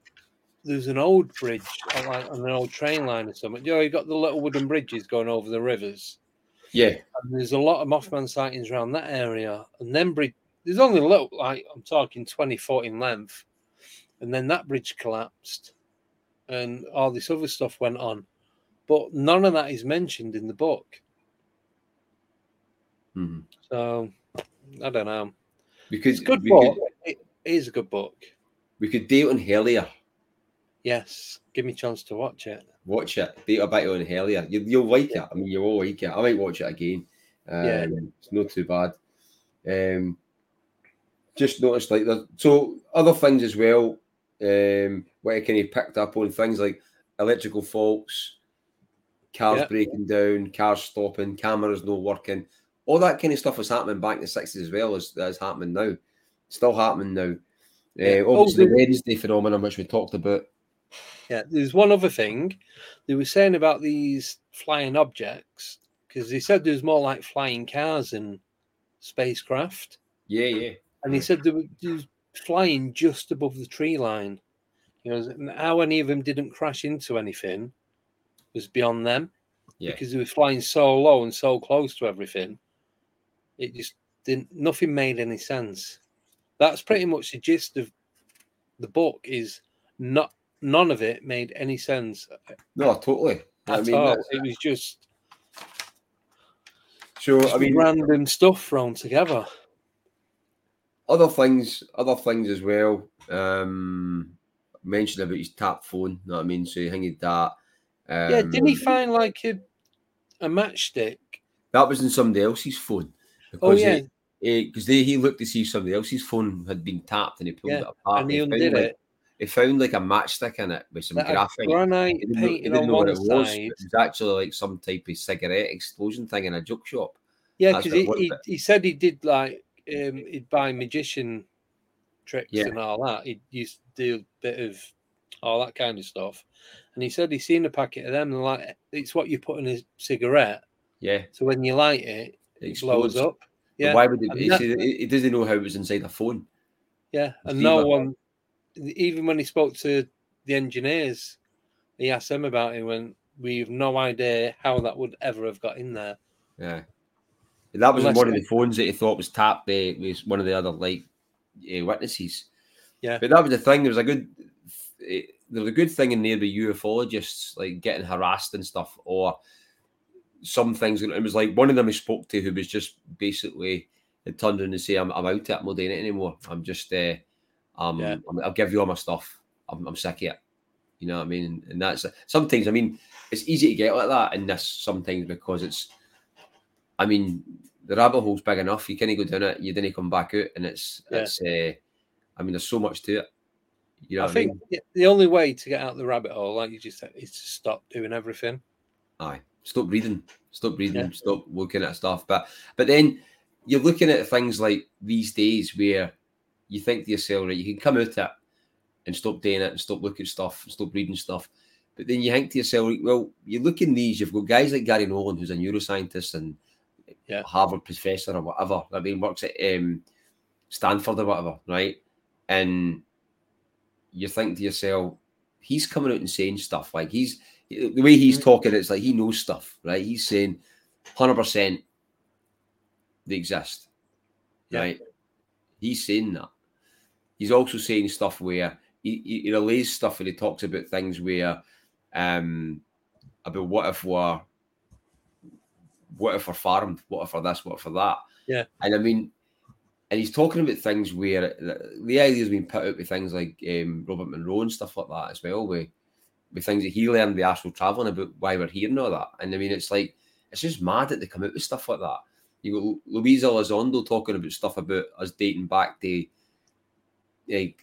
there's an old bridge on, like, on an old train line or something. You know, you got the little wooden bridges going over the rivers. yeah, And there's a lot of Mothman sightings around that area. And then bridge there's only a little like I'm talking 20 foot in length. And then that bridge collapsed and all this other stuff went on. But none of that is mentioned in the book. Mhm. So I don't know. Because It's a good book. could It is a good book. we could date on Hellier. Yes. Give me a chance to watch it. Watch it. Date a bit on Hellier. You, you'll like it. I mean, you will like it. I might watch it again. Um, Yeah. it's not too bad. Um, just noticed like that. So other things as well. Um, what I kind of picked up on things like electrical faults, cars Yeah. breaking down, cars stopping, cameras not working. All that kind of stuff was happening back in the sixties as well as as happening now. Still happening now. Yeah. Uh, obviously, Oh, the Wednesday phenomenon, which we talked about. Yeah, there's one other thing they were saying about these flying objects because they said there's more like flying cars and spacecraft, Yeah, yeah. and he said they were, they was flying just above the tree line. You know, how any of them didn't crash into anything was beyond them Yeah. because they were flying so low and so close to everything. It just didn't. Nothing made any sense. That's pretty much the gist of the book. Is not none of it made any sense No, totally. I at mean, all. It was just, so just I mean, random stuff thrown together. other things, other things as well. Um, mentioned about his tap phone. You know what I mean? So he hanged that. Um, yeah, didn't he find like a a matchstick? That was in somebody else's phone. Oh Because yeah, because he looked to see if somebody else's phone had been tapped and he pulled Yeah, it apart. and he found, undid like, it. He found like a matchstick in it with some That graphite. granite He didn't, know, he didn't on one it was. It was actually like some type of cigarette explosion thing in a joke shop. Yeah, because he, he, he said he did like um, he'd buy magician tricks Yeah. and all that. He used to do a bit of all that kind of stuff. And he said he's seen a packet of them and like it's what you put in a cigarette. Yeah, So when you light it, it it blows up. But Yeah, Why would he? And He, he, doesn't know how it was inside the phone. yeah. And no one, even when he spoke to the engineers, he asked them about it. When we have no idea how that would ever have got in there. Yeah. That was Unless one of the phones that he thought was tapped. Uh, was one of the other like uh, witnesses. Yeah. But that was the thing. There was a good. eh, there was a good thing in there with ufologists like getting harassed and stuff, or some things. It was like one of them I spoke to who was just basically had turned around and say, "I'm, I'm out it. I'm not doing it anymore. I'm just, uh, um, Yeah. I'm, I'll give you all my stuff. I'm, I'm sick of it." You know what I mean? And that's sometimes. I mean, it's easy to get like that in this sometimes because it's. I mean, the rabbit hole's big enough. You can't go down it. You didn't come back out, and it's Yeah. it's. Uh, I mean, there's so much to it. You know I what I mean? think the- the only way to get out of the rabbit hole, like you just said, is to stop doing everything. Aye, stop reading, stop reading, Yeah. stop looking at stuff. But but then you're looking at things like these days where you think to yourself, right, you can come out it and stop doing it and stop looking at stuff and stop reading stuff. But then you think to yourself, well, you look in these, you've got guys like Garry Nolan, who's a neuroscientist and Yeah. Harvard professor or whatever. I mean, works at um, Stanford or whatever, right? And you think to yourself, he's coming out and saying stuff like he's the way he's Mm. talking. It's like he knows stuff, right? He's saying hundred percent they exist, Yeah. right? He's saying that. He's also saying stuff where he, he, he relays stuff and he talks about things where, um, about what if we're, what if we're farmed, what if we're this, what if we're that, Yeah. and I mean, and he's talking about things where the, idea's been put out with things like um, Robert Monroe and stuff like that as well, with with things that he learned the astral traveling about why we're here and all that. And I mean, it's like it's just mad that they come out with stuff like that. You got Luisa Elizondo talking about stuff about us dating back to like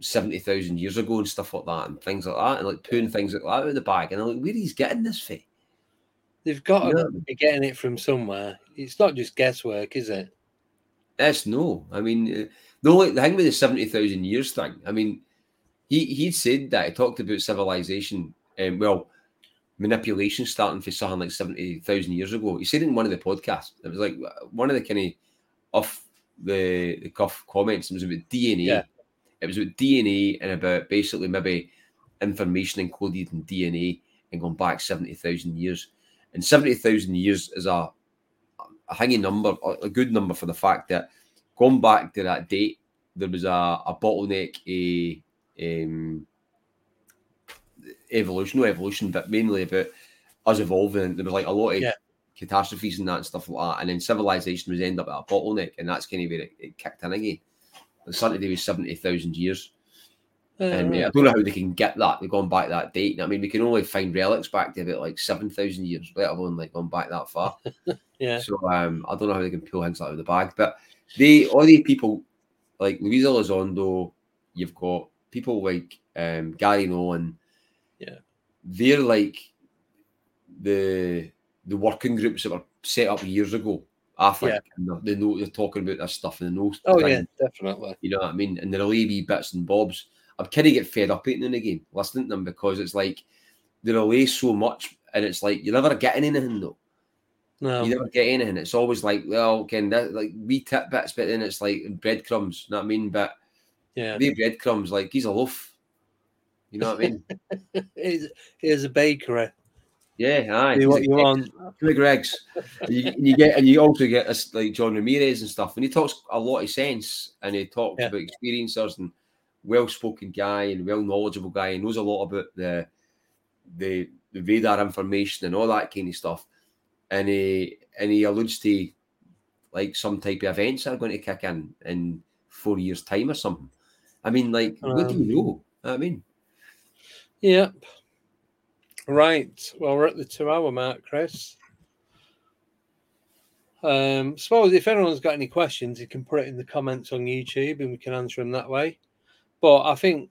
seventy thousand years ago and stuff like that, and things like that, and like pulling things like that out of the bag. And I'm like, where he's getting this from? They've got Yeah. to be getting it from somewhere. It's not just guesswork, is it? Yes, no. I mean, uh, the only the thing with the seventy thousand years thing. I mean, he he'd said that he talked about civilization and well, manipulation starting for something like seventy thousand years ago. He said it in one of the podcasts. It was like uh, one of the kind of off the the cuff comments. It was about DNA. Yeah. It was about DNA and about basically maybe information encoded in DNA and going back seventy thousand years. And seventy thousand years is a a hanging number, a- good number for the fact that going back to that date, there was a, a bottleneck, a um, evolution, no evolution, but mainly about us evolving. There was like a lot of Yeah. catastrophes and that and stuff like that. And then civilization was end up at a bottleneck, and that's kind of where it, it kicked in again. The do with 70,000 years. Uh, And uh, I don't know how they can get that. They've gone back that date. I mean, we can only find relics back to about like 7,000 years, let alone like going back that far. (laughs) yeah. So um, I don't know how they can pull things out of the bag, but they all these people like Luisa Elizondo, you've got people like um, Garry Nolan. Yeah. they're like the the working groups that were set up years ago. Think Yeah. they- know they're talking about this stuff and they know. Oh things, yeah, definitely. you know what I mean. And they're relay wee bits and bobs. I'm kind of get fed up eating them again, listening to them because it's like they relay so much, and it's like you never get anything though. No. You never get anything. It's always like, well, can that like wee tidbits, but then it's like breadcrumbs. You know what I mean? But Yeah. they breadcrumbs, like he's a loaf. You know what I mean? (laughs) he's, here's a bakery. Yeah, aye. Do what you want. Greggs. and, you, you get and you also get this like John Ramirez and stuff, and he talks a lot of sense and he talks Yeah. about experiencers and well-spoken guy and well knowledgeable guy and knows a lot about the the the radar information and all that kind of stuff. And he and he alludes to like some type of events that are going to kick in in four years' time or something. I mean, like, what do you know? Know I mean, Yep. Right. Well, we're at the two hour mark, Chris. Um, suppose if anyone's got any questions, you can put it in the comments on YouTube and we can answer them that way. But I think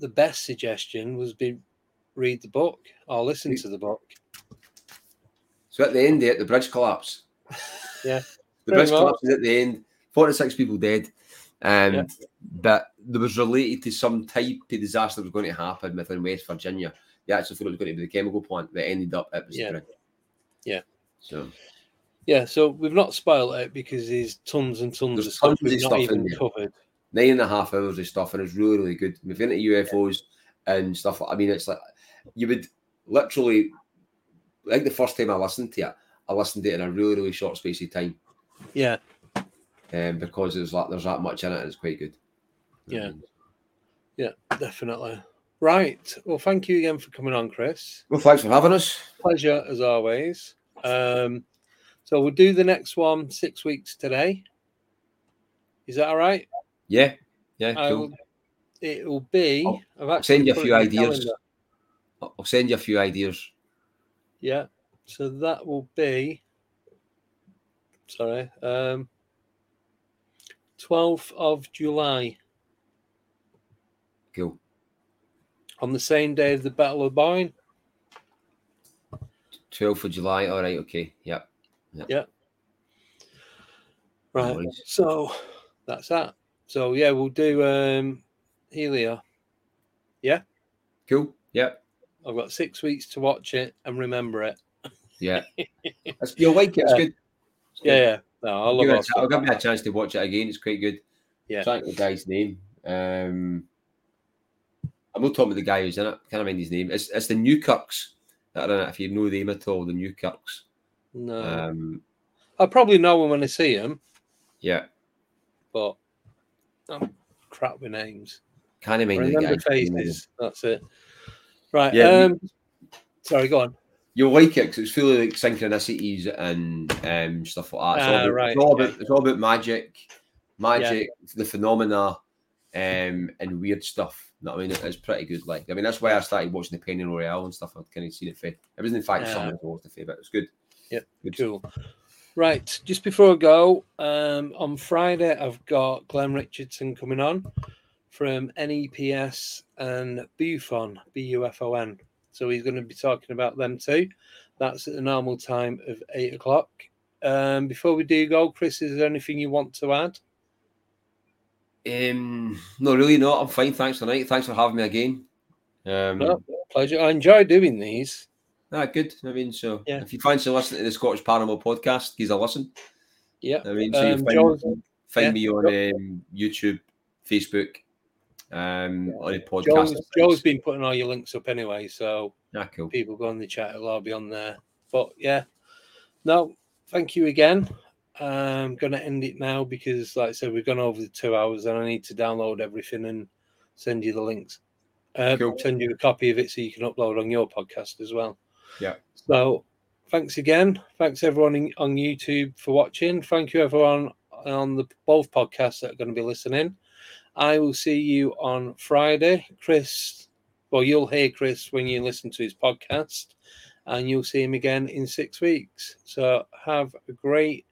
the best suggestion was be read the book or listen to the book. so at the end, there, the bridge collapse. (laughs) Yeah, the bridge much. collapses at the end. Forty-six people dead. Um, Yeah. but there was related to some type of disaster that was going to happen within West Virginia. They actually thought it was going to be the chemical plant that ended up it was Yeah. the bridge. Yeah. So Yeah, so we've not spoiled it because there's tons and tons There's of stuff tons we've not even there. covered. Nine and a half hours of stuff, and it's really, really good. You're into UFOs and stuff, I mean, it's like you would literally, like the first time I listened to it, I listened to it in a really, really short space of time, Yeah, um, because there's like there's that much in it, and it's quite good. Yeah. yeah, definitely. Right. Well, thank you again for coming on, Chris. Well, thanks for having us. Pleasure as always. Um, so we'll do the next one six weeks today. Is that all right? Yeah, yeah, cool. will, it will be. I'll I've actually send you a few it in the ideas. calendar. I'll send you a few ideas. Yeah. So that will be. Sorry. Um, 12th of July Cool. on the same day of the Battle of Boyne. 12th of July. All right, okay. Yep. Yep. Right. worries. So that's that. So yeah, we'll do um Hellier. Yeah. Cool. Yeah. I've got six weeks to watch it and remember it. Yeah. (laughs) That's, you'll like it. It's Yeah. good. It's Yeah, good. yeah. No, I I'll give, it a it. ch- I'll give me a chance to watch it again. It's quite good. Yeah. Thank the guy's name. Um, I'm not talking about the guy who's in it. Can't remember his name. It's it's the Newkirks that are in it. If you know them at all, the Newkirks. No, Um, I'll probably know them when I see him. yeah. but I'm crap with names. I remember the remember faces. That's it. Right. Yeah, um, sorry. Go on. You'll like it because it's full of like synchronicities and um, stuff like that. It's, all, Ah, about, right, it's, all about, it's all about magic, magic, the phenomena, um, and weird stuff. You know what I mean, it's pretty good. Like, I mean, that's why I started watching the Penny Royale and stuff. I'd kind of seen it. For, it was in fact Yeah. something I watched it for, but it's good. Yeah, good. Cool. Right. Just before I go, um, on Friday, I've got Glenn Richardson coming on from NEPS and Bufon, B U F O N. So he's going to be talking about them too. That's at the normal time of eight o'clock. Um, before we do go, Chris, is there anything you want to add? Um, no, really not. I'm fine. Thanks tonight. Thanks for having me again. Um, No, pleasure. I enjoy doing these. Ah, good. I mean, so Yeah. if you fancy listening to the Scottish Paranormal podcast, give us a listen. Yeah. I mean, so you Um, find, find yeah. me on um, YouTube, Facebook, um, on a podcast. Joe's, Joe's been putting all your links up anyway, so ah, cool. people go on the chat, it'll all be on there. But yeah, no, thank you again. I'm going to end it now because, like I said, we've gone over the two hours and I need to download everything and send you the links. Uh, Cool. Send you a copy of it so you can upload on your podcast as well. Yeah. So thanks again. Thanks everyone in, on YouTube for watching. Thank you everyone on the both podcasts that are going to be listening. I will see you on Friday. Chris, well, you'll hear Chris when you listen to his podcast, and you'll see him again in six weeks. So have a great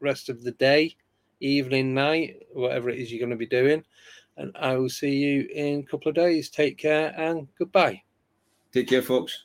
rest of the day, evening, night, whatever it is you're going to be doing. And I will see you in a couple of days. Take care and goodbye. Take care, folks.